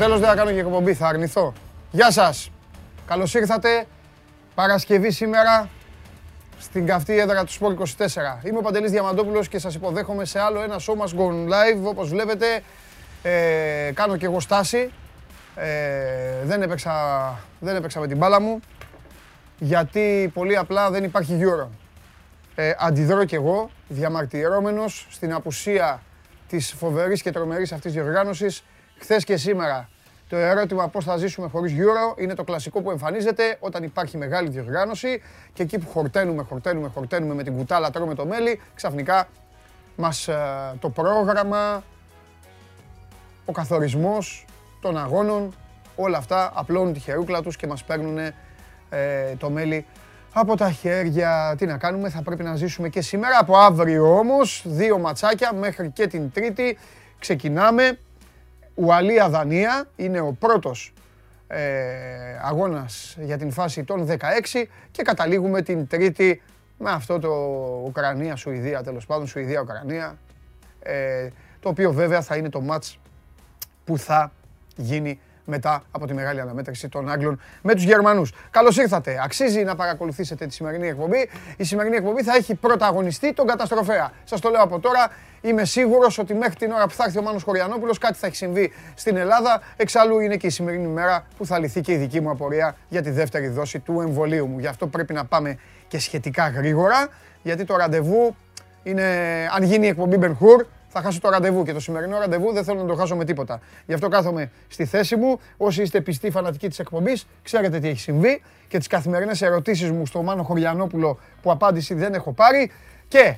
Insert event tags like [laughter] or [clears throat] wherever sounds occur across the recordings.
Λάκια ούτε τίποτα. Στο τέλος δεν θα κάνω και εκπομπή, θα αρνηθώ. Γεια σας. Καλώς ήρθατε. Παρασκευή σήμερα στην καυτή έδρα του Sport 24. Είμαι ο Παντελής Διαμαντόπουλος και σας υποδέχομαι σε άλλο ένα show μας Gone Live. Όπως βλέπετε, ε, κάνω και εγώ στάση. Ε, δεν, έπαιξα, δεν έπαιξα με την μπάλα μου, γιατί πολύ απλά δεν υπάρχει Euro. Ε, αντιδρώ κι εγώ, διαμαρτυρόμενος στην απουσία της φοβερής και τρομερής αυτής διοργάνωσης, χθες και σήμερα. Το ερώτημα πώς θα ζήσουμε χωρίς Euro είναι το κλασικό που εμφανίζεται όταν υπάρχει μεγάλη διοργάνωση και εκεί που χορταίνουμε, χορταίνουμε, χορταίνουμε με την κουτάλα, τρώμε το μέλι, ξαφνικά μας ε, το πρόγραμμα, ο καθορισμός των αγώνων, όλα αυτά απλώνουν τη χερούκλα τους και μας παίρνουν ε, το μέλι από τα χέρια. Τι να κάνουμε, θα πρέπει να ζήσουμε και σήμερα. Από αύριο όμως, δύο ματσάκια μέχρι και την Τρίτη. Ξεκινάμε. Ουαλία-Δανία είναι ο πρώτος ε, αγώνας για την φάση των 16 και καταλήγουμε την Τρίτη με αυτό το Ουκρανία-Σουηδία, τέλος πάντων, Σουηδία-Ουκρανία, ε, το οποίο βέβαια θα είναι το μάτς που θα γίνει μετά από τη μεγάλη αναμέτρηση των Άγγλων με τους Γερμανούς. Καλώς ήρθατε. Αξίζει να παρακολουθήσετε τη σημερινή εκπομπή. Η σημερινή εκπομπή θα έχει πρωταγωνιστή τον καταστροφέα. Σας το λέω από τώρα. Είμαι σίγουρος ότι μέχρι την ώρα που θα έρθει ο Μάνος Χωριανόπουλος κάτι θα έχει συμβεί στην Ελλάδα. Εξάλλου είναι και η σημερινή μέρα που θα λυθεί και η δική μου απορία για τη δεύτερη δόση του εμβολίου μου. Γι' αυτό πρέπει να πάμε και σχετικά γρήγορα, γιατί το ραντεβού είναι, αν γίνει η εκπομπή Μπενχούρ, θα χάσω το ραντεβού και το σημερινό ραντεβού δεν θέλω να το χάσω με τίποτα. Γι' αυτό κάθομαι στη θέση μου. Όσοι είστε πιστοί φανατικοί της εκπομπής, ξέρετε τι έχει συμβεί και τις καθημερινές ερωτήσεις μου στο Μάνο Χωριανόπουλο που απάντηση δεν έχω πάρει. Και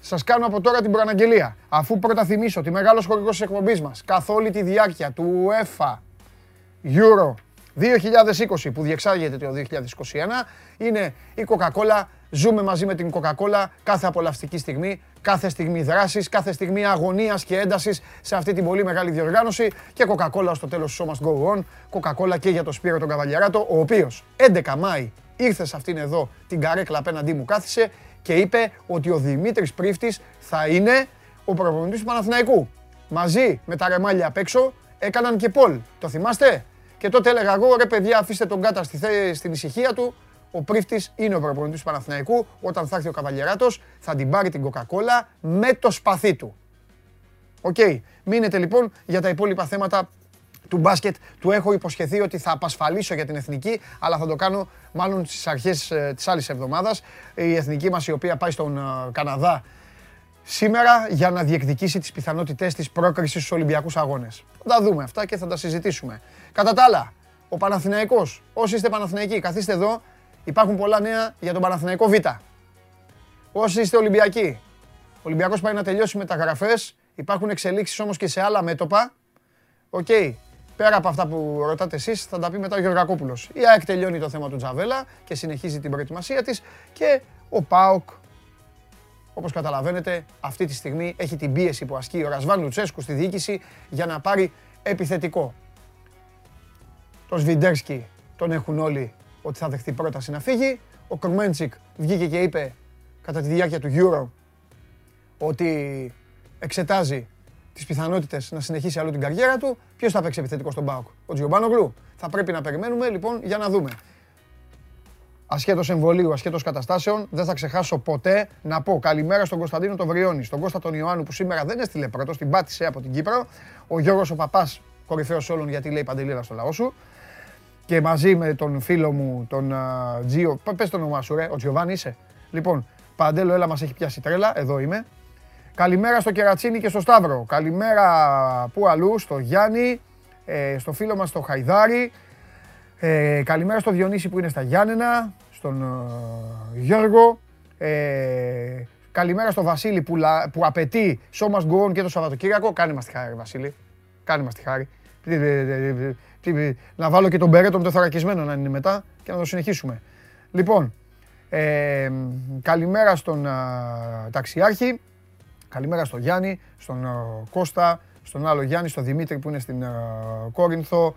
σας κάνω από τώρα την προαναγγελία. Αφού πρώτα θυμίσω ότι μεγάλος χορηγός της εκπομπής μας καθ' όλη τη διάρκεια του UEFA Euro 2020 που διεξάγεται το 2021 είναι η Coca-Cola. Ζούμε μαζί με την Coca-Cola κάθε απολαυστική στιγμή, κάθε στιγμή δράσης, κάθε στιγμή αγωνίας και έντασης σε αυτή την πολύ μεγάλη διοργάνωση και Coca-Cola στο τέλος του Show Must Go On, Coca-Cola και για το Σπύρο τον Καβαλιαράτο, ο οποίος 11 Μάη ήρθε σε αυτήν εδώ την καρέκλα απέναντί μου κάθισε και είπε ότι ο Δημήτρης Πρίφτης θα είναι ο προπονητής του Παναθηναϊκού. Μαζί με τα ρεμάλια απ' έξω έκαναν και poll. Το θυμάστε; Και τότε έλεγα εγώ, ρε παιδιά, αφήστε τον Κάτα στη, στην ησυχία του. Ο Πρίφτης είναι ο προπονητής του Παναθηναϊκού. Όταν θα έρθει ο Καβαλιεράτος, θα την πάρει την Coca-Cola με το σπαθί του. OK. Okay. Μείνετε λοιπόν για τα υπόλοιπα θέματα του μπάσκετ. Του έχω υποσχεθεί ότι θα απασφαλίσω για την εθνική, αλλά θα το κάνω μάλλον στις αρχές ε, της άλλης εβδομάδας. Η εθνική μας, η οποία πάει στον ε, Καναδά σήμερα για να διεκδικήσει τις πιθανότητές της πρόκρισης στους Ολυμπιακούς Αγώνες. Θα τα δούμε αυτά και θα τα συζητήσουμε. Κατά τα άλλα, ο Παναθηναϊκός, όσοι είστε Παναθηναϊκοί, καθίστε εδώ, υπάρχουν πολλά νέα για τον Παναθηναϊκό Β. Όσοι είστε Ολυμπιακοί, ο Ολυμπιακός πάει να τελειώσει μεταγραφές, υπάρχουν εξελίξεις όμως και σε άλλα μέτωπα. Οκ, πέρα από αυτά που ρωτάτε εσείς, θα τα πει μετά ο Γεωργακόπουλος. Η ΑΕΚ τελειώνει το θέμα του Τζαβέλα και συνεχίζει την προετοιμασία της και ο ΠΑΟΚ Όπως καταλαβαίνετε, αυτή τη στιγμή έχει την πίεση που ασκεί ο Ραζβάν Λουτσέσκου στη διοίκηση για να πάρει επιθετικό. Το Σβιντέρσκι τον έχουν όλοι ότι θα δεχτεί πρόταση να φύγει. Ο Κορμέντσικ βγήκε και είπε κατά τη διάρκεια του Euro ότι εξετάζει τις πιθανότητες να συνεχίσει αλλού την καριέρα του. Ποιος θα παίξει επιθετικός στον Πάοκ, ο Τζιομπάνογλου. Θα πρέπει να περιμένουμε λοιπόν για να δούμε ασχέτως εμβολίου, ασχέτως καταστάσεων, δεν θα ξεχάσω ποτέ να πω καλημέρα στον Κωνσταντίνο τον Βριώνη, στον Κώστα τον Ιωάννου που σήμερα δεν έστειλε πρώτος, την πάτησε από την Κύπρο, ο Γιώργος ο Παπάς, κορυφαίος όλων γιατί λέει Παντελήρα στο λαό σου, και μαζί με τον φίλο μου, τον Τζίο, πες το όνομά σου ρε, ο Τζιοβάνι είσαι. Λοιπόν, Παντέλο, έλα μας έχει πιάσει τρέλα, εδώ είμαι. Καλημέρα στο Κερατσίνη και στο Σταύρο. Καλημέρα που αλλού, στο Γιάννη, ε, στο φίλο μας το Χαϊδάρη. Ε, καλημέρα στο Διονύση που είναι στα Γιάννενα στον ε, Γιώργο. Ε, καλημέρα στο Βασίλη που, που απαιτεί σώμα γκουόν και το Σαββατοκύριακο. Κάνε μας τη χάρη, Βασίλη. Κάνε μας τη χάρη. Να βάλω και τον Μπερέτο με το θωρακισμένο να είναι μετά και να το συνεχίσουμε. Λοιπόν, ε, καλημέρα στον ταξιάρχη, καλημέρα στον Γιάννη, στον Κώστα, στον άλλο Γιάννη, στον Δημήτρη που είναι στην Κόρινθο,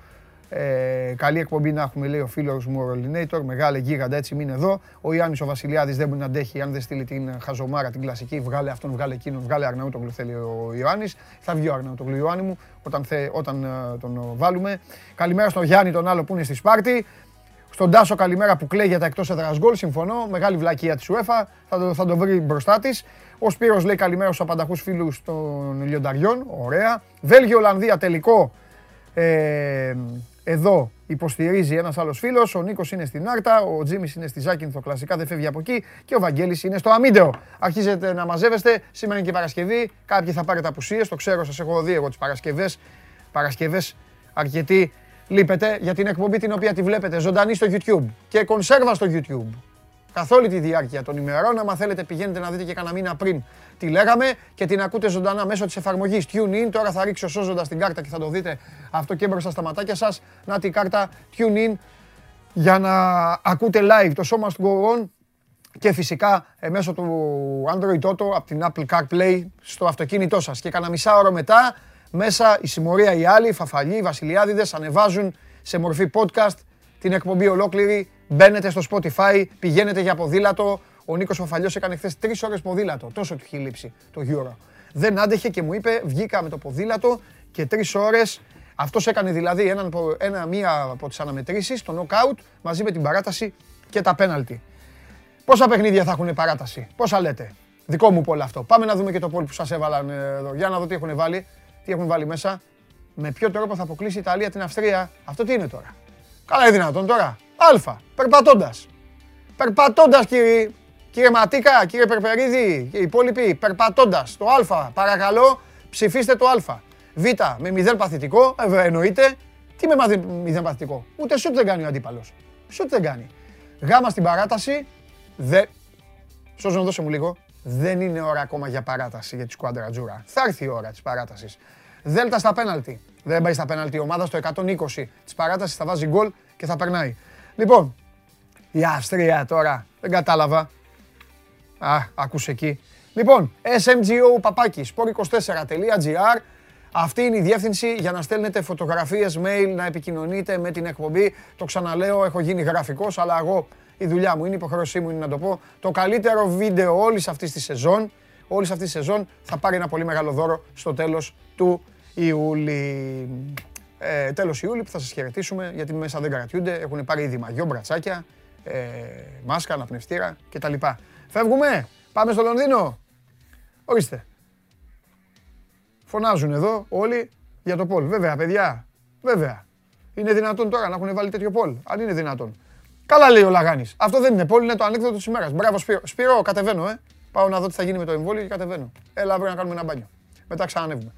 Ε, καλή εκπομπή να έχουμε, λέει ο φίλος μου ο Ρολινέιτορ. Μεγάλη γίγαντα, έτσι μην εδώ. Ο Ιάννης ο Βασιλιάδης δεν μπορεί να αντέχει αν δεν στείλει την χαζομάρα, την κλασική. Βγάλε αυτόν, βγάλε εκείνον, βγάλε Αρναούτογλου θέλει ο Ιωάννης. Θα βγει ο Αρναούτογλου Ιωάννη μου όταν, θε, όταν ε, τον βάλουμε. Καλημέρα στον Γιάννη, τον άλλο που είναι στη Σπάρτη. Στον Τάσο καλημέρα που κλαίει για τα εκτός έδρας γκολ. Συμφωνώ. Μεγάλη βλακεία της UEFA. Θα το, θα το βρει μπροστά της. Ο Σπύρος λέει καλημέρα στους απανταχούς φίλους των Λιονταριών. Ωραία. Βέλγιο-Ολλανδία τελικό. Ε, εδώ υποστηρίζει ένας άλλος φίλος. Ο Νίκος είναι στην Άρτα. Ο Τζίμις είναι στη Ζάκυνθο. Κλασικά δεν φεύγει από εκεί. Και ο Βαγγέλης είναι στο Αμίντεο. Αρχίζετε να μαζεύεστε. Σήμερα είναι και Παρασκευή. Κάποιοι θα πάρετε απουσίες. Το ξέρω, σας έχω δει εγώ τις Παρασκευές. Παρασκευές αρκετοί λείπετε για την εκπομπή την οποία τη βλέπετε ζωντανή στο YouTube και κονσέρβα στο YouTube. Καθ' όλη τη διάρκεια των ημερών, άμα θέλετε πηγαίνετε να δείτε και κανένα μήνα πριν τι λέγαμε και την ακούτε ζωντανά μέσω της εφαρμογής TuneIn. Τώρα θα ρίξω σώζοντας την κάρτα και θα το δείτε αυτό και μπροστά στα ματάκια σας. Να την κάρτα TuneIn για να ακούτε live το σώμα του Go On και φυσικά ε, μέσω του Android Auto από την Apple CarPlay στο αυτοκίνητό σας. Και κανένα μισά ώρα μετά μέσα η συμμορία οι άλλοι, οι Φαφαλοί, οι Βασιλιάδηδες ανεβάζουν σε μορφή podcast την εκπομπή ολόκληρη. Μπαίνετε στο Spotify, πηγαίνετε για ποδήλατο. Ο Νίκος Φαφαλιός έκανε χθες τρεις ώρες ποδήλατο. Τόσο του έχει λείψει το Euro. Δεν άντεχε και μου είπε: Βγήκα με το ποδήλατο και τρεις ώρες αυτός έκανε δηλαδή ένα, ένα, μία από τις αναμετρήσεις, το knockout, μαζί με την παράταση και τα πέναλτι. Πόσα παιχνίδια θα έχουν παράταση, πόσα λέτε; Δικό μου πόλ αυτό. Πάμε να δούμε και το πόλ που σας έβαλαν εδώ. Για να δω τι έχουν βάλει τι έχουν βάλει μέσα. Με ποιο τρόπο θα αποκλείσει η Ιταλία την Αυστρία; Αυτό τι είναι τώρα; Καλά είναι δυνατόν τώρα. Α, περπατώντας. Περπατώντας κύριε, κύριε Ματίκα, κύριε Περπερίδη και οι υπόλοιποι, περπατώντας. Το Α, παρακαλώ, ψηφίστε το Α. Β, με μηδέν παθητικό, ε, εννοείται. Τι με μηδέν παθητικό; Ούτε σουτ δεν κάνει ο αντίπαλος. Σουτ δεν κάνει. Γ στην παράταση. Δε. Σώζω δώσε μου λίγο δεν είναι ώρα ακόμα για παράταση για τη σκουάντρα Τζούρα. Θα έρθει η ώρα της παράτασης. Δέλτα στα πέναλτι. Δεν πάει στα πέναλτι η ομάδα στο 120 της παράτασης θα βάζει γκολ και θα περνάει. Λοιπόν, η Αυστρία τώρα. Δεν κατάλαβα. Α, ακούσε εκεί. Λοιπόν, smgo παπάκι, sport24.gr. Αυτή είναι η διεύθυνση για να στέλνετε φωτογραφίες, mail, να επικοινωνείτε με την εκπομπή. Το ξαναλέω, έχω γίνει γραφικός, αλλά εγώ η δουλειά μου είναι, η υποχρέωσή μου είναι να το πω. Το καλύτερο βίντεο όλης αυτής της σεζόν, όλης αυτής της σεζόν θα πάρει ένα πολύ μεγάλο δώρο στο τέλος του Ιούλη. Ε, τέλος Ιούλη που θα σας χαιρετήσουμε γιατί μέσα δεν κρατιούνται. Έχουν πάρει ήδη μαγιό, μπρατσάκια, ε, μάσκα, αναπνευστήρα κτλ. Φεύγουμε, πάμε στο Λονδίνο. Ορίστε. Φωνάζουν εδώ όλοι για το Πολ. Βέβαια, παιδιά, βέβαια. Είναι δυνατόν τώρα να έχουν βάλει τέτοιο Πολ. Αν είναι δυνατόν. Καλά λέει ο Λαγάνης. Αυτό δεν είναι πόλη, είναι το ανέκδοτο της ημέρας. Μπράβο Σπύρο. Σπύρο, κατεβαίνω, ε. Πάω να δω τι θα γίνει με το εμβόλιο και κατεβαίνω. Έλα αύριο να κάνουμε ένα μπάνιο. Μετά ξανανεύουμε.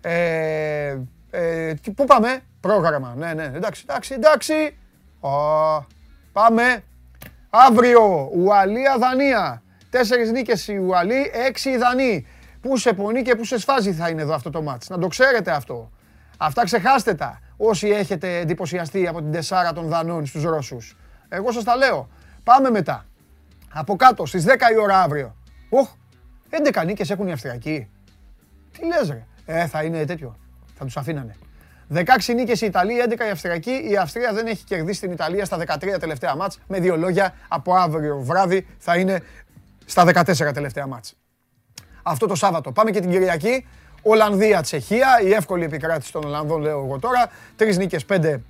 Ε, ε, πού πάμε, πρόγραμμα. Ναι, ναι, εντάξει, εντάξει, εντάξει. Ο, πάμε. Αύριο, Ουαλία, Δανία. Τέσσερις νίκες η Ουαλή, έξι η Δανή. Πού σε πονεί και πού σε σφάζει θα είναι εδώ αυτό το μάτς. Να το ξέρετε αυτό. Αυτά ξεχάστε τα. Όσοι έχετε εντυπωσιαστεί από την τεσσάρα των Δανών στους Ρώσους. Εγώ σας τα λέω. Πάμε μετά. Από κάτω στις 10 η ώρα αύριο. Οχ, 11 νίκες έχουν οι Αυστριακοί. Τι λες ρε; Ε, θα είναι τέτοιο. Θα τους αφήνανε. 16 νίκες η Ιταλία, 11 η Αυστριακή. Η Αυστρία δεν έχει κερδίσει την Ιταλία στα 13 τελευταία μάτς. Με δύο λόγια, από αύριο βράδυ θα είναι στα 14 τελευταία μάτς. Αυτό το Σάββατο. Πάμε και την Κυριακή. Ολλανδία, Τσεχία. Η εύκολη επικράτηση των Ολλανδών, λέω εγώ τώρα. Τρεις νίκες, πέντε,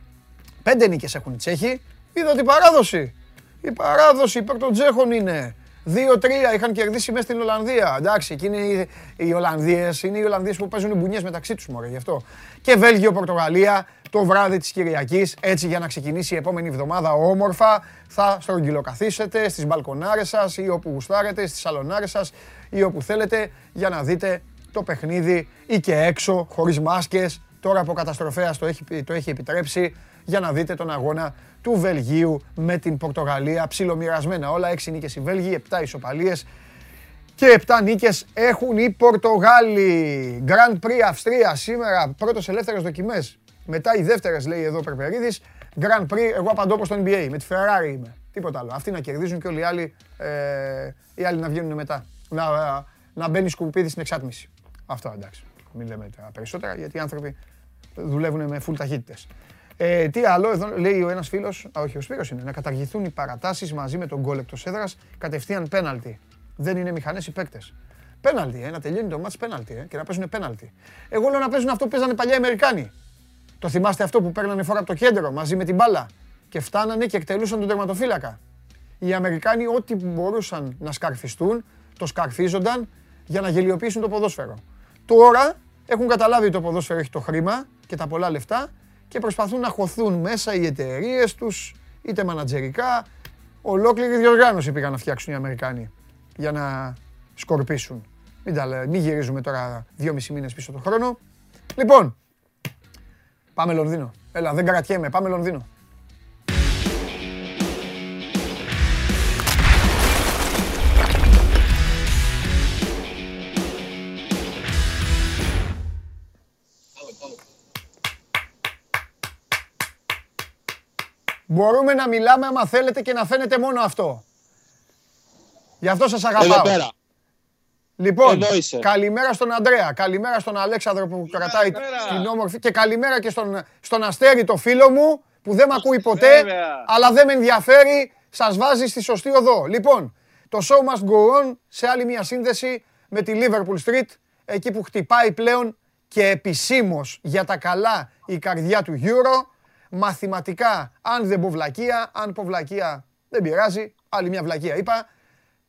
πέντε νίκες έχουν οι Τσέχοι. Είδα την παράδοση. Η παράδοση υπέρ των Τσέχων είναι. 2-3 είχαν κερδίσει μέσα στην Ολλανδία. Εντάξει, εκεί είναι οι, οι Ολλανδίες, είναι οι Ολλανδίες που παίζουν μπουνιές μεταξύ τους μωρέ, γι' αυτό. Και Βέλγιο-Πορτογαλία το βράδυ της Κυριακής, έτσι για να ξεκινήσει η επόμενη εβδομάδα όμορφα. Θα στρογγυλοκαθίσετε στις μπαλκονάρες σας ή όπου γουστάρετε, στις σαλονάρες σας ή όπου θέλετε για να δείτε το παιχνίδι ή και έξω, χωρίς μάσκες. Τώρα από καταστροφέας το έχει, το έχει επιτρέψει για να δείτε τον αγώνα του Βελγίου με την Πορτογαλία. Ψιλομοιρασμένα όλα, έξι νίκες οι Βέλγοι, επτά ισοπαλίες και επτά νίκες έχουν οι Πορτογάλοι. Grand Prix Αυστρία σήμερα, πρώτος ελεύθερος δοκιμές. Μετά οι δεύτερες λέει εδώ ο Περπερίδης. Grand Prix, εγώ απαντώ όπως το NBA, με τη Ferrari είμαι. Τίποτα άλλο. Αυτοί να κερδίζουν και όλοι οι άλλοι, ε, οι άλλοι να βγαίνουν μετά. Να, να μπαίνει σκουπίδι στην εξάτμιση. Αυτό εντάξει. Μην λέμε τα περισσότερα γιατί οι άνθρωποι δουλεύουν με full ταχύτητες. Ε, τι άλλο, εδώ λέει ο ένας φίλος, όχι, ο Σπύρος είναι, να καταργηθούν οι παρατάσεις μαζί με τον γκολ εκτός έδρας κατευθείαν πέναλτι. Δεν είναι μηχανές οι παίκτες. Πέναλτι, ε, να τελειώνει το μάτς πέναλτι ε, και να παίζουν πέναλτι. Εγώ λέω να παίζουν αυτό που παίζανε παλιά οι Αμερικάνοι. Το θυμάστε αυτό που παίρνανε φορά από το κέντρο μαζί με την μπάλα και φτάνανε και εκτελούσαν τον τερματοφύλακα. Οι Αμερικάνοι ό,τι μπορούσαν να σκαρφιστούν, το σκαρφίζονταν για να γελιοποιήσουν το ποδόσφαιρο. Τώρα έχουν καταλάβει ότι το ποδόσφαιρο έχει το χρήμα και τα πολλά λεφτά και προσπαθούν να χωθούν μέσα οι εταιρείες τους, είτε μανατζερικά, ολόκληρη διοργάνωση πήγαν να φτιάξουν οι Αμερικάνοι για να σκορπίσουν. Μην, τα, μην γυρίζουμε τώρα δυόμισι μήνες πίσω το χρόνο. Λοιπόν, πάμε Λονδίνο. Έλα, δεν κρατιέμαι, πάμε Λονδίνο. Μπορούμε να μιλάμε άμα θέλετε και να φαίνεται μόνο αυτό. Γι' αυτό σας αγαπάω. Εδώ Λοιπόν, καλημέρα στον Αντρέα, καλημέρα στον Αλέξανδρο που κρατάει την όμορφη και καλημέρα και στον, στον Αστέρι το φίλο μου που δεν με ακούει ποτέ αλλά δεν με ενδιαφέρει, σας βάζει στη σωστή οδό. Λοιπόν, το show must go on σε άλλη μια σύνδεση με τη Liverpool Street, εκεί που χτυπάει πλέον και επισήμως για τα καλά η καρδιά του Euro. Μαθηματικά, αν δεν πω βλακεία, αν πω βλακεία δεν πειράζει, άλλη μια βλακεία είπα,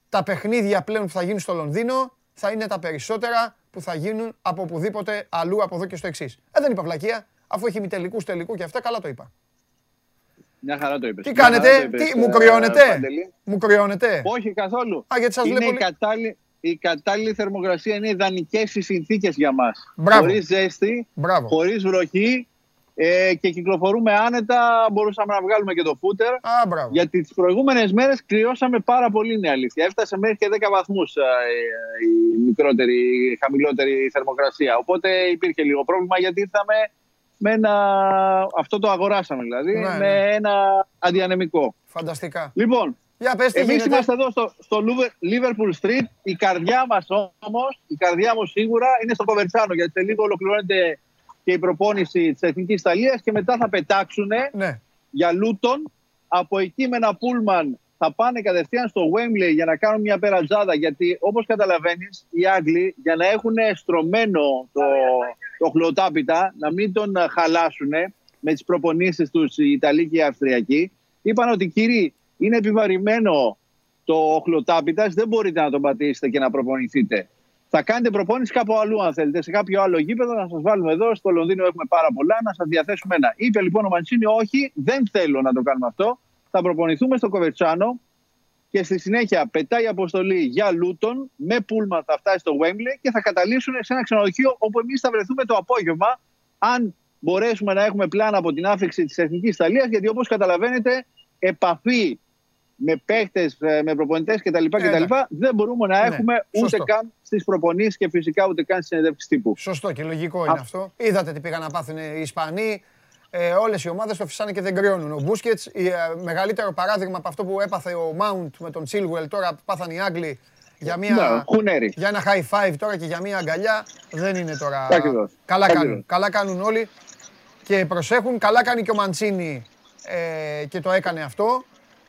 τα παιχνίδια πλέον που θα γίνουν στο Λονδίνο θα είναι τα περισσότερα που θα γίνουν από οπουδήποτε αλλού από εδώ και στο εξής. Ε, δεν είπα βλακεία, αφού έχει μη τελικούς τελικού και αυτά, καλά το είπα. Μια χαρά το είπες. Τι κάνετε, τι, μου κρυώνετε, μου κρυώνετε. Όχι καθόλου. Α, γιατί σας είναι βλέπω... η, κατάλληλη, η κατάλληλη θερμοκρασία, είναι ιδανικές οι συνθήκες για μας. Χωρίς ζέστη, χωρίς βροχή, ε, και κυκλοφορούμε άνετα. Μπορούσαμε να βγάλουμε και το φούτερ. Α, γιατί τις προηγούμενες μέρες κρυώσαμε πάρα πολύ, είναι αλήθεια. Έφτασε μέχρι και 10 βαθμούς ε, η μικρότερη, η χαμηλότερη θερμοκρασία. Οπότε υπήρχε λίγο πρόβλημα γιατί ήρθαμε με ένα. Αυτό το αγοράσαμε δηλαδή. Ναι, με ναι. ένα αντιανεμικό. Φανταστικά. Λοιπόν, Εμείς είμαστε εδώ στο, στο Liverpool Street. Η καρδιά μας όμως, η καρδιά μου σίγουρα είναι στο Κοβερτσάνο γιατί σε λίγο ολοκληρώνεται και η προπόνηση της Εθνικής Ιταλίας και μετά θα πετάξουν ναι. για Λούτον. Από εκεί με ένα πούλμαν θα πάνε κατευθείαν στο Wembley για να κάνουν μια περατζάδα. Γιατί όπως καταλαβαίνεις, οι Άγγλοι για να έχουν στρωμένο το, το χλωτάπιτα, να μην τον χαλάσουν με τις προπονήσεις τους οι Ιταλοί και οι Αυστριακοί, είπαν ότι κύριοι, είναι επιβαρημένο το χλωτάπιτα, δεν μπορείτε να τον πατήσετε και να προπονηθείτε. Θα κάνετε προπόνηση κάπου αλλού, αν θέλετε, σε κάποιο άλλο γήπεδο, να σας βάλουμε εδώ. Στο Λονδίνο έχουμε πάρα πολλά, να σας διαθέσουμε ένα. Είπε λοιπόν ο Μαντσίνη, Όχι, δεν θέλω να το κάνουμε αυτό. Θα προπονηθούμε στο Κοβερτσάνο και στη συνέχεια πετάει αποστολή για Λούτον. Με πούλμα θα φτάσει στο Wembley και θα καταλήξουν σε ένα ξενοδοχείο όπου εμείς θα βρεθούμε το απόγευμα. Αν μπορέσουμε να έχουμε πλάνα από την άφηξη της Εθνικής Ιταλίας, γιατί όπως καταλαβαίνετε, επαφή με παίχτες, ε, με προπονητές κτλ. κτλ. Δεν μπορούμε να ναι, έχουμε ούτε καν στις προπονήσεις και φυσικά ούτε καν στις συνεντεύξεις τύπου. Σωστό και λογικό είναι αυτό. Είδατε τι πήγαν να πάθουν οι Ισπανοί. Ε, Όλες οι ομάδες το φυσάνε και δεν κρυώνουν. Ο Μπούσκετς, ε, μεγαλύτερο παράδειγμα από αυτό που έπαθε ο Μάουντ με τον Τσίλγουελ, τώρα πάθαν οι Άγγλοι για, μια, ναι, για ένα high five τώρα και για μια αγκαλιά. Δεν είναι τώρα. Καλά κάνουν. Καλά κάνουν όλοι και προσέχουν. Καλά κάνει και ο Μαντσίνη ε, και το έκανε αυτό.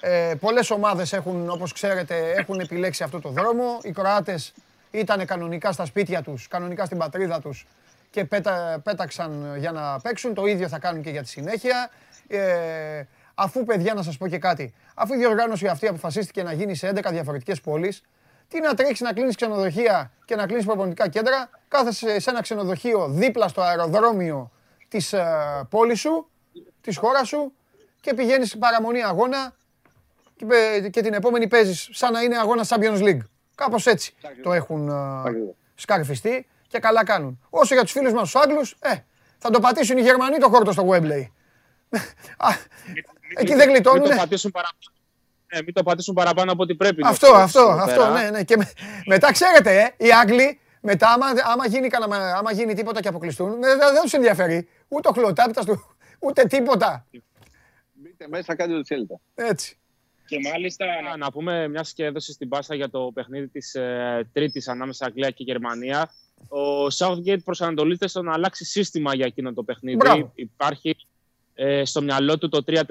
Ε, πολλές ομάδες έχουν, όπως ξέρετε, έχουν επιλέξει αυτό το δρόμο. Οι Κροάτες ήταν κανονικά στα σπίτια τους, κανονικά στην πατρίδα τους και πέτα, πέταξαν για να παίξουν. Το ίδιο θα κάνουν και για τη συνέχεια. Ε, αφού, παιδιά, να σας πω και κάτι, αφού η διοργάνωση αυτή αποφασίστηκε να γίνει σε 11 διαφορετικές πόλεις, τι να τρέξεις να κλείνεις ξενοδοχεία και να κλείνεις προπονητικά κέντρα, κάθεσαι σε ένα ξενοδοχείο δίπλα στο αεροδρόμιο της ε, πόλης σου, της χώρας σου και πηγαίνεις παραμονή αγώνα και την επόμενη παίζεις σαν να είναι αγώνας Champions League. Κάπως έτσι το έχουν σκαρφιστεί και καλά κάνουν. Όσο για τους φίλους μας τους Άγγλους, ε, θα το πατήσουν οι Γερμανοί το χόρτο στο Webley. [laughs] Εκεί δεν γλιτώνουν. Μην το πατήσουν παραπάνω. Ε, μην το πατήσουν παραπάνω από ό,τι πρέπει. Αυτό, αυτό, αυτό, ναι, ναι. Και μετά ξέρετε, ε, οι Άγγλοι, μετά άμα, άμα, γίνει, άμα γίνει τίποτα και αποκλειστούν, δεν, δεν τους ενδιαφέρει. Ούτε ο χλωτάπιτα ούτε τίποτα. Μπείτε μέσα, κάντε το θέλετε. Έτσι. Και μάλιστα να πούμε, μια και έδωσε στην πάσα για το παιχνίδι της ε, Τρίτης ανάμεσα Αγγλία και Γερμανία. Ο Southgate προσανατολίζεται στο να αλλάξει σύστημα για εκείνο το παιχνίδι. Μπράβο. Υπάρχει ε, στο μυαλό του το 3-4-3.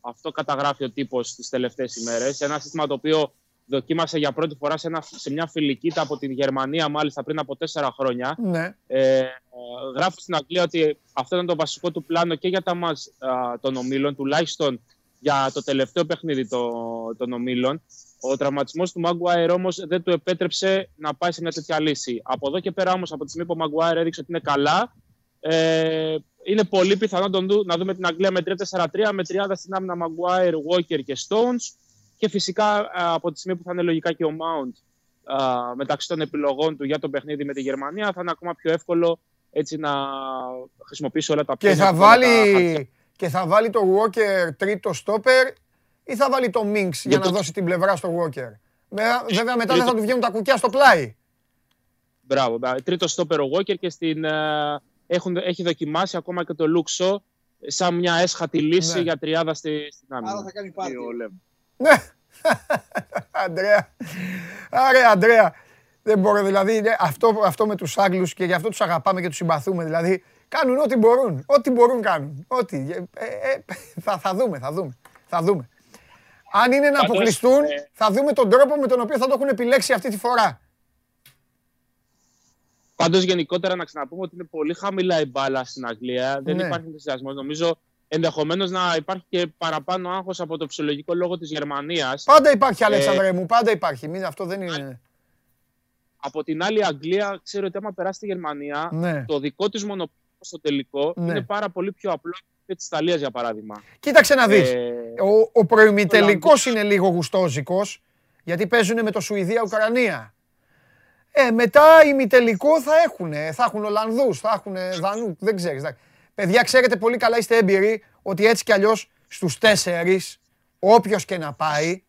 Αυτό καταγράφει ο τύπος τις τελευταίες ημέρες. Ένα σύστημα το οποίο δοκίμασε για πρώτη φορά σε, ένα, σε μια φιλική από την Γερμανία, μάλιστα πριν από τέσσερα χρόνια. Ναι. Ε, γράφει στην Αγγλία ότι αυτό ήταν το βασικό του πλάνο και για τα μας των ομίλων, τουλάχιστον για το τελευταίο παιχνίδι το, των ομίλων. Ο τραυματισμός του Μαγκουάιρ όμως δεν του επέτρεψε να πάει σε μια τέτοια λύση. Από εδώ και πέρα όμως, από τη στιγμή που ο Μαγκουάιρ έδειξε ότι είναι καλά, ε, είναι πολύ πιθανό να δούμε την Αγγλία με 3-4-3 με 30 στην άμυνα Μαγκουάιρ, Walker και Stones. Και φυσικά ε, από τη στιγμή που θα είναι λογικά και ο Mount ε, μεταξύ των επιλογών του για το παιχνίδι με τη Γερμανία, θα είναι ακόμα πιο εύκολο έτσι να χρησιμοποιήσει όλα τα και θα βάλει Και θα βάλει το Walker τρίτο στόπερ ή θα βάλει το Minx για, να δώσει την πλευρά στο Walker. Βέβαια μετά δεν θα του βγαίνουν τα κουκιά στο πλάι. Μπράβο. Τρίτο στόπερ ο Walker και στην, ε, έχουν, έχει δοκιμάσει ακόμα και το Λούξο σαν μια έσχατη λύση ναι. για τριάδα στη, στην άμυνα. Άρα θα κάνει πάρτι ο Λέμ. Ναι. [laughs] Αντρέα. Άρα, Αντρέα. Δεν μπορώ, δηλαδή, αυτό, αυτό με τους Άγγλους και γι' αυτό τους αγαπάμε και τους συμπαθούμε. Δηλαδή, κάνουν ό,τι μπορούν. Ό,τι μπορούν κάνουν. Ό,τι. Ε, ε, θα, θα δούμε, θα δούμε. Θα δούμε. Αν είναι να αποκλειστούν, ε, θα δούμε τον τρόπο με τον οποίο θα το έχουν επιλέξει αυτή τη φορά. Πάντως, γενικότερα να ξαναπούμε ότι είναι πολύ χαμηλά η μπάλα στην Αγγλία. Δεν ναι. υπάρχει ενθουσιασμός. Νομίζω ενδεχομένως να υπάρχει και παραπάνω άγχος από το φυσιολογικό λόγο της Γερμανίας. Πάντα υπάρχει, Αλέξανδρε μου, πάντα υπάρχει. Μην, αυτό δεν είναι. Από την άλλη, η Αγγλία ξέρει ότι άμα περάσει τη Γερμανία, ναι. το δικό της μονοπόλιο στο τελικό ναι. είναι πάρα πολύ πιο απλό από τη Ιταλία, για παράδειγμα. Κοίταξε να δεις. Ε... Ο, ο προημιτελικός είναι λίγο γουστόζικος, γιατί παίζουν με το Σουηδία-Ουκρανία. Ε, μετά ημιτελικό θα έχουν. Θα έχουν Ολλανδούς, θα έχουν Δανού, δεν ξέρεις. Παιδιά, ξέρετε πολύ καλά, είστε έμπειροι ότι έτσι κι αλλιώς στους τέσσερις, όποιος και να πάει,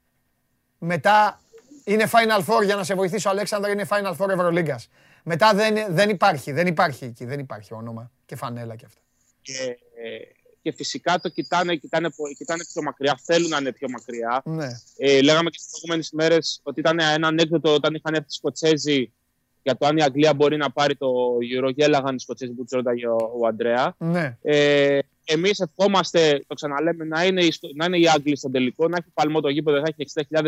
μετά είναι Final Four για να σε βοηθήσω, Αλέξανδρα, είναι Final Four Ευρωλίγκας. Μετά δεν, δεν υπάρχει, δεν υπάρχει εκεί, δεν υπάρχει όνομα και φανέλα και αυτά. Και, και φυσικά το κοιτάνε, κοιτάνε, κοιτάνε πιο μακριά, θέλουν να είναι πιο μακριά. Ναι. Ε, λέγαμε και στι προηγούμενες ημέρε ότι ήταν ένα ανέκδοτο όταν είχαν έρθει οι Σκοτσέζοι για το αν η Αγγλία μπορεί να πάρει το Euro. Γέλαγαν οι Σκοτσέζοι που τους ρώταγε ο, ο Αντρέα. Ναι. Ε, Εμείς ευχόμαστε, το ξαναλέμε, να είναι, να είναι οι Άγγλοι στον τελικό, να έχει παλμό το γήπεδο, θα έχει 60.000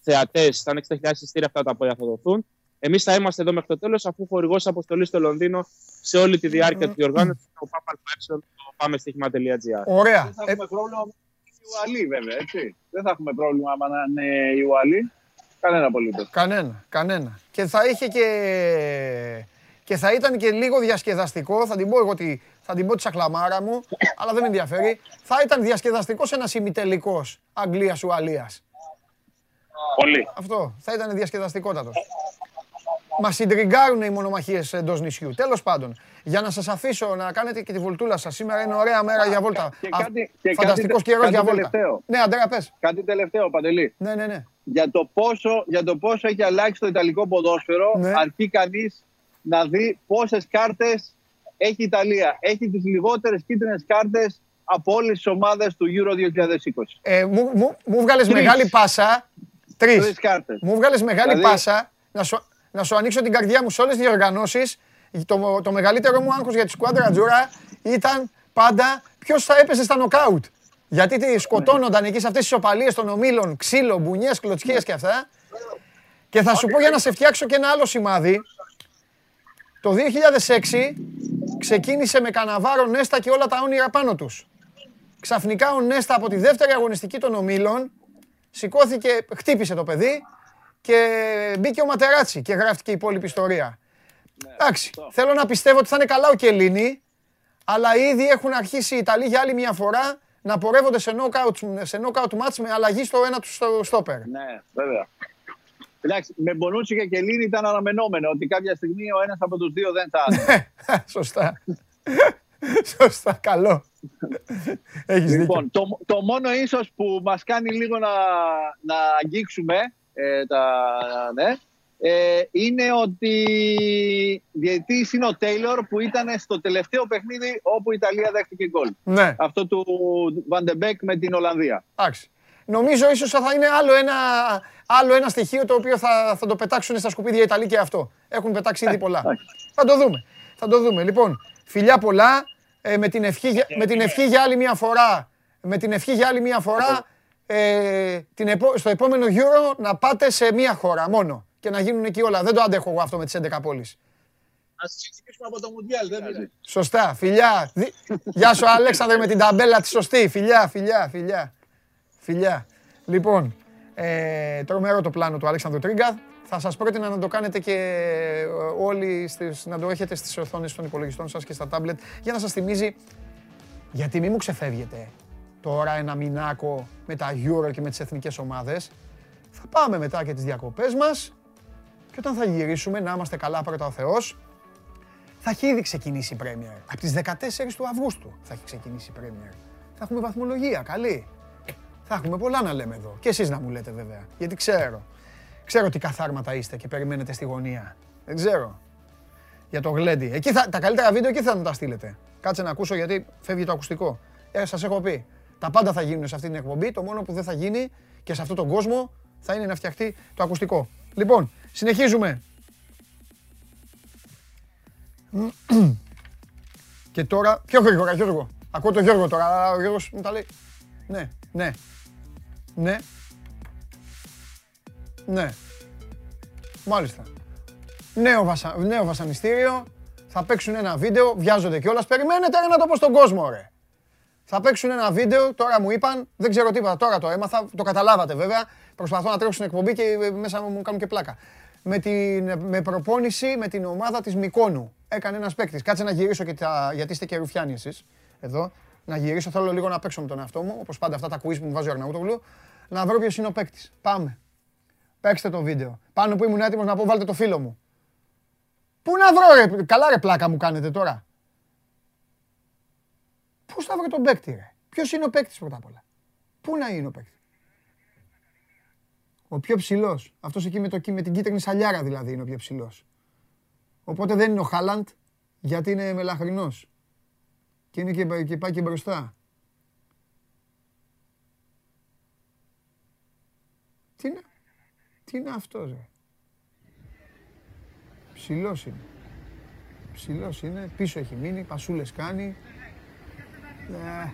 θεατές, θα είναι 60.000 εισιτήρια αυτά τα οποία θα δοθούν. Εμείς θα είμαστε εδώ μέχρι το τέλος, αφού χορηγός αποστολής στο Λονδίνο σε όλη τη διάρκεια της διοργάνωσης ο Πάπας το πάμε στοίχημα.gr. Ωραία. Δεν θα έχουμε πρόβλημα με οι Ουαλοί, βέβαια. Έτσι. Δεν θα έχουμε πρόβλημα με να είναι οι Ουαλοί. Κανένα απολύτως. Κανένα, κανένα. Και θα είχε και. Και θα ήταν και λίγο διασκεδαστικό, θα την πω εγώ τη, θα την πω τη σακλαμάρα μου, αλλά δεν με ενδιαφέρει. Θα ήταν διασκεδαστικός ένας ημιτελικός Αγγλία-Ουαλία. Πολύ. Αυτό. Θα ήταν διασκεδαστικότατος. Μας συντριγκάρουν οι μονομαχίες εντός νησιού. Τέλος πάντων, για να σας αφήσω να κάνετε και τη βολτούλα σας. Σήμερα είναι ωραία μέρα για βόλτα. Φανταστικός καιρός για βόλτα. Ναι, Αντρέα, πες. Κάτι τελευταίο, Παντελή. Ναι, ναι, ναι. Για το πόσο, για το πόσο έχει αλλάξει το Ιταλικό ποδόσφαιρο, ναι. αρκεί κανείς να δει πόσες κάρτες έχει η Ιταλία. Έχει τις λιγότερες κίτρινες κάρτες από όλες τις ομάδες του Euro 2020. Ε, μου μου, μου βγάλες μεγάλη πάσα. Τρεις. Μου βγάλες μεγάλη δηλαδή... πάσα να σου, να σου ανοίξω την καρδιά μου σε όλες τις διοργανώσεις. Το, το μεγαλύτερο μου άγχος για τη σκουάντρα Τζούρα ήταν πάντα ποιος θα έπεσε στα νοκάουτ. Γιατί τι σκοτώνονταν εκεί σε αυτές τις οπαλίες των ομίλων, ξύλο, μπουνιές, κλωτσιές και αυτά. Και θα σου πω για να σε φτιάξω και ένα άλλο σημάδι. Το 2006 ξεκίνησε με Καναβάρο, Νέστα και όλα τα όνειρα πάνω τους. Ξαφνικά ο Νέστα από τη δεύτερη αγωνιστική των ομίλων σηκώθηκε, χτύπησε το παιδί και μπήκε ο Ματεράτσι και γράφτηκε η υπόλοιπη ιστορία. Ναι, Εντάξει, θέλω να πιστεύω ότι θα είναι καλά ο Κελίνη, αλλά ήδη έχουν αρχίσει οι Ιταλοί για άλλη μια φορά να πορεύονται σε knockout, σε knockout match με αλλαγή στο ένα τους στο στόπερ. Ναι, βέβαια. Εντάξει, με Μπονούτσι και Κελίνη ήταν αναμενόμενο ότι κάποια στιγμή ο ένας από τους δύο δεν θα... [laughs] Ναι, σωστά. Σωστά, καλό. Έχεις λοιπόν, Το, το μόνο ίσως που μας κάνει λίγο να, να αγγίξουμε ε, τα, ναι, ε, είναι ότι διαιτής είναι ο Τέιλορ που ήταν στο τελευταίο παιχνίδι όπου η Ιταλία δέχτηκε γκολ. Ναι. Αυτό του Βαντεμπέκ με την Ολλανδία. Εντάξει. Νομίζω ίσως θα είναι άλλο ένα, άλλο ένα στοιχείο το οποίο θα, θα το πετάξουν στα σκουπίδια οι Ιταλοί και αυτό. Έχουν πετάξει ήδη ε, πολλά. θα το δούμε. Θα το δούμε. Λοιπόν, φιλιά πολλά. ε, με, την ευχή, για- με την ευχή για άλλη μια φορά, με την ευχή για άλλη μια φορά, ε, την επο- στο επόμενο Euro να πάτε σε μια χώρα μόνο και να γίνουν εκεί όλα. Δεν το αντέχω εγώ αυτό με τις 11 πόλεις. Α ξεκινήσουμε από το Μουντιάλ. Δεν πειράζει. Σωστά, φιλιά. Δι- Γεια σου Αλέξανδρε με την ταμπέλα τη σωστή. Φιλιά, φιλιά, φιλιά. Φιλιά. Λοιπόν, ε, τρομερό το πλάνο του Αλέξανδρου Τρίγκα. Θα σας πρότεινα να το κάνετε και ε, όλοι, στις, να το έχετε στις οθόνες των υπολογιστών σας και στα τάμπλετ για να σας θυμίζει, γιατί μη μου ξεφεύγετε τώρα ένα μηνάκο με τα Euro και με τις εθνικές ομάδες. Θα πάμε μετά και τις διακοπές μας και όταν θα γυρίσουμε να είμαστε καλά πρώτα ο Θεός, θα έχει ήδη ξεκινήσει η Premier. Από τις 14 του Αυγούστου θα έχει ξεκινήσει η Premier. Θα έχουμε βαθμολογία, καλή. Θα έχουμε πολλά να λέμε εδώ. Και εσείς να μου λέτε βέβαια, γιατί ξέρω. Ξέρω τι καθάρματα είστε και περιμένετε στη γωνία. Δεν ξέρω. Για το γλέντι. Εκεί θα, τα καλύτερα βίντεο εκεί θα μου τα στείλετε. Κάτσε να ακούσω γιατί φεύγει το ακουστικό. Ε, σας έχω πει. Τα πάντα θα γίνουν σε αυτή την εκπομπή. Το μόνο που δεν θα γίνει και σε αυτόν τον κόσμο θα είναι να φτιαχτεί το ακουστικό. Λοιπόν, συνεχίζουμε. [clears throat] Και τώρα, πιο γρήγορα Γιώργο. Ακούω τον Γιώργο τώρα, αλλά ο Γιώργος μου τα λέει. Ναι, ναι, ναι, ναι. Μάλιστα. Νέο, βασα... Νέο βασανιστήριο, θα παίξουν ένα βίντεο, βιάζονται κιόλας. Περιμένετε ρε, να το πω στον κόσμο ρε. Θα παίξουν ένα βίντεο, τώρα μου είπαν, δεν ξέρω τίποτα, τώρα το έμαθα, το καταλάβατε βέβαια. Προσπαθώ να τρέξω στην εκπομπή και ε, μέσα μου κάνουν και πλάκα. Με, την, με προπόνηση με την ομάδα της Μικόνου. Έκανε ένας παίκτης. Κάτσε να γυρίσω και τα, γιατί είστε και ρουφιάνοι εσείς εδώ. Να γυρίσω, θέλω λίγο να παίξω με τον εαυτό μου, όπως πάντα αυτά τα quiz που μου βάζει ο Αρναούτογλου. Να βρω ποιος είναι ο παίκτης. Πάμε. Παίξτε το βίντεο. Πάνω που ήμουν έτοιμος να πω βάλτε το φίλο μου. Πού να βρω ρε, καλά ρε πλάκα μου κάνετε τώρα. Πού θα βρω τον παίκτη, ρε; Ποιος είναι ο παίκτης πρώτα απ' όλα; Πού να είναι ο παίκτης; Ο πιο ψηλός. Αυτός εκεί με, το, με την κίτρινη σαλιάρα δηλαδή είναι ο πιο ψηλός. Οπότε δεν είναι ο Χάλαντ γιατί είναι μελαχρινός. Και, είναι και, και πάει και μπροστά. Τι είναι, τι είναι αυτός, ρε; Ψηλός είναι. Ψηλός είναι, πίσω έχει μείνει, πασούλες κάνει. Ε,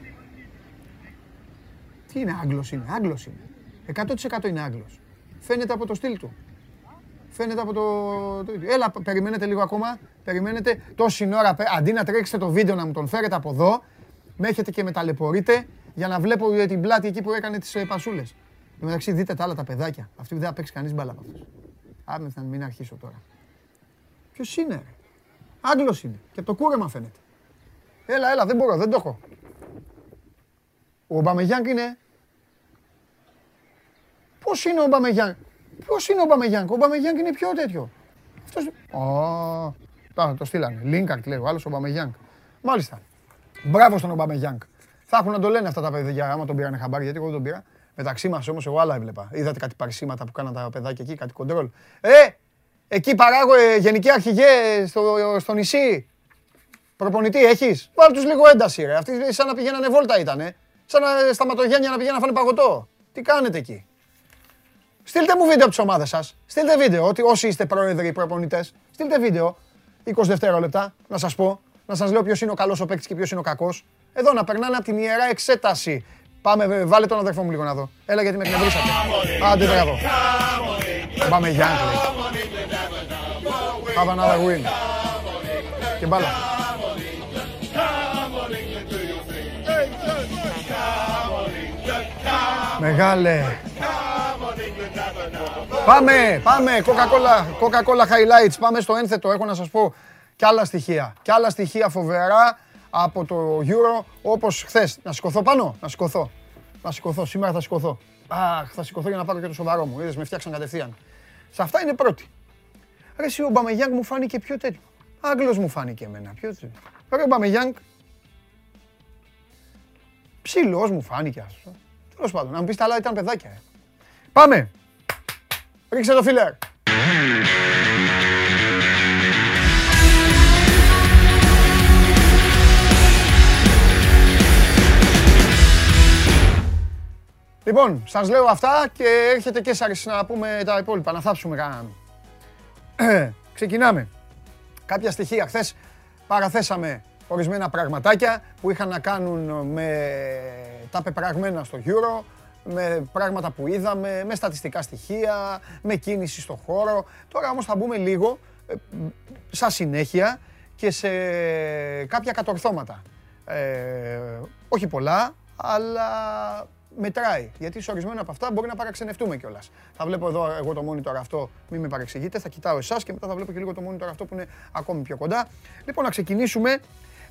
Τι είναι, Άγγλος είναι, Άγγλος είναι. 100% είναι Άγγλος. Φαίνεται από το στυλ του. Φαίνεται από το... το- Έλα, περιμένετε λίγο ακόμα. Περιμένετε τόση ώρα. πε- Αντί να τρέξετε το βίντεο να μου τον φέρετε από εδώ, με έχετε και με ταλαιπωρείτε για να βλέπω ε, την πλάτη εκεί που έκανε τις ε, πασούλες. Εν τω μεταξύ δείτε τα άλλα τα παιδάκια. Αυτή δεν θα παίξει κανείς μπάλα από αυτούς. Άμε να μην αρχίσω τώρα. Ποιος είναι, ρε; Άγγλος είναι. Και από το κούρεμα φαίνεται. Έλα, έλα, δεν μπορώ, δεν το έχω. Ο Μπαμεγιάνγκ είναι. Πώς είναι ο Μπαμεγιάνγκ. Πώς είναι ο Μπαμεγιάνγκ. Ο Μπαμεγιάνγκ είναι πιο τέτοιο. Αυτός... Ω, τώρα το στείλανε. Λίνκαρτ λέει ο άλλος ο Μπαμεγιάνγκ. Μάλιστα. Μπράβο στον Ομπαμεγιάνγκ. Θα έχουν να το λένε αυτά τα παιδιά άμα τον πήρανε χαμπάρι, γιατί εγώ δεν τον πήρα. Μεταξύ μας όμως, εγώ άλλα έβλεπα. Είδατε κάτι παρισίματα που κάναν τα παιδάκια εκεί, κάτι κοντρόλ. Ε! Εκεί παράγω ε, γενική αρχηγέ στο, στο νησί. Προπονητή έχεις; Βάλ τους λίγο ένταση, ρε. Αυτοί σαν να πηγαίνανε βόλτα ήταν. Σαν να σταματογένεια να πηγαίνουν να φάνε παγωτό. Τι κάνετε εκεί; Στείλτε μου βίντεο από τις ομάδες σας. Στείλτε βίντεο, ότι όσοι είστε πρόεδροι ή προπονητές, στείλτε βίντεο 20 δευτερόλεπτα να σας πω, να σας λέω ποιος είναι ο καλός ο παίκτης και ποιος είναι ο κακός. Εδώ να περνάνε από την ιερά εξέταση. Πάμε, βε- βάλε τον αδερφό μου λίγο να δω. Έλα γιατί με εκνευρίσατε. Άντε μπράβο. Πάμε Γιάννη λέει. Have another win. Και μπάλα. Μεγάλε. Πάμε, πάμε, Coca-Cola, Coca-Cola Highlights, πάμε στο ένθετο, έχω να σας πω κι άλλα στοιχεία. Κι άλλα στοιχεία φοβερά από το Euro, όπως χθες. Να σηκωθώ πάνω, να σηκωθώ. Να σηκωθώ, σήμερα θα σηκωθώ. Αχ, θα σηκωθώ για να πάρω και το σοβαρό μου, είδες, με φτιάξαν κατευθείαν. Σε αυτά είναι πρώτη. Ρε εσύ ο Μπαμεγιάνγκ μου φάνηκε πιο τέτοιο. Άγγλος μου φάνηκε εμένα, πιο τέτοιο. Ρε ο Μπαμεγιάνγκ, ψηλός μου φάνηκε αυτό. Τέλος πάντων, να μου πεις τα άλλα ήταν παιδάκια. ε. Πάμε! Ρίξε το φίλερ. Λοιπόν, σας λέω αυτά και έρχεται και σας να πούμε τα υπόλοιπα, να θάψουμε κανέναν. [clears throat] Ξεκινάμε. Κάποια στοιχεία. Χθες παραθέσαμε ορισμένα πραγματάκια που είχαν να κάνουν με τα πεπραγμένα στο Euro, με πράγματα που είδαμε, με στατιστικά στοιχεία, με κίνηση στο χώρο. Τώρα όμως θα μπούμε λίγο, ε, σαν συνέχεια, και σε κάποια κατορθώματα. Ε, όχι πολλά, αλλά μετράει. Γιατί σε ορισμένα από αυτά μπορεί να παραξενευτούμε κιόλας. Θα βλέπω εδώ εγώ το monitor αυτό, μην με παρεξηγείτε. Θα κοιτάω εσάς και μετά θα βλέπω και λίγο το monitor αυτό που είναι ακόμη πιο κοντά. Λοιπόν, να ξεκινήσουμε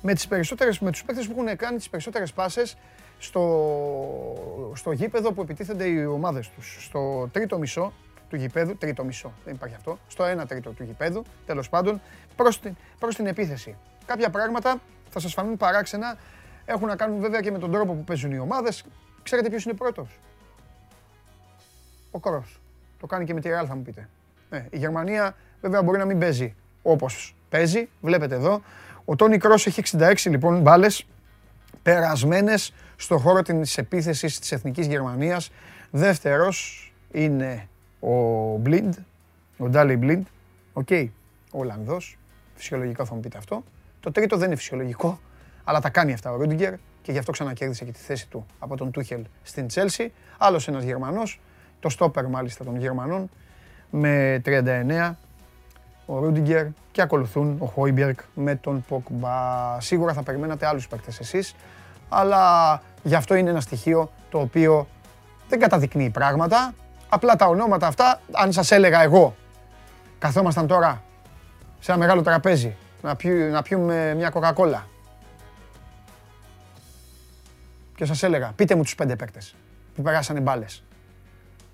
με, τις περισσότερες, με τους παίκτες που έχουν κάνει τις περισσότερες πάσες στο, στο γήπεδο που επιτίθενται οι ομάδες τους. Στο τρίτο μισό του γηπέδου, τρίτο μισό, δεν υπάρχει αυτό, στο ένα τρίτο του γηπέδου, τέλος πάντων, προς την, προς την επίθεση. Κάποια πράγματα θα σας φανούν παράξενα, έχουν να κάνουν βέβαια και με τον τρόπο που παίζουν οι ομάδες. Ξέρετε ποιος είναι πρώτος; Ο Κρός. Το κάνει και με τη Real θα μου πείτε. Ε, η Γερμανία βέβαια μπορεί να μην παίζει όπως παίζει, βλέπετε εδώ. Ο Τόνι Κρός έχει 66 λοιπόν μπάλες περασμένες στο χώρο της επίθεσης της Εθνικής Γερμανίας. Δεύτερος είναι ο Μπλίντ, ο Ντάλι Μπλίντ, οκ, ο Ολλανδός, φυσιολογικό θα μου πείτε αυτό. Το τρίτο δεν είναι φυσιολογικό, αλλά τα κάνει αυτά ο Ρούντιγκερ και γι' αυτό ξανακέρδισε και τη θέση του από τον Τούχελ στην Τσέλσι. Άλλος ένας Γερμανός, το στόπερ μάλιστα των Γερμανών, με 39, ο Ρούντιγκερ και ακολουθούν ο Χόιμπερκ με τον Ποκμπά. Σίγουρα θα περιμένατε άλλους παίκτες εσείς, αλλά γι' αυτό είναι ένα στοιχείο το οποίο δεν καταδεικνύει πράγματα. Απλά τα ονόματα αυτά, αν σας έλεγα εγώ, καθόμασταν τώρα σε ένα μεγάλο τραπέζι να, να πιούμε μια κοκακόλα και σας έλεγα, πείτε μου τους πέντε παίκτες που περάσανε μπάλες.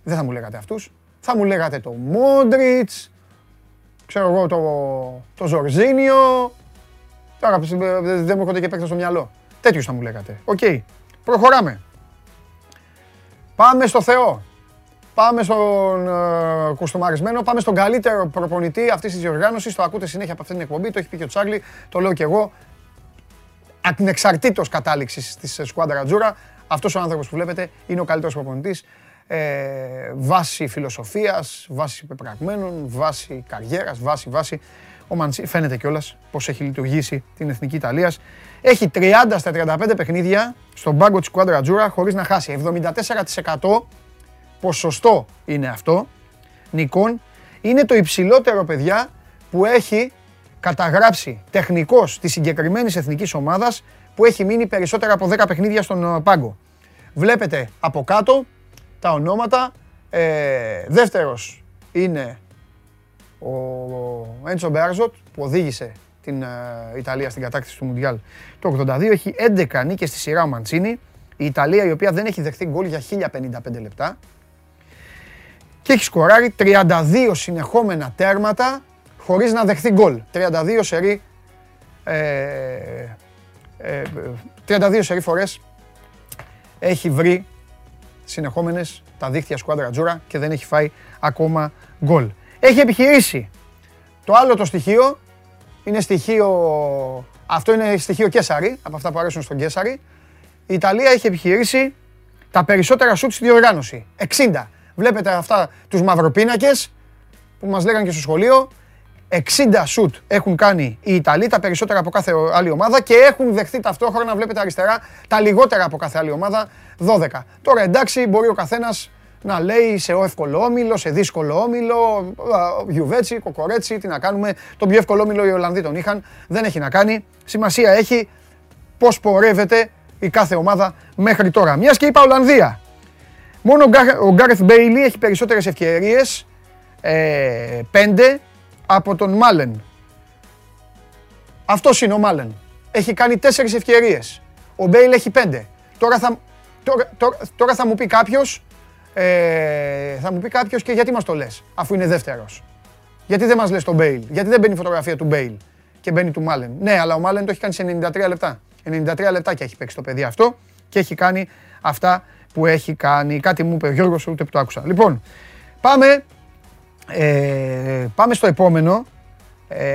Δεν θα μου λέγατε αυτούς. Θα μου λέγατε το Μόντριτς, ξέρω εγώ το, το Ζορζίνιο. Τώρα δεν μου έρχονται και παίκτες στο μυαλό. Τέτοιους θα μου λέγατε. Οκ. Προχωράμε. Πάμε στο Θεό. Πάμε στον ε, κουστομαρισμένο, πάμε στον καλύτερο προπονητή αυτής της διοργάνωσης. Το ακούτε συνέχεια από αυτή την εκπομπή. Το έχει πει και ο Τσάγλι, το λέω και εγώ. Ανεξαρτήτως κατάληξης της Squadra Azzurra, αυτός ο άνθρωπος που βλέπετε είναι ο καλύτερος προπονητής ε, βάση φιλοσοφίας, βάση πεπραγμένων, βάση καριέρας, βάση, βάση. Ο Μαντσί φαίνεται κιόλας πώς έχει λειτουργήσει την Εθνική Ιταλίας. Έχει 30 στα 35 παιχνίδια στον πάγκο της Σκουάντρα Τζούρα χωρίς να χάσει. 74% ποσοστό είναι αυτό. Νικών είναι το υψηλότερο παιδιά που έχει καταγράψει τεχνικός της συγκεκριμένης εθνικής ομάδας που έχει μείνει περισσότερα από 10 παιχνίδια στον ε, πάγκο. Βλέπετε από κάτω τα ονόματα. Ε, δεύτερος είναι ο Έντσο Μπέρζοτ που οδήγησε την ε, Ιταλία στην κατάκτηση του Μουντιάλ το 82. Έχει 11 νίκες στη σειρά ο Μαντσίνη. Η Ιταλία η οποία δεν έχει δεχθεί γκολ για 1055 λεπτά. Και έχει σκοράρει 32 συνεχόμενα τέρματα χωρίς να δεχθεί γκολ. 32 σερί, ε, 32 ε, σερί φορές έχει βρει συνεχόμενες τα δίχτυα σκουάντρα Τζούρα και δεν έχει φάει ακόμα γκολ. Έχει επιχειρήσει. Το άλλο το στοιχείο είναι στοιχείο, αυτό είναι στοιχείο Κέσαρη, από αυτά που αρέσουν στον Κέσαρη. Η Ιταλία έχει επιχειρήσει τα περισσότερα σουτς στη διοργάνωση. 60. Βλέπετε αυτά τους μαυροπίνακες που μας λέγανε και στο σχολείο. 60 σουτ έχουν κάνει οι Ιταλοί, τα περισσότερα από κάθε άλλη ομάδα και έχουν δεχθεί ταυτόχρονα, βλέπετε αριστερά, τα λιγότερα από κάθε άλλη ομάδα, 12. Τώρα εντάξει, μπορεί ο καθένας να λέει σε εύκολο όμιλο, σε δύσκολο όμιλο, Γιουβέτσι, Κοκορέτσι, τι να κάνουμε. Τον πιο εύκολο όμιλο οι Ολλανδοί τον είχαν, δεν έχει να κάνει. Σημασία έχει πώς πορεύεται η κάθε ομάδα μέχρι τώρα. Μιας και είπα Ολλανδία. Μόνο ο Γκάρεθ Μπέιλι έχει περισσότερες ευκαιρίες, ε, πέντε, από τον Μάλεν. Αυτός είναι ο Μάλεν. Έχει κάνει τέσσερις ευκαιρίες. Ο Μπέιλ έχει πέντε. Τώρα θα, τώρα, τώρα, θα μου πει κάποιος, ε, θα μου πει κάποιος και γιατί μας το λες, αφού είναι δεύτερος. Γιατί δεν μας λες τον Μπέιλ, γιατί δεν μπαίνει η φωτογραφία του Μπέιλ και μπαίνει του Μάλεν; Ναι, αλλά ο Μάλεν το έχει κάνει σε 93 λεπτά. 93 λεπτά και έχει παίξει το παιδί αυτό και έχει κάνει αυτά που έχει κάνει. Κάτι μου είπε ο Γιώργος, ούτε που το άκουσα. Λοιπόν, πάμε ε, πάμε στο επόμενο ε,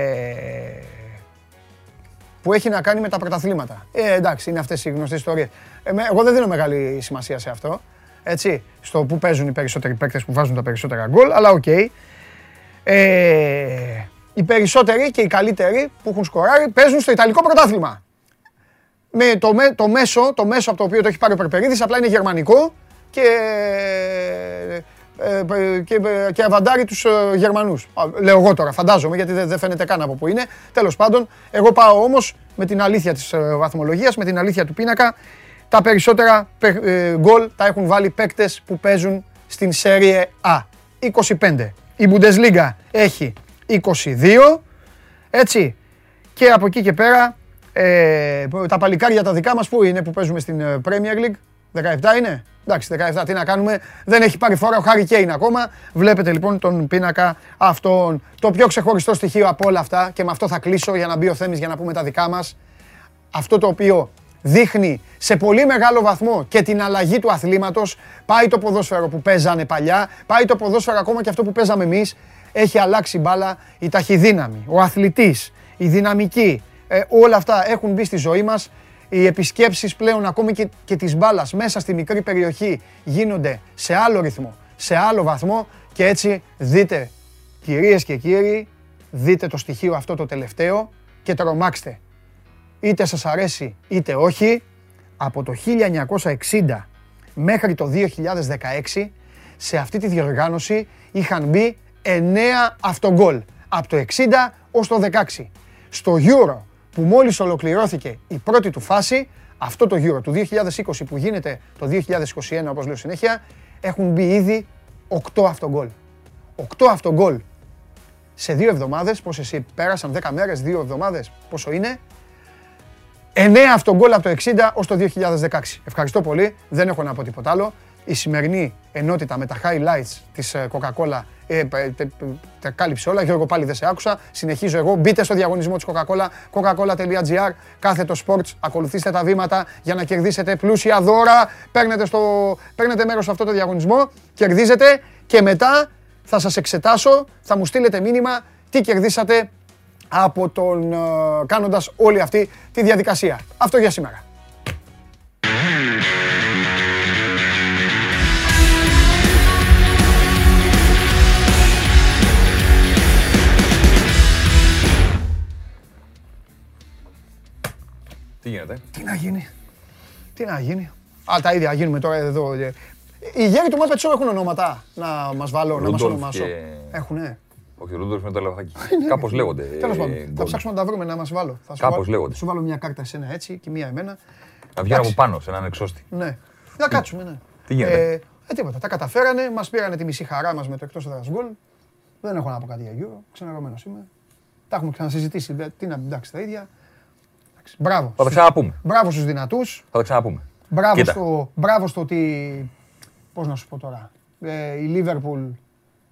που έχει να κάνει με τα πρωταθλήματα. Ε, εντάξει, είναι αυτές οι γνωστές ιστορίες. Ε, εγώ δεν δίνω μεγάλη σημασία σε αυτό. Έτσι, στο που παίζουν οι περισσότεροι παίκτες που βάζουν τα περισσότερα γκολ, αλλά OK. Okay. Ε, οι περισσότεροι και οι καλύτεροι που έχουν σκοράρει παίζουν στο Ιταλικό πρωτάθλημα. με το, με- το μέσο, το μέσο από το οποίο το έχει πάρει ο Περπερίδης απλά είναι γερμανικό και, ε, ε, και, ε, και αβαντάρει τους ε, Γερμανούς. Α, Λέω εγώ τώρα, φαντάζομαι, γιατί δεν, δεν φαίνεται καν από πού είναι. Τέλος πάντων, εγώ πάω όμως με την αλήθεια της ε, βαθμολογίας, με την αλήθεια του πίνακα. Τα περισσότερα πε- ε, γκολ τα έχουν βάλει παίκτες που παίζουν στην Serie A. 25. Η Bundesliga έχει 22. Έτσι. Και από εκεί και πέρα, ε, τα παλικάρια τα δικά μας που είναι που παίζουμε στην ε, Premier League; 17 είναι; Εντάξει, 17 τι να κάνουμε. Δεν έχει πάρει φορά ο Χάρη Κέιν ακόμα. Βλέπετε λοιπόν τον πίνακα αυτόν. Το πιο ξεχωριστό στοιχείο από όλα αυτά και με αυτό θα κλείσω για να μπει ο Θέμης για να πούμε τα δικά μας. Αυτό το οποίο δείχνει σε πολύ μεγάλο βαθμό και την αλλαγή του αθλήματος. Πάει το ποδόσφαιρο που παίζανε παλιά, πάει το ποδόσφαιρο ακόμα και αυτό που παίζαμε εμείς. Έχει αλλάξει μπάλα η ταχυδύναμη, ο αθλητής, η δυναμική. ε, όλα αυτά έχουν μπει στη ζωή μας. Οι επισκέψεις πλέον ακόμη και, και της μπάλας μέσα στη μικρή περιοχή γίνονται σε άλλο ρυθμό, σε άλλο βαθμό και έτσι δείτε κυρίες και κύριοι, δείτε το στοιχείο αυτό το τελευταίο και τρομάξτε είτε σας αρέσει είτε όχι, από το 1960 μέχρι το 2016 σε αυτή τη διοργάνωση είχαν μπει 9 αυτογκόλ. Από το 60 ως το 16. Στο Euro που μόλις ολοκληρώθηκε η πρώτη του φάση, αυτό το Euro του 2020 που γίνεται το 2021 όπως λέω συνέχεια, έχουν μπει ήδη 8 αυτογκόλ. 8 αυτογκόλ σε δύο εβδομάδες, πώς εσύ πέρασαν 10 μέρες, δύο εβδομάδες, πόσο είναι, 9 αυτογκόλ από το 60 ως το 2016. Ευχαριστώ πολύ. Δεν έχω να πω τίποτα άλλο. Η σημερινή ενότητα με τα highlights της ε, Coca-Cola ε, ε, τε- τα κάλυψε όλα. Γιώργο πάλι δεν σε άκουσα. Συνεχίζω εγώ. Μπείτε στο διαγωνισμό της Coca-Cola, coca-cola.gr, κάθετο sports. Ακολουθήστε τα βήματα για να κερδίσετε πλούσια δώρα. Παίρνετε, στο, παίρνετε μέρος σε αυτό το διαγωνισμό, κερδίζετε και μετά θα σας εξετάσω, θα μου στείλετε μήνυμα τι κερδίσατε από τον ε, κάνοντας όλη αυτή τη διαδικασία. Αυτό για σήμερα. Τι γίνεται; Τι να γίνει; Τι να γίνει; Α, τα ίδια γίνουμε τώρα εδώ. ε. Οι γέροι του Muppet Show έχουν ονόματα να μας βάλω, να μας Ρούντολφ ονομάσω. και- Έχουνε. Όχι, ο Ρούντολφ με το λαβάκι. [laughs] Κάπως λέγονται. Τέλος ε, πάντων, θα γκολ. ψάξουμε να τα βρούμε να μας βάλω. Θα σου Κάπως βάλω- λέγονται. Θα σου βάλω μια κάρτα εσένα έτσι και μια εμένα. Να βγαίνω από Εντάξει. πάνω σε έναν εξώστη. Ναι. Να κάτσουμε, ναι. Τι γίνεται; Ε, ε, τίποτα. Τα καταφέρανε, μας πήρανε τη μισή χαρά μας με το εκτός έδρας γκολ. Δεν έχω να πω κάτι για Euro. Ξενερωμένος είμαι. Τα έχουμε ξανασυζητήσει. ε, Τι να εντάξει τα ίδια. Εντάξει, Μπράβο. Θα τα ξαναπούμε. Μπράβο στους δυνατούς. Θα τα ξαναπούμε. Μπράβο Κοίτα. στο, μπράβο στο ότι. Πώς να σου πω τώρα. Ε, η Λίβερπουλ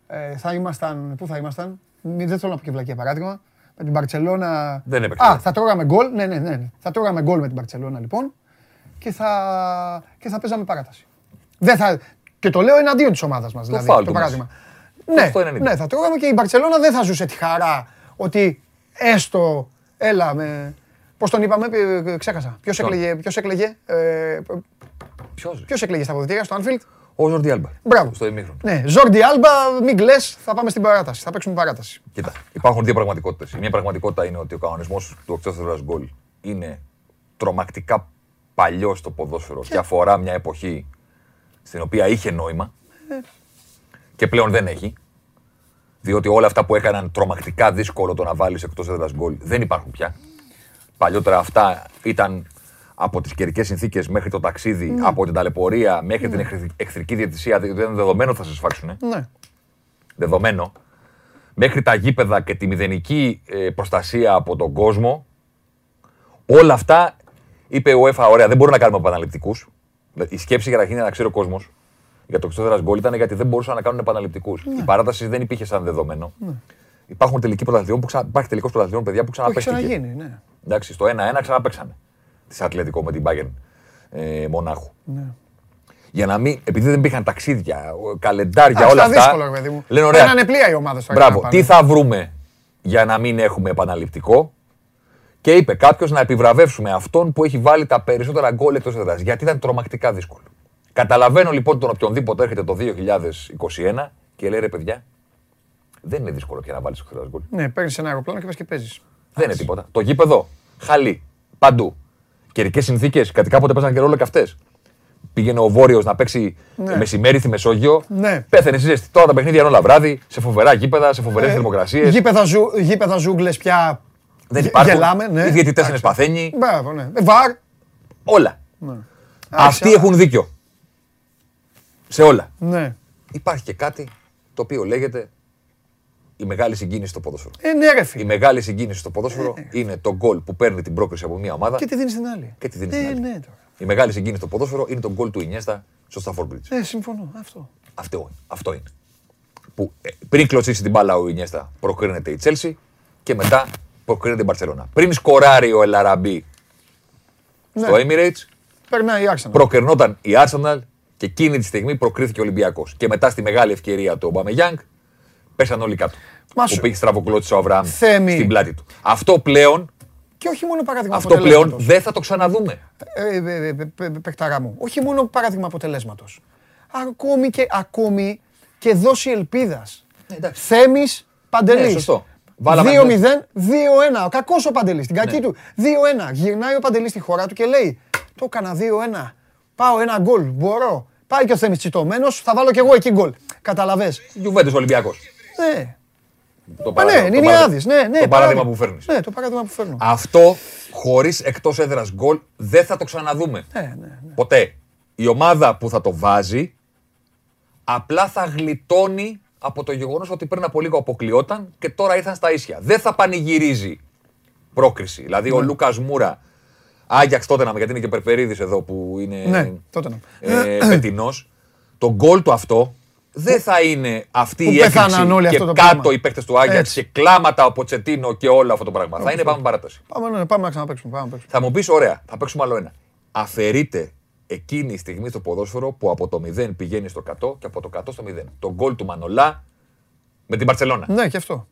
ε, θα ήμασταν. Πού θα ήμασταν; Μη- Δεν θέλω να πω και βλακία παράδειγμα. Με την Παρσελώνα. Δεν έπαιξε. Α, θα τρώγαμε γκολ. Ναι, ναι, ναι. Θα τρώγαμε γκολ με την Παρσελώνα λοιπόν. Και θα, και θα παίζαμε παράταση. Δεν θα, και το λέω εναντίον της ομάδας μας. Δηλαδή, φάουλ το του παράδειγμα. Ναι, 8-90. ναι, θα τρώγαμε και η Μπαρσελόνα δεν θα ζούσε τη χαρά ότι έστω. Έλα με. Πώς τον είπαμε, ε, ξέχασα. Ποιος Ποιον; έκλαιγε, ποιος έκλαιγε, ε, Ποιος. ποιος έκλαιγε στα αποδητήρια, στο Anfield; Ο Ζορντί Άλμπα. Μπράβο. Στο ημίχρονο. Ναι, Ζόρντι Άλμπα, μην κλε, θα πάμε στην παράταση. Θα παίξουμε παράταση. Κοίτα, υπάρχουν δύο πραγματικότητες. Η μία πραγματικότητα είναι ότι ο κανονισμός του εκτό γκολ είναι τρομακτικά παλιό στο ποδόσφαιρο και αφορά μια εποχή στην οποία είχε νόημα και πλέον δεν έχει. Διότι όλα αυτά που έκαναν τρομακτικά δύσκολο το να βάλεις εκτός έδρας γκολ δεν υπάρχουν πια. Παλιότερα αυτά ήταν από τις καιρικές συνθήκες μέχρι το ταξίδι, από την ταλαιπωρία μέχρι την εχθρι- εχθρική διαιτησία. Δεν είναι δεδομένο ότι θα σε σφάξουν Ναι. δεδομένο, μέχρι τα γήπεδα και τη μηδενική ε, προστασία από τον κόσμο, όλα αυτά είπε η UEFA, ωραία, δεν μπορούμε να κάνουμε επαναληπτικούς. Η σκέψη καταρχήν είναι να ξέρει ο κόσμος για το εξωτερικό γκολ ήταν γιατί δεν μπορούσαν να κάνουν επαναληπτικούς. Η παράταση δεν υπήρχε σαν δεδομένο. Υπάρχουν τελικοί πρωταθλητών που ξα... υπάρχει τελικός πρωταθλητών παιδιά που Το έχει ξαναπέστηκε. ξαναγίνει, ναι. Εντάξει, στο 1-1 ξαναπέξανε. Της Ατλέτικο με την Bayern ε, Μονάχου. ναι. Για να μην, επειδή δεν υπήρχαν ταξίδια, καλεντάρια, Α, όλα στα αυτά. δύσκολα, ρε παιδί μου. Λένε ωραία. Παίρνανε πλοία οι ομάδες τώρα Μπράβο. για να πάνε. Τι θα βρούμε για να μην έχουμε επαναληπτικό; Και είπε κάποιος να επιβραβεύσουμε αυτόν που έχει βάλει τα περισσότερα γκολ εκτός έδρας. Γιατί ήταν τρομακτικά δύσκολο. Καταλαβαίνω λοιπόν τον οποιονδήποτε έρχεται το 2021 και λέει ρε παιδιά, δεν είναι δύσκολο πια να βάλεις εκτός έδρας γκολ. Ναι, παίρνεις ένα αεροπλάνο και πας και παίζεις. Δεν είναι τίποτα. Το γήπεδο, χαλί, παντού. καιρικές συνθήκες, γιατί κάποτε παίζαν και ρόλο και αυτές. Πήγαινε ο Βόρειος να παίξει Ναι. μεσημέρι στη Μεσόγειο. Ναι. Πέθανε ζέστη. Τώρα τα παιχνίδια είναι όλα βράδυ, σε φοβερά γήπεδα, σε φοβερές Ε, θερμοκρασίες. Γήπεδα, ζου, γήπεδα ζούγκλες πια Δεν γε- υπάρχουν. γελάμε, ναι. Οι διαιτητέ είναι Εντάξει. σπαθένοι. Μπράβο, ναι. Ε, Βαρ. Όλα. Αυτοί Άξα. έχουν δίκιο. Σε όλα. Ναι. Υπάρχει και κάτι το οποίο λέγεται η μεγάλη συγκίνηση στο ποδόσφαιρο. Ε, ναι, ρε Η φίλε. μεγάλη συγκίνηση στο ποδόσφαιρο είναι το γκολ που παίρνει την πρόκριση από μια ομάδα Και τι δίνει στην άλλη. και τη δίνει Ε, στην άλλη. ναι, τώρα. Η μεγάλη συγκίνηση στο ποδόσφαιρο είναι το γκολ του Ινιέστα στο Stafford Bridge. Ε, συμφωνώ. Αυτό. Αυτό, αυτό είναι. Που ε, πριν κλωτσίσει την μπάλα ο Ινιέστα προκρίνεται η Τσέλσι και μετά προκρίνεται η Μπαρσελόνα. Πριν σκοράρει ο Ελαραμπή Ναι. στο Emirates, Περνάει η Arsenal. προκερνόταν η Arsenal και εκείνη τη στιγμή προκρίθηκε ο Ολυμπιακός. Και μετά στη μεγάλη ευκαιρία του Ομπαμεγιάνγκ πέσαν όλοι κάτω. Μα που σου- πήγε στραβοκλώτησε ο Αβραάμ Θέμη. στην πλάτη του. Αυτό πλέον, Και όχι μόνο παράδειγμα αυτό πλέον αποτελέσματος. δεν θα το ξαναδούμε. ε, ε, ε, ε, παιχταρά μου. Όχι μόνο παράδειγμα αποτελέσματος. Ακόμη και, ακόμη και δόση ελπίδας. εντάξει. Θέμης Παντελής. Ναι, σωστό. Βάλαμε 2-0, 2-1. Ο κακός ο Παντελής. Την κακή Ναι. του. 2-1. Γυρνάει ο Παντελής στη χώρα του και λέει: Το έκανα 2-1. Πάω ένα γκολ. Μπορώ. Πάει και ο Θέμης τσιτωμένος. Θα βάλω κι εγώ εκεί γκολ. Καταλαβέ. Γιουβέντες Ολυμπιακός. Ναι. Το Α, παράδειγμα- ναι, το είναι παράδειγμα- άδει. Ναι, ναι, Το παράδειγμα που φέρνεις. Ναι, το παράδειγμα που φέρνω. Αυτό χωρίς εκτός έδρας γκολ δεν θα το ξαναδούμε. Ναι, ναι, ναι. Ποτέ. Η ομάδα που θα το βάζει απλά θα γλιτώνει από το γεγονός ότι πριν από λίγο αποκλειόταν και τώρα ήρθαν στα ίσια. Δεν θα πανηγυρίζει πρόκριση. Δηλαδή Ναι. ο Λούκας Μούρα, Άγιαξ τότε γιατί είναι και Περπερίδης εδώ που είναι Ναι, τότε να. ε, πετινός, το γκολ του αυτό δεν θα είναι αυτή Που η έκρηξη πέθαναν όλοι και αυτό το κάτω πράγμα. οι παίκτες του Άγιαξ Έτσι. και κλάματα από Τσετίνο και όλο αυτό το πράγμα. Θα είναι πάμε παράταση. Πάμε, ναι, πάμε να ξαναπέξουμε. Πάμε να παίξουμε. Θα μου πεις, ωραία, θα παίξουμε άλλο ένα. Αφαιρείται εκείνη η στιγμή στο ποδόσφαιρο που από το 0 πηγαίνει στο 100 και από το 100 στο 0. Το γκολ του Μανολά με την Παρσελώνα. Ναι, και αυτό.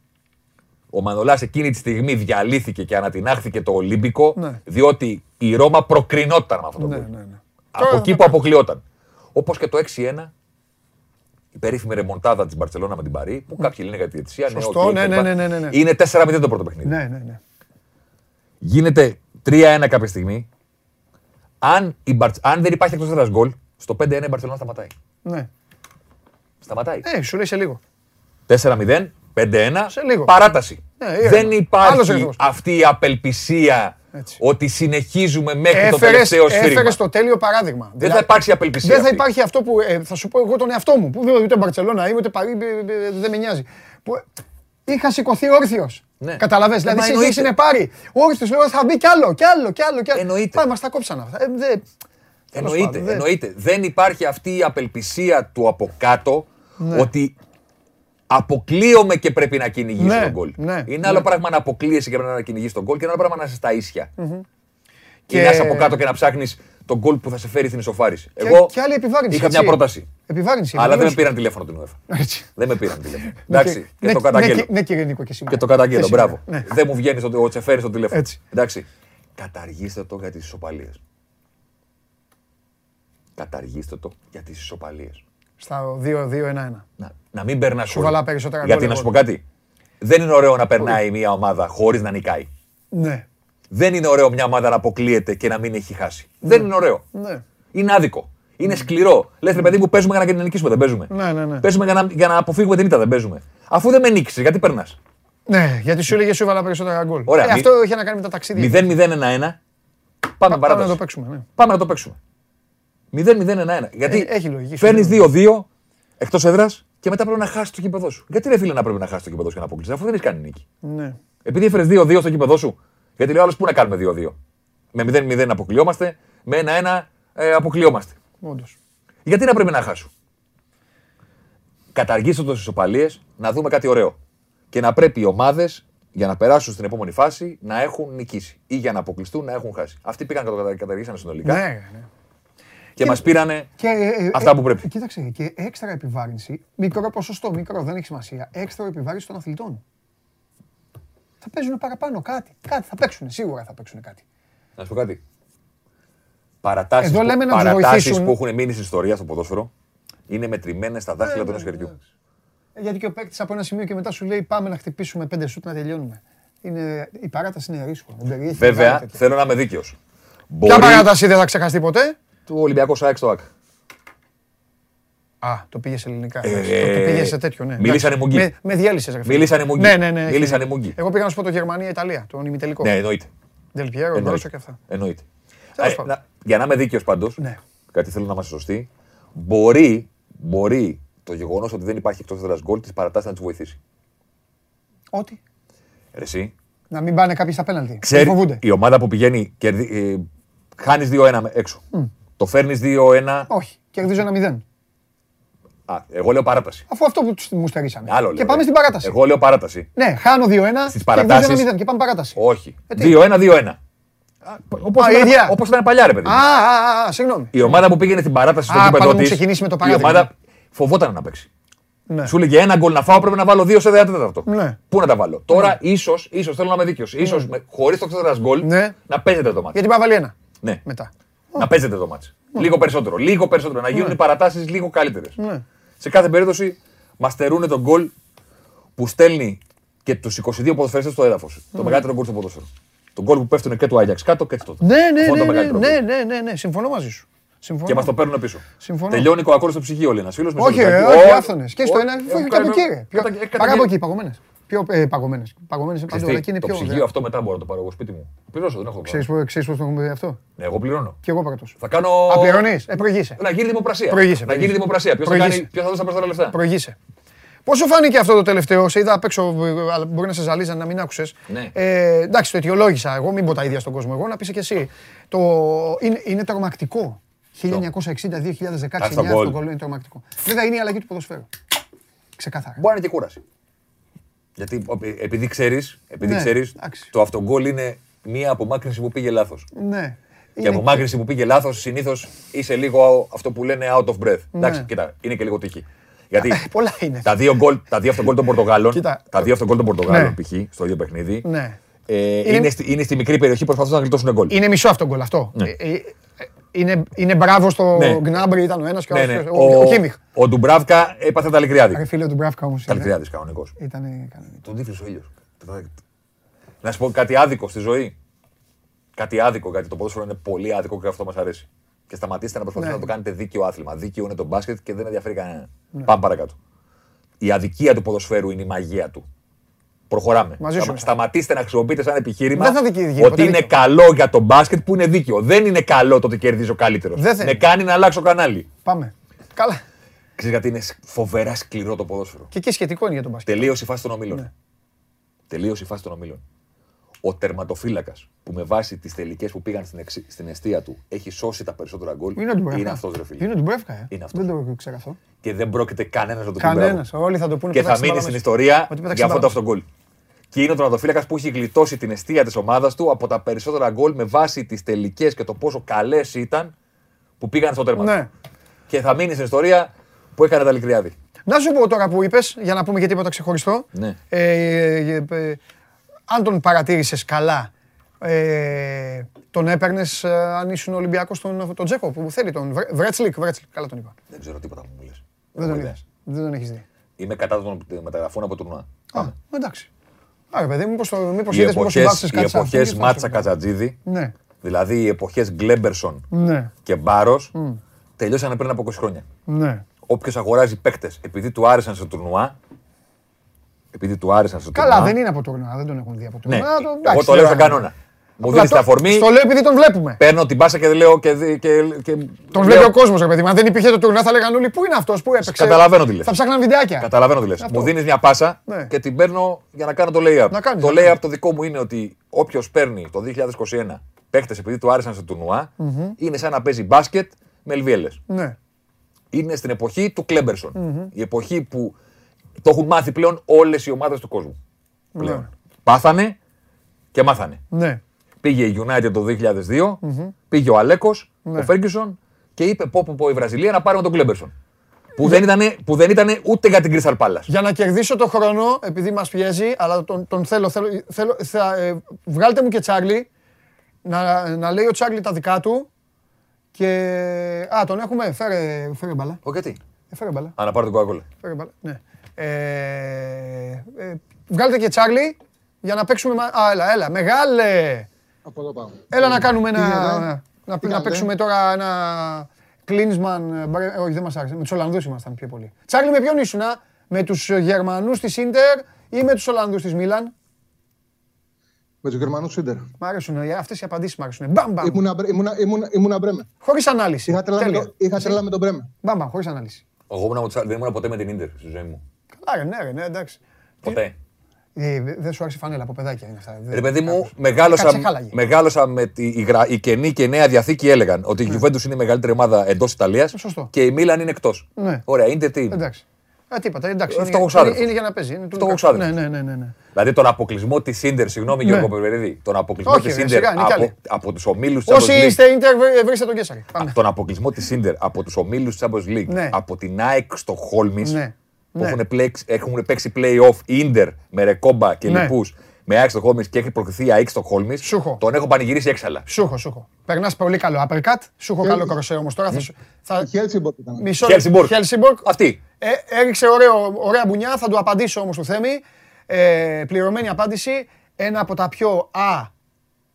Ο Μανολάς εκείνη τη στιγμή διαλύθηκε και ανατινάχθηκε το Ολύμπικο, Ναι. διότι η Ρώμα προκρινόταν με αυτό το Ναι, γκολ. ναι, ναι. Από Τώρα εκεί θα που τα- αποκλειόταν. Όπως και το 6-1, η περίφημη ρεμοντάδα της Μπαρσελόνα με την Παρή, που κάποιοι λένε για τη διαιτησία. ναι, Σωστό, οκ, ναι, κλπ. ναι, ναι, ναι, ναι, ναι. Είναι 4-0 το πρώτο παιχνίδι. Ναι, ναι, ναι. Γίνεται 3-1 κάποια στιγμή. Αν, η Μπαρτ- αν δεν υπάρχει εκτός έδρας γκολ, στο 5-1 η Μπαρσελόνα σταματάει. ναι. Σταματάει. Ε, σου λέει σε λίγο. 4-0, 5-1, Σε λίγο. παράταση. Ναι, ήρεμα. δεν Άλλος υπάρχει ρυθμός. αυτή η απελπισία Έτσι. ότι συνεχίζουμε μέχρι το Έφερες, τελευταίο σφύριγμα. έφερες το τέλειο παράδειγμα. Δεν Δηλαδή, θα υπάρξει απελπισία. Δεν θα αυτή. υπάρχει αυτό που ε, θα σου πω εγώ τον εαυτό μου. Που δεν- ούτε Μπαρσελόνα είμαι, ούτε Παρί, ε, ε, δεν με νοιάζει. Που ε, είχα σηκωθεί όρθιος. Ναι. Καταλαβες, Ε, δηλαδή μα εσύ εννοείται. είναι πάρει. Όρθιος λέω θα μπει κι άλλο, κι άλλο, κι άλλο. Κι άλλο. Εννοείται. Πάμε, μας τα κόψαν αυτά. Ε, δεν- τέλος Εννοείται, πάντων, δεν- εννοείται. Δεν υπάρχει αυτή η απελπισία του από κάτω ότι αποκλείομαι και πρέπει να κυνηγήσει Ναι, τον γκολ. ναι, είναι ναι. άλλο πράγμα να αποκλείεσαι και πρέπει να κυνηγήσεις τον γκολ και ένα άλλο πράγμα να είσαι στα ίσια. Και Και- να είσαι από κάτω και να ψάχνεις τον γκολ που θα σε φέρει στην ισοφάριση. Και- Εγώ και άλλη επιβάρυνση. είχα έτσι. μια πρόταση. Επιβάρυνση. Αλλά δεν με επιβεβαίωση. πήραν τηλέφωνο την UEFA. [laughs] Έτσι. Δεν με πήραν τηλέφωνο. Ναι, Εντάξει, και- και ναι, το ναι, καταγγέλω. και- Ναι, κύριε Νίκο, και σήμερα. Και το καταγγέλω, Και μπράβο. σήμερα, ναι. Δεν μου βγαίνει στο- ο Τσεφέρι στο τηλέφωνο. Έτσι. Εντάξει. Καταργήστε το για τις ισοπαλίες. Καταργήστε το για τις ισοπαλίες. Στα 2-2-1-1. Να, να μην περνά Σου βάλα περισσότερα Γιατί γκολ να σου πω εγώ. κάτι. Δεν είναι ωραίο να περνάει μια ομάδα χωρίς να νικάει. Ναι. Δεν είναι ωραίο μια ομάδα να αποκλείεται και να μην έχει χάσει. Δεν είναι ωραίο. Ναι. Είναι άδικο. Είναι σκληρό. Λες, ρε παιδί μου, παίζουμε για να νικήσουμε, δεν παίζουμε. Ναι, ναι, ναι. Παίζουμε για να, για να αποφύγουμε την ήττα, δεν παίζουμε. Αφού δεν με νίκησες, γιατί περνάς; Ναι, γιατί σου έλεγε σου έβαλα περισσότερα γκολ. Ωραία, Ε, μη- αυτό είχε να κάνει με τα ταξίδια. 0-0-1-1. Πάμε Πάμε παράταση. να το παίξουμε. Ναι. Πάμε να το παίξουμε. 0-0-1-1. Γιατί Ε, έχει λογική, φέρνει σου λέω. 2-2 εκτός έδρας και μετά πρέπει να χάσεις το κήπεδο σου. Γιατί ρε φίλε να πρέπει να χάσεις το κήπεδο σου και να αποκλείσει, αφού δεν έχεις κάνει νίκη. ναι. Επειδή έφερες 2-2 στο κήπεδο σου, γιατί λέει άλλος πού να κάνουμε 2-2. Με 0-0 αποκλειόμαστε, με 1-1 ε, αποκλειόμαστε. Όντως. Γιατί να πρέπει να χάσουν. Καταργήστε το στι ισοπαλίες, να δούμε κάτι ωραίο. Και να πρέπει οι ομάδες για να περάσουν στην επόμενη φάση να έχουν νικήσει. Ή για να αποκλειστούν να έχουν χάσει. Αυτοί πήγαν και το κατα- καταργήσανε συνολικά Ναι, ναι. Και μας πήρανε Και, ε, ε, αυτά ε, που πρέπει. Κοίταξε, και έξτρα επιβάρυνση, μικρό ποσοστό, μικρό, δεν έχει σημασία. Έξτρα επιβάρυνση των αθλητών. Θα παίζουν παραπάνω κάτι. Κάτι θα παίξουν, σίγουρα θα παίξουν κάτι. Να σου πω κάτι. Παρατάσεις Εδώ που, λέμε να τους παρατάσεις βοηθήσουν. που έχουν μείνει στην ιστορία στο ποδόσφαιρο είναι μετρημένες στα δάχτυλα του ενός χεριού. Ε, Γιατί και ο παίκτης από ένα σημείο και μετά σου λέει πάμε να χτυπήσουμε πέντε σουτ να τελειώνουμε. Είναι, η παράταση είναι ρίσκο. δεν περιέχει Βέβαια, μεγάλα τέτοια. θέλω να είμαι δίκαιος. Ποια Μπορεί παράταση δεν θα ξεχαστεί ποτέ; Του Ολυμπιακού ΣΑΕΚ στο ΑΚ. Α, το πήγες σε ελληνικά. Ε, εντάξει, το, το πήγες σε τέτοιο, ναι. μίλησανε Εντάξει. μουγγί. Με, με διέλυσε. ρε φίλε. Μίλησανε μουγγί. Ναι, ναι, ναι. έχει Μίλησανε δίκιο. μουγγί. Εγώ πήγα να σου πω το Γερμανία-Ιταλία, τον ημιτελικό. Ναι, εννοείται. Δελπιέρο, Εννοείται. Γκρόσο και αυτά. Εννοείται. Τέλος Ε, πάντων. να- για να είμαι δίκαιος πάντως, Ναι. κάτι θέλω να είμαστε σωστοί, μπορεί, μπορεί το γεγονός ότι δεν υπάρχει εκτός έδρας γκολ της παρατάσεις να τους βοηθήσει. Ό,τι. Ρε Εσύ, Να μην πάνε κάποιοι στα πέναλτι. ξέρει, Φοβούνται. η ομάδα που πηγαίνει, κερδί, ε, χάνεις 2-1 με- έξω. Το φέρνεις 2-1. Όχι. Κερδίζω ένα μηδέν. Α, εγώ λέω παράταση. Αφού αυτό που τους- μου στερήσανε. Άλλο λέω, και πάμε ρε. στην παράταση. Εγώ λέω παράταση. Ναι, χάνω 2-1. Στις κερδίζω παρατάσεις- ένα μηδέν και πάμε παράταση. Όχι. Ε, τι; 2-1-2-1. Όπως Α, η ίδια. ήταν, όπως ήταν παλιά, ρε παιδί. Α, α, α, συγγνώμη. Η ομάδα που πήγαινε στην παράταση στο Α, γήπεδο πάντα μου της, ξεκινήσει με το Η παράδειγμα. ομάδα φοβόταν να παίξει. Ναι. Σου έλεγε ένα γκολ να φάω, πρέπει να βάλω δύο σε ένα τέταρτο. Ναι. Πού να τα βάλω; Τώρα ίσως, ίσως θέλω να είμαι δίκαιος. σω χωρίς το ξέδρα γκολ Ναι. να παίζετε το μάτι. Γιατί πάει να βάλει ένα. Ναι. Μετά. Να παίζετε το μάτι. Λίγο περισσότερο. Λίγο περισσότερο. Να γίνουν οι παρατάσεις λίγο καλύτερες. Ναι. Σε κάθε περίπτωση μα στερούν τον γκολ που στέλνει και τους 22 ποδοσφαιριστές στο έδαφος. Το μεγαλύτερο γκολ στο ποδόσφαιρο. Το γκολ που πέφτουν και του Άγιαξ κάτω και το. Ναι, ναι, Αυτό είναι ναι, το ναι, μεγαλύτερο ναι, γκολ. ναι, ναι, ναι, συμφωνώ μαζί σου. Συμφωνώ. Και μας το παίρνουν πίσω. Συμφωνώ. Τελειώνει ο ακόρdo στο ψυγείο, λέει ένας φίλος. Όχι, ρε, όχι, άφθονες. Και στο ένα, φύγει και από εκεί, ρε. Πιο- ε, Παρά από εκεί, παγωμένες. Πιο ε, παγωμένες. Παγωμένες είναι παντού, αλλά εκεί είναι Το πιο. ψυγείο αυτό μετά μπορώ να το πάρω εγώ σπίτι μου. Πληρώσω, δεν έχω Ξέρεις πρόβλημα. πώς το έχουμε πει αυτό; Ναι, εγώ πληρώνω. Και εγώ πρώτο. Θα κάνω. Α, πληρώνεις; Ε, προηγείσαι. Να γίνει δημοπρασία. Προηγείσαι, Να γίνει προηγείσαι. δημοπρασία. Ποιος θα, Προηγείσαι. κάνει- ποιος θα δώσει τα περισσότερα λεφτά; Προηγείσαι. Πώς σου φάνηκε αυτό το τελευταίο, σε είδα απ' έξω, ε, αλλά μπορεί να σε ζαλίζει να μην άκουσες. Ναι. Ε, εντάξει, το αιτιολόγησα. Εγώ μην πω τα ίδια στον κόσμο. Εγώ να πεις και εσύ. Το, είναι, είναι τρομακτικό. 1960-2016 στο αυτό γκολ. το γκολ είναι τρομακτικό. Βέβαια είναι η αλλαγή του ποδοσφαίρου. Ξεκάθαρα. Μπορεί να είναι και κούραση. Γιατί ο- επειδή ξέρεις, επειδή Ναι, ξέρεις, εντάξει. το αυτογκόλ είναι μία απομάκρυνση που πήγε λάθος. Ναι. Και Είναι- απομάκρυνση που πήγε λάθος, συνήθως είσαι λίγο αυτό που λένε out of breath. Εντάξει, Ναι. κοίτα, είναι και λίγο τύχη. Γιατί πολλά είναι. τα δύο γκολ τα δύο αυτογκόλ των Πορτογάλων, Κοίτα. τα δύο αυτογκόλ των Πορτογάλων Ναι. π.χ. στο ίδιο παιχνίδι, Ναι. ε, είναι, στη, είναι στη μικρή περιοχή προσπαθούν να γλιτώσουν γκολ. Είναι μισό αυτό γκολ αυτό. Ναι. Ε, ε, ε, Είναι, είναι μπράβο στο Ναι. Γκνάμπρι, ήταν ο ένας και ο Ναι, άλλος. ναι. Ο, ο Κίμιχ. ο Ντουμπράβκα έπαθε τα λικριάδη. Ρε φίλε του Μπράφκα όμως. Τα λικριάδη κανονικός. Ήταν κανονικός. Τον τύφλωσε ο ήλιος. Να σου πω κάτι άδικο στη ζωή. Κάτι άδικο, γιατί το ποδόσφαιρο είναι πολύ άδικο και αυτό μας αρέσει. Και σταματήστε να προσπαθείτε Ναι. να το κάνετε δίκαιο άθλημα. Δίκαιο είναι το μπάσκετ και δεν ενδιαφέρει κανέναν. Πάμε παρακάτω. Η αδικία του ποδοσφαίρου είναι η μαγεία του. Προχωράμε. Μαζί σου Σταμα- είμαι. Σταματήστε να χρησιμοποιείτε σαν επιχείρημα Δεν θα δικαιολογεί, ότι ποτέ είναι δίκαιο. καλό για το μπάσκετ που είναι δίκαιο. Δεν είναι καλό το ότι κερδίζει ο καλύτερος. Δεν θα Με είναι. κάνει να αλλάξω κανάλι. Πάμε. Καλά. Ξέρεις γιατί είναι φοβερά σκληρό το ποδόσφαιρο; Και εκεί σχετικό είναι για τον μπάσκετ. Τελείωσε η φάση των ομίλων. Ναι. Τελείωσε η φάση των ομίλων. Ο τερματοφύλακας που με βάση τις τελικές που πήγαν στην, εξ- στην αιστεία του έχει σώσει τα περισσότερα γκολ. Είναι ο Ντουμπρεύκα. Είναι αυτός ρε φίλε. Είναι ο Ντουμπρεύκα, ε. Είναι αυτός. Δεν το ξέρω αυτό. Και δεν πρόκειται κανένας να το πει. Κανένας. μπράβο. Όλοι θα το πούνε Και που θα πέταξε μείνει την στην μπάλα ιστορία μέσα. Ότι πέταξε για αυτό την το μπάλα αυτογκολ. Και είναι ο τερματοφύλακα που έχει γλιτώσει την αιστεία της ομάδας του από τα περισσότερα γκολ με βάση τις τελικές και το πόσο καλές ήταν που πήγαν στο τέρμα. Ναι. του. Και θα μείνει στην ιστορία που έκανε τα λικριάδη. Να σου πω τώρα που είπες, για να πούμε και τίποτα ξεχωριστό. Ναι. Ε, ε, ε, αν τον παρατήρησες καλά, ε, τον έπαιρνες αν ήσουν Ολυμπιακός τον, τον Τζέκο που θέλει τον Βρε- Βρέτσλικ. Βρέτσλικ, καλά τον είπα. Δεν ξέρω τίποτα που μου λες. Δεν τον είδες. Δεν τον έχεις δει. Είμαι κατά των μεταγραφών από τουρνουά. Α, εντάξει. Άρα, παιδί, μήπως, το, μήπως Οι είδες, μήπως εποχές, συμπάθησες οι κάτι σε αυτόν εποχές και θα Μάτσα σου πω. Κατζατζίδη, Ναι, δηλαδή οι εποχές Γκλέμπερσον ναι, και Μπάρος, τελειώσανε πριν από 20 χρόνια. ναι. Όποιος αγοράζει παίκτες επειδή του άρεσαν στο τουρνουά, επειδή του άρεσαν στο Καλά, τουρνουά, δεν είναι από τουρνουά, δεν τον έχουν δει από Ναι, τουρνουά. το- εγώ εντάξει, το λέω τώρα. σαν κανόνα. Μου Απλά δίνει το- την αφορμή, Στο λέω επειδή τον βλέπουμε. παίρνω την πάσα και λέω και. δι- και, και Τον λέω- βλέπει ο κόσμος, ρε παιδί. μου. Αν δεν υπήρχε το τουρνουά, θα λέγανε όλοι πού είναι αυτός που έπαιξε; Καταλαβαίνω τι λες. Θα ψάχναν βιντεάκια. Καταλαβαίνω τι λες. Αυτό. Μου δίνεις μια πάσα Ναι. και την παίρνω για να κάνω το lay-up. Να κάνεις, το να lay-up κάνεις. το δικό μου είναι ότι όποιος παίρνει το 2021 παίχτες επειδή του άρεσαν στο τουρνουά, είναι σαν να παίζει μπάσκετ με ελβιέλες. Ναι. είναι στην εποχή του κλεμπερσον Η εποχή που το έχουν μάθει πλέον όλες οι ομάδες του κόσμου. Πλέον. Ναι. Πάθανε και μάθανε. Ναι. Πήγε η United το 2002, πήγε ο Αλέκος, Ναι. ο Φέργκισον και είπε: Πω, πω, πω η Βραζιλία να πάρουμε τον Κλέμπερσον. Που δεν ήταν, που δεν ήτανε ούτε για την Crystal Palace. Για να κερδίσω το χρόνο, επειδή μας πιέζει, αλλά τον, τον θέλω, θέλω, θέλω θα, ε, βγάλτε μου και Τσάρλι, να, να λέει ο Τσάρλι τα δικά του και... Α, τον έχουμε, φέρε, φέρε μπαλά. Ο γιατί; Ε, φέρε μπαλά, Α, να πάρω την Coca-Cola. φέρε μπαλά, ναι. Ε, ε, βγάλτε και Τσάρλι για να παίξουμε... μα- Α, έλα, έλα, μεγάλε. Από εδώ πάω. Έλα να κάνουμε Τι γίνεται, ένα. ε; Να, να κάνετε; παίξουμε τώρα ένα. Κλίνσμαν. Όχι, δεν μας άρεσε. Με τους Ολλανδούς ήμασταν πιο πολύ. Τσάρλι, με ποιον ήσουν, με τους Γερμανούς της Ιντερ ή με τους Ολλανδούς της Μίλαν; Με τους Γερμανούς Σίντερ. Μ' αρέσουν αυτές οι απαντήσεις. Μ' αρέσουν. Μπαμ, μπαμ. Ήμουνα, Μπρέ- ήμουνα, ήμουνα, ήμουνα Μπρέμε. Χωρίς ανάλυση. Είχα τρέλα, με Τέλεια. το, είχα τρέλα με τον Μπρέμε. Μπαμ, μπαμ, χωρίς ανάλυση. Εγώ ήμουν από τους- δεν ήμουν ποτέ με την Ίντερ στη ζωή μου. Καλά, ρε, ναι, ρε, ναι, εντάξει. Ποτέ. Ε, δε- δεν σου άρεσε η φανέλα από παιδάκια είναι αυτά. Δεν- Ρε παιδί μου, κάτσε. μεγάλωσα, Κάτσε, χάλαγε. μεγάλωσα με τη, η, γρα- η καινή και νέα διαθήκη έλεγαν ότι η Juventus είναι η μεγαλύτερη ομάδα εντός Ιταλίας Ναι. Σωστό. και η Μίλαν είναι εκτός. Ναι. Ωραία, Ίντερ τι είναι; Εντάξει. Α, τίποτα, εντάξει. Ε, είναι- φτωχός είναι, άδερφος. είναι για να παίζει. Είναι του Φτωχός Λουκάκου. άδερφος. Ναι, ναι, ναι, ναι, ναι. Δηλαδή τον αποκλεισμό της Ίντερ, συγγνώμη Ναι. Γιώργο Περβερίδη, τον αποκλεισμό Όχι, της ρε, Ίντερ σιγά, είναι κι από, άλλοι. από τους ομίλους της Όσοι είστε Ιντερ, βρε- βρίσκετε τον Κέσσαρη. Πάμε. τον αποκλεισμό της Ίντερ από τους ομίλους της Champions League, Ναι. από την ΑΕΚ στο Χόλμης, Ναι. Που Ναι. έχουν, πλέξει, έχουν παίξει play-off Ίντερ με Ρεκόμπα και Ναι. λοιπού, με ΑΕΚ στο Χόλμη και έχει προκριθεί η ΑΕΚ στο Χόλμη, Σου έχω. τον έχω πανηγυρίσει έξαλα. Σούχο, σούχο. Περνάς πολύ καλό uppercut. Σου έχω καλό κοροσέ όμως. Τώρα θα σου. Θα... Η Χέλσιμπορκ ήταν. Μισό Χέλσιμπορκ. Χέλσιμπορκ. Αυτή. Ε, έριξε ωραίο, ωραία μπουνιά. Θα του απαντήσω όμως του Θέμη. Ε, πληρωμένη απάντηση. Ένα από τα πιο α.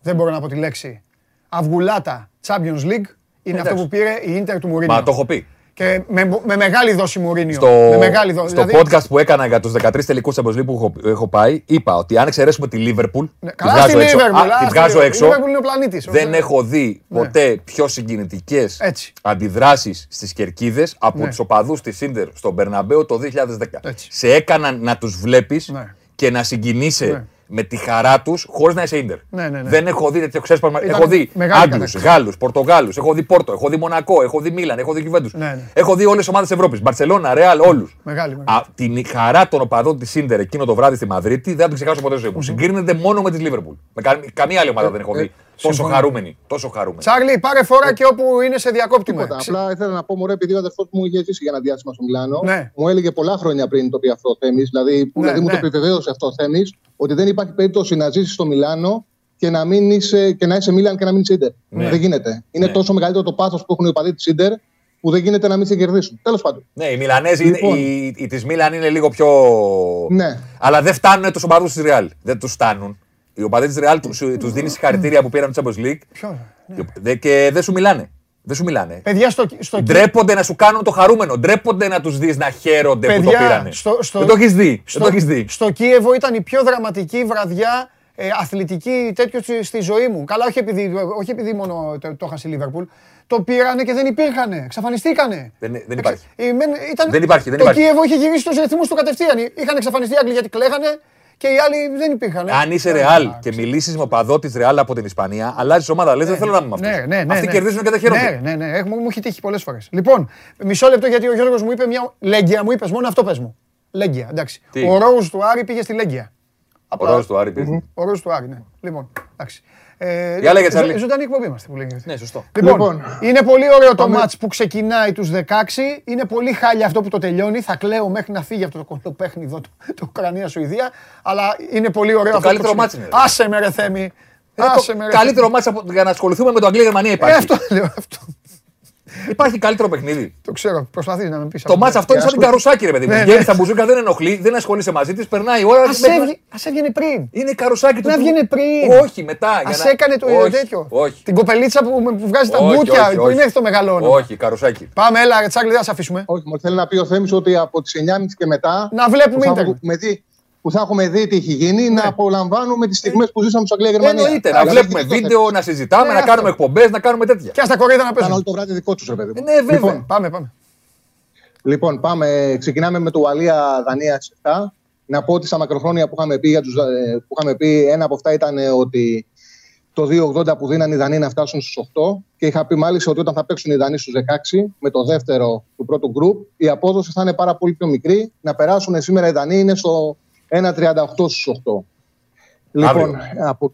Δεν μπορώ να πω τη λέξη. Αυγουλάτα Champions League είναι αυτό Εντάξει. που πήρε η Ίντερ του Μουρίνιο. Μα το έχω πει. Και με, με μεγάλη δόση Μουρίνιο. Στο, με μεγάλη δόση. στο podcast που έκανα για τους 13 τελικούς Champions League που έχω, έχω πάει, είπα ότι αν εξαιρέσουμε τη Liverpool. Ναι, τη καλά βγάζω στη έξω, Liverpool, α, α, τη στη βγάζω Liverpool. έξω. Η Liverpool είναι ο πλανήτης. Δεν Ναι. έχω δει ποτέ πιο συγκινητικές Έτσι. αντιδράσεις στις κερκίδες από Ναι. τους οπαδούς της Ίντερ στον Μπερναμπέο το 2010. Έτσι. Σε έκαναν να τους βλέπεις Ναι. και να συγκινείσαι Ναι. Με τη χαρά τους χωρίς να είσαι Ίντερ. Ναι, ναι, ναι. Δεν έχω δει τέτοιο ξέσπασμα. Ήταν Έχω δει μεγάλη Άγγλους, κατάκτηση. Γάλλους, Πορτογάλους, έχω δει Πόρτο, έχω δει Μονακό, έχω δει Μίλαν, έχω δει Γιουβέντους. Ναι, ναι. Έχω δει όλες τις ομάδες Ευρώπης. Μπαρσελόνα, Ρεάλ, όλους. Μεγάλη, μεγάλη. Την χαρά των οπαδών της Ίντερ εκείνο το βράδυ στη Μαδρίτη δεν θα την ξεχάσω ποτέ στη ζωή μου. Συγκρίνεται μόνο με τη Λίβερπουλ. Με κα- καμία άλλη ομάδα δεν έχω δει τόσο συμφωνώ. χαρούμενη. Τόσο χαρούμενη. Τσάρλι, πάρε φορά και όπου είναι σε διακόπτουμε. Τίποτα. Ξε- Απλά ήθελα να πω μου ρε, επειδή ο αδερφός μου είχε ζήσει για ένα διάστημα στο Μιλάνο. Ναι. Μου έλεγε πολλά χρόνια πριν το πει αυτό ο Θέμης. Δηλαδή, που Ναι, δηλαδή μου το ναι. επιβεβαίωσε αυτό ο Θέμης, ότι δεν υπάρχει περίπτωση να ζήσεις στο Μιλάνο και να, μην είσαι, και να είσαι Μίλαν και να μην είσαι Ιντερ. Ναι. Δεν γίνεται. Είναι Ναι. τόσο μεγαλύτερο το πάθος που έχουν οι οπαδοί της Ιντερ που δεν γίνεται να μην σε κερδίσουν. Τέλος πάντων. Ναι, οι Μιλανέζοι, Λοιπόν. οι, οι της Μίλαν είναι λίγο πιο. Ναι. Αλλά δεν φτάνουν του οπαδού της Ρεάλ. Δεν τους φτάνουν. Οι οπαδοί τη Ρεάλ του δίνει συγχαρητήρια που πήραν το Champions League Ποιο, ναι. Δε- και δεν σου μιλάνε. Δεν σου μιλάνε. Παιδιά, στο, στο, Ντρέπονται να σου κάνουν το χαρούμενο. Ντρέπονται να τους δεις να χαίρονται που το Παιδιά, πήρανε. στο- στο- δεν το έχεις δει. στο, δεν το έχεις δει. στο Κίεβο ήταν η πιο δραματική βραδιά ε, αθλητική τέτοιο στη, στη ζωή μου. Καλά, όχι επειδή, όχι επειδή μόνο το, το έχασε η Λίβερπουλ. Το πήρανε και δεν υπήρχαν. Εξαφανιστήκανε. Δεν- δεν Εξα- υπάρχει. η μεν- ήταν, Δεν υπάρχει, δεν το υπάρχει. Κίεβο είχε γυρίσει τους ρυθμούς του κατευθείαν. Είχαν εξαφανιστεί οι Άγγλοι γιατί κλαίγανε και οι άλλοι δεν υπήρχαν. Αν είσαι Ε, Ρεάλ εντάξει. και μιλήσεις με οπαδό τη Ρεάλ από την Ισπανία, αλλάζεις ομάδα. Λες, δεν θέλω να είμαι με Ναι, αυτού. ναι, ναι, Αυτοί ναι. κερδίζουν και δεν χαίρονται. Ναι, ναι, ναι. Έχουμε- Μου έχει τύχει πολλές φορές. Λοιπόν, μισό λεπτό γιατί ο Γιώργος μου είπε μια. Λέγκια μου είπες, μόνο αυτό πες μου. Λέγκια, εντάξει. Τι; Ο Ρόουζ του Άρη πήγε στη Λέγκια. Ο Ρόζ του Άρη παίζει. Ο Ρόουζ του Άρη, ναι. Λοιπόν, εντάξει. Ε, Για λέγε, ζω- Τσάρλι. Ζωντανή εκπομπή είμαστε που λέγεται. Ναι, σωστό. Λοιπόν, Λοιπόν, είναι πολύ ωραίο το πάμε. μάτς που ξεκινάει τους 16. Είναι πολύ χάλια αυτό που το τελειώνει. Θα κλαίω μέχρι να φύγει αυτό το κοντοπέχνη εδώ, το, το Ουκρανία-Σουηδία. Αλλά είναι πολύ ωραίο αυτό. καλύτερο που μάτς ξεκινάει. είναι, ρε. Άσε με ρε Θέμη. Είναι Άσε το με ρε. καλύτερο μάτσα για να ασχοληθούμε με το Αγγλία-Γερμανία Ε, υπάρχει. αυτό λέω. Αυτό. Υπάρχει καλύτερο παιχνίδι. Το ξέρω. Προσπαθείς να με πεις. Το μάτσα αυτό είναι σαν την καρουσάκι, ρε παιδί μου. Ναι, ναι. Βγαίνει στα μπουζούκα, δεν ενοχλεί, δεν ασχολείσαι μαζί της, περνάει η ώρα. Ας μέχρι να- έβγε- Ας έβγαινε πριν. Είναι καρουσάκι του. Να του- βγαίνει πριν. Όχι, μετά. για Ας να- έκανε το όχι, τέτοιο. Όχι. Την κοπελίτσα που, που βγάζει τα Όχι, μπούτια. όχι, Που όχι. είναι το μεγάλο όνομα. Όχι, καρουσάκι. Πάμε, έλα, ρε Τσάρλι, δεν θα σε αφήσουμε. Όχι, μου θέλει να πει ο Θέμης ότι από τις 9.30 και μετά. Να βλέπουμε που θα ίντερνετ. Έχουμε δει- που θα έχουμε δει τι έχει γίνει, να απολαμβάνουμε τις στιγμές που ζήσαμε στο Αγγλία-Γερμανία. Εννοείται, να Δηλαδή, βλέπουμε γίνεται το βίντεο, να συζητάμε, Ναι, να αυτό. κάνουμε εκπομπές, να κάνουμε τέτοια. Και ας τα κορίδα να Κάνω παίζουν. όλο το βράδυ δικό τους, ρε παιδί μου. Ναι, βέβαια. Λοιπόν, Πάμε, πάμε. Λοιπόν, πάμε. Ξεκινάμε με το Ουαλία-Δανία 7. Να πω ότι στα μακροχρόνια που είχαμε πει, για τους, ε, που είχαμε πει ένα από αυτά ήταν ε, ότι το 2,80 που δίναν οι Δανείοι να φτάσουν στους 8. Και είχα πει μάλιστα ότι όταν θα παίξουν οι Δανείοι στους 16, με το δεύτερο του πρώτου γκρουπ, η απόδοση θα είναι πάρα πολύ πιο μικρή. Να περάσουν σήμερα οι Δανείοι είναι στο 1,38 στους 8. Λοιπόν, από...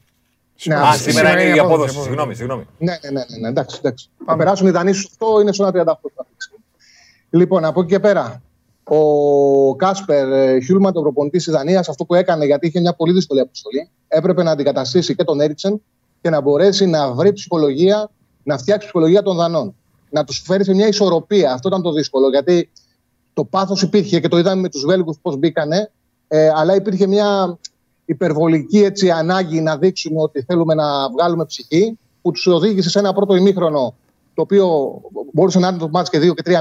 Ναι, Α, από- σήμερα είναι η απόδοση, απόδοση. απόδοση. Συγγνώμη, συγγνώμη. ναι, ναι, ναι, ναι, ναι, εντάξει, εντάξει. Θα Πάμε. περάσουν οι Δανείοι στους 8, είναι στο 1,38. θα παίξει. Λοιπόν, από εκεί και πέρα, ο Κάσπερ ε, Χιούλμαν, τον προπονητή της Δανίας, αυτό που έκανε, γιατί είχε μια πολύ δύσκολη αποστολή, έπρεπε να αντικαταστήσει και τον Έριξεν και να μπορέσει να βρει ψυχολογία, να φτιάξει ψυχολογία των Δανών. Να τους φέρει σε μια ισορροπία. Αυτό ήταν το δύσκολο, γιατί το πάθος υπήρχε και το είδαμε με τους Βέλγους πώς μπήκανε, ε, αλλά υπήρχε μια, υπερβολική έτσι, ανάγκη να δείξουμε ότι θέλουμε να βγάλουμε ψυχή, που τους οδήγησε σε ένα πρώτο ημίχρονο το οποίο μπορούσε να είναι το μάτς και 2 και 3-0,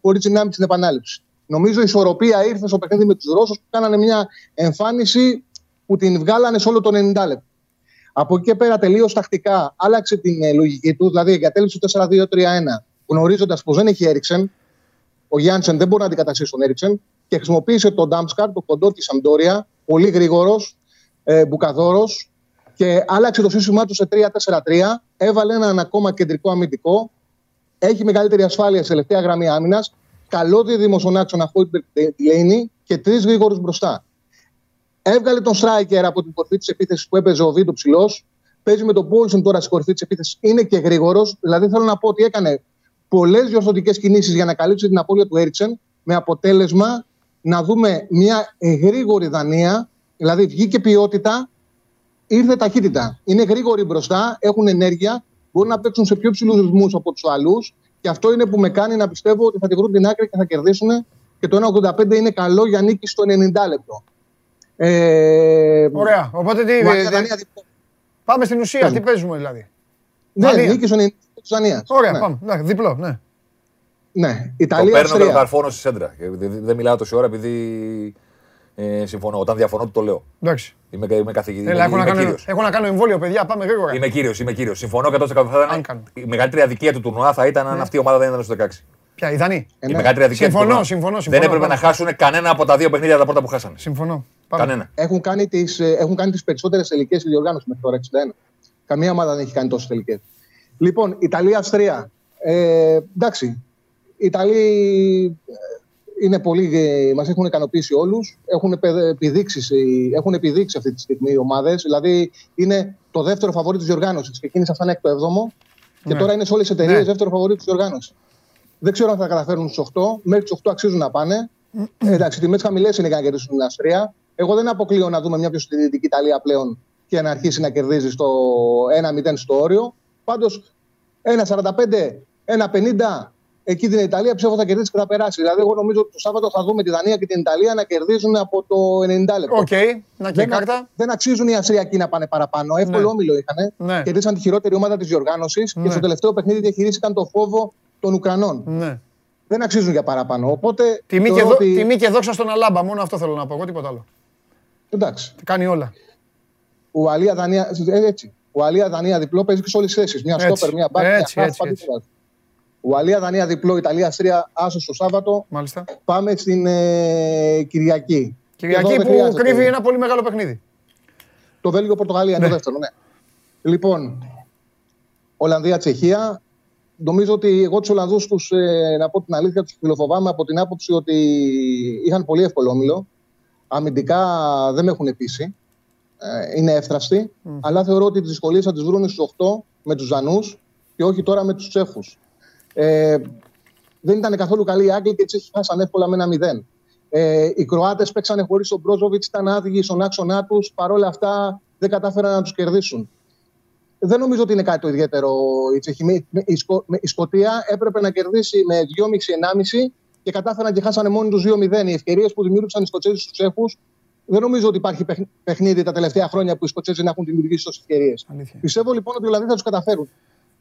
χωρίς να είναι στην επανάληψη. Νομίζω η ισορροπία ήρθε στο παιχνίδι με τους Ρώσους που κάνανε μια εμφάνιση που την βγάλανε σε όλο το 90 λεπτό. Από εκεί και πέρα τελείως τακτικά άλλαξε την ε, λογική του, δηλαδή εγκατέλειψε το 4-2-3-1, γνωρίζοντας πως δεν έχει Έριξεν. Ο Γιάννσεν δεν μπορεί να αντικαταστήσει τον Έριξεν και χρησιμοποίησε τον Ντάμπσκαρ, το κοντό της Σαμπτόρια, πολύ γρήγορος, ε, μπουκαδόρος και άλλαξε το σύστημά του σε 3-4-3. Έβαλε έναν ακόμα κεντρικό αμυντικό. Έχει μεγαλύτερη ασφάλεια σε τελευταία γραμμή άμυνας. Καλό δίδυμο στον άξονα Χόιτμπεργκ Λέινι και τρεις γρήγορους μπροστά. Έβγαλε τον Στράικερ από την κορφή της επίθεσης που έπαιζε ο Βίντο ψηλός. Παίζει με τον Πόλσον τώρα στην κορφή της επίθεσης. Είναι και γρήγορος. Δηλαδή θέλω να πω ότι έκανε πολλές διορθωτικές κινήσεις για να καλύψει την απώλεια του Έριξεν. Με αποτέλεσμα να δούμε μια γρήγορη δανεία. Δηλαδή βγήκε ποιότητα, ήρθε ταχύτητα. Είναι γρήγοροι μπροστά, έχουν ενέργεια, μπορούν να παίξουν σε πιο ψηλούς ρυθμούς από τους άλλους. Και αυτό είναι που με κάνει να πιστεύω ότι θα τη βρουν την άκρη και θα κερδίσουν. Και το 1,85 είναι καλό για νίκη στο 90 λεπτό. Ε, Ωραία. Οπότε τι. Πάμε στην ουσία, τι παίζουμε δηλαδή. Ναι, νίκη στο 90 της Δανίας. Ωραία, ναι. πάμε. Ναι, διπλό, ναι. Ναι, Ιταλία. Το παίρνω και το καρφώνω στη σέντρα. Δεν μιλάω τόση ώρα επειδή ε, συμφωνώ. Όταν διαφωνώ, το λέω. Εντάξει. Είμαι, είμαι καθηγητή. Έλα, έχω, να κάνω, έχω να κάνω εμβόλιο, παιδιά. Πάμε γρήγορα. Είμαι κύριος, είμαι κύριος. Συμφωνώ 100%. Θα ήταν, η μεγαλύτερη αδικία του τουρνουά θα ήταν αν ναι. αυτή η ομάδα δεν ήταν στο 16. Ποια, η Δανή; Η μεγαλύτερη αδικία συμφωνώ, του συμφωνώ, συμφωνώ, Δεν έπρεπε να χάσουν κανένα από τα δύο παιχνίδια τα πρώτα που χάσανε. Συμφωνώ. Κανένα. Έχουν κάνει τις ε, έχουν κάνει τις περισσότερες τελικές διοργάνωση μέχρι τώρα. 61. Καμία ομάδα δεν έχει κάνει τόσες τελικές. Λοιπόν, Ιταλία-Αυστρία. Ε, εντάξει. Οι Ιταλοί είναι πολύ, ε, μας έχουν ικανοποιήσει όλους. Έχουν επιδείξεις, έχουν επιδείξει αυτή τη στιγμή οι ομάδες. Δηλαδή είναι το δεύτερο φαβορή της διοργάνωσης. Ξεκίνησε αυτά εκ το 7ο και ναι. τώρα είναι σε όλες τις εταιρείες ναι. δεύτερο φαβορή της διοργάνωσης. Δεν ξέρω αν θα καταφέρουν στους 8. Μέχρι τους 8 αξίζουν να πάνε. Ε, [clears throat] εντάξει, τιμές χαμηλές είναι για να κερδίσουν την Αυστρία. Εγώ δεν αποκλείω να δούμε μια πιο συντηρητική Ιταλία πλέον και να αρχίσει να κερδίζει στο 1-0 στο όριο. Πάντως 1-45, 1-50 εκεί την Ιταλία ψεύω θα κερδίσει και θα περάσει. Δηλαδή, εγώ νομίζω ότι το Σάββατο θα δούμε τη Δανία και την Ιταλία να κερδίζουν από το 90 λεπτό. Οκ, okay. να και δεν, κάρτα. Δεν αξίζουν οι Αυστριακοί να πάνε παραπάνω. Ναι. Εύκολο όμιλο είχαν. Ναι. Κερδίσαν τη χειρότερη ομάδα της διοργάνωσης ναι. και στο τελευταίο παιχνίδι διαχειρίστηκαν το φόβο των Ουκρανών. Ναι. Δεν αξίζουν για παραπάνω. Οπότε, τιμή, και, ότι... τιμή και δόξα στον Αλάμπα, μόνο αυτό θέλω να πω. Εγώ τίποτα άλλο. Εντάξει. κάνει όλα. Ουαλία Δανία. Ε, έτσι. Ουαλία Δανία διπλό παίζει και σε όλες τις θέσεις. Μια στόπερ, μια μπάκια. Έτσι, έτσι, έτσι. Ουαλία, Δανία διπλό, Ιταλία, Αυστρία, άσο το Σάββατο. Μάλιστα. Πάμε στην ε, Κυριακή. Κυριακή που κρύβει ένα πολύ μεγάλο παιχνίδι. Το Βέλγιο-Πορτογαλία είναι το ναι. δεύτερο, ναι. Λοιπόν, Ολλανδία-Τσεχία. Νομίζω ότι εγώ τους Ολλανδούς τους, ε, να πω την αλήθεια, τους φιλοφοβάμαι από την άποψη ότι είχαν πολύ εύκολο όμιλο. Αμυντικά δεν με έχουν πείσει. Ε, είναι εύθραστοι. Mm. Αλλά θεωρώ ότι τις δυσκολίες θα τις βρουν στους 8 με τους Ζανού και όχι τώρα με τους Τσέχους. Ε, δεν ήταν καθόλου καλή οι Άγγλοι και έτσι χάσαν εύκολα με ένα μηδέν. Ε, οι Κροάτες παίξανε χωρίς τον Μπρόζοβιτ, ήταν άδειοι στον άξονά τους. Παρ' αυτά δεν κατάφεραν να τους κερδίσουν. Δεν νομίζω ότι είναι κάτι το ιδιαίτερο η Τσεχή. Η, Σκο... η Σκοτία έπρεπε να κερδίσει με 2,5-1,5 και κατάφεραν και χάσανε μόνοι τους 2-0. Οι ευκαιρίες που δημιούργησαν οι Σκοτσέζοι στους Τσέχους δεν νομίζω ότι υπάρχει παιχνίδι τα τελευταία χρόνια που οι Σκοτσέζοι να έχουν δημιουργήσει τόσες ευκαιρίες. Πιστεύω λοιπόν ότι οι Ολλανδοί θα τους καταφέρουν.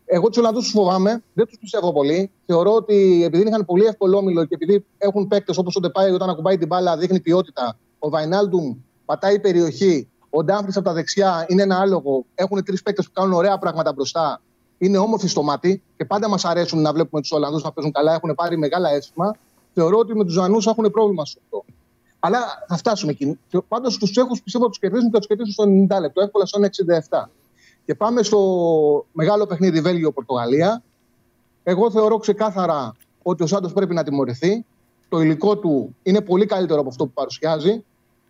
Εγώ τους Ολλανδούς τους φοβάμαι, δεν τους πιστεύω πολύ. Θεωρώ ότι επειδή είχαν πολύ εύκολο όμιλο και επειδή έχουν παίκτες όπως ο Ντεπάη όταν ακουμπάει την μπάλα δείχνει ποιότητα, ο Βαϊνάλντουμ πατάει περιοχή, ο Ντάμπρι από τα δεξιά είναι ένα άλογο. Έχουν τρεις παίκτες που κάνουν ωραία πράγματα μπροστά. Είναι όμορφοι στο μάτι και πάντα μας αρέσουν να βλέπουμε τους Ολλανδούς να παίζουν καλά. Έχουν πάρει μεγάλα αίσθημα. Θεωρώ ότι με τους Ζανού έχουν πρόβλημα στο αυτό. Αλλά θα φτάσουμε εκεί. Πάντως τους Τσέχους πιστεύω ότι τους κερδίζουν και τους κερδίζουν στο 90 λεπτό, εύκολα στο 67. Και πάμε στο μεγάλο παιχνίδι Βέλγιο-Πορτογαλία. Εγώ θεωρώ ξεκάθαρα ότι ο Σάντος πρέπει να τιμωρηθεί. Το υλικό του είναι πολύ καλύτερο από αυτό που παρουσιάζει.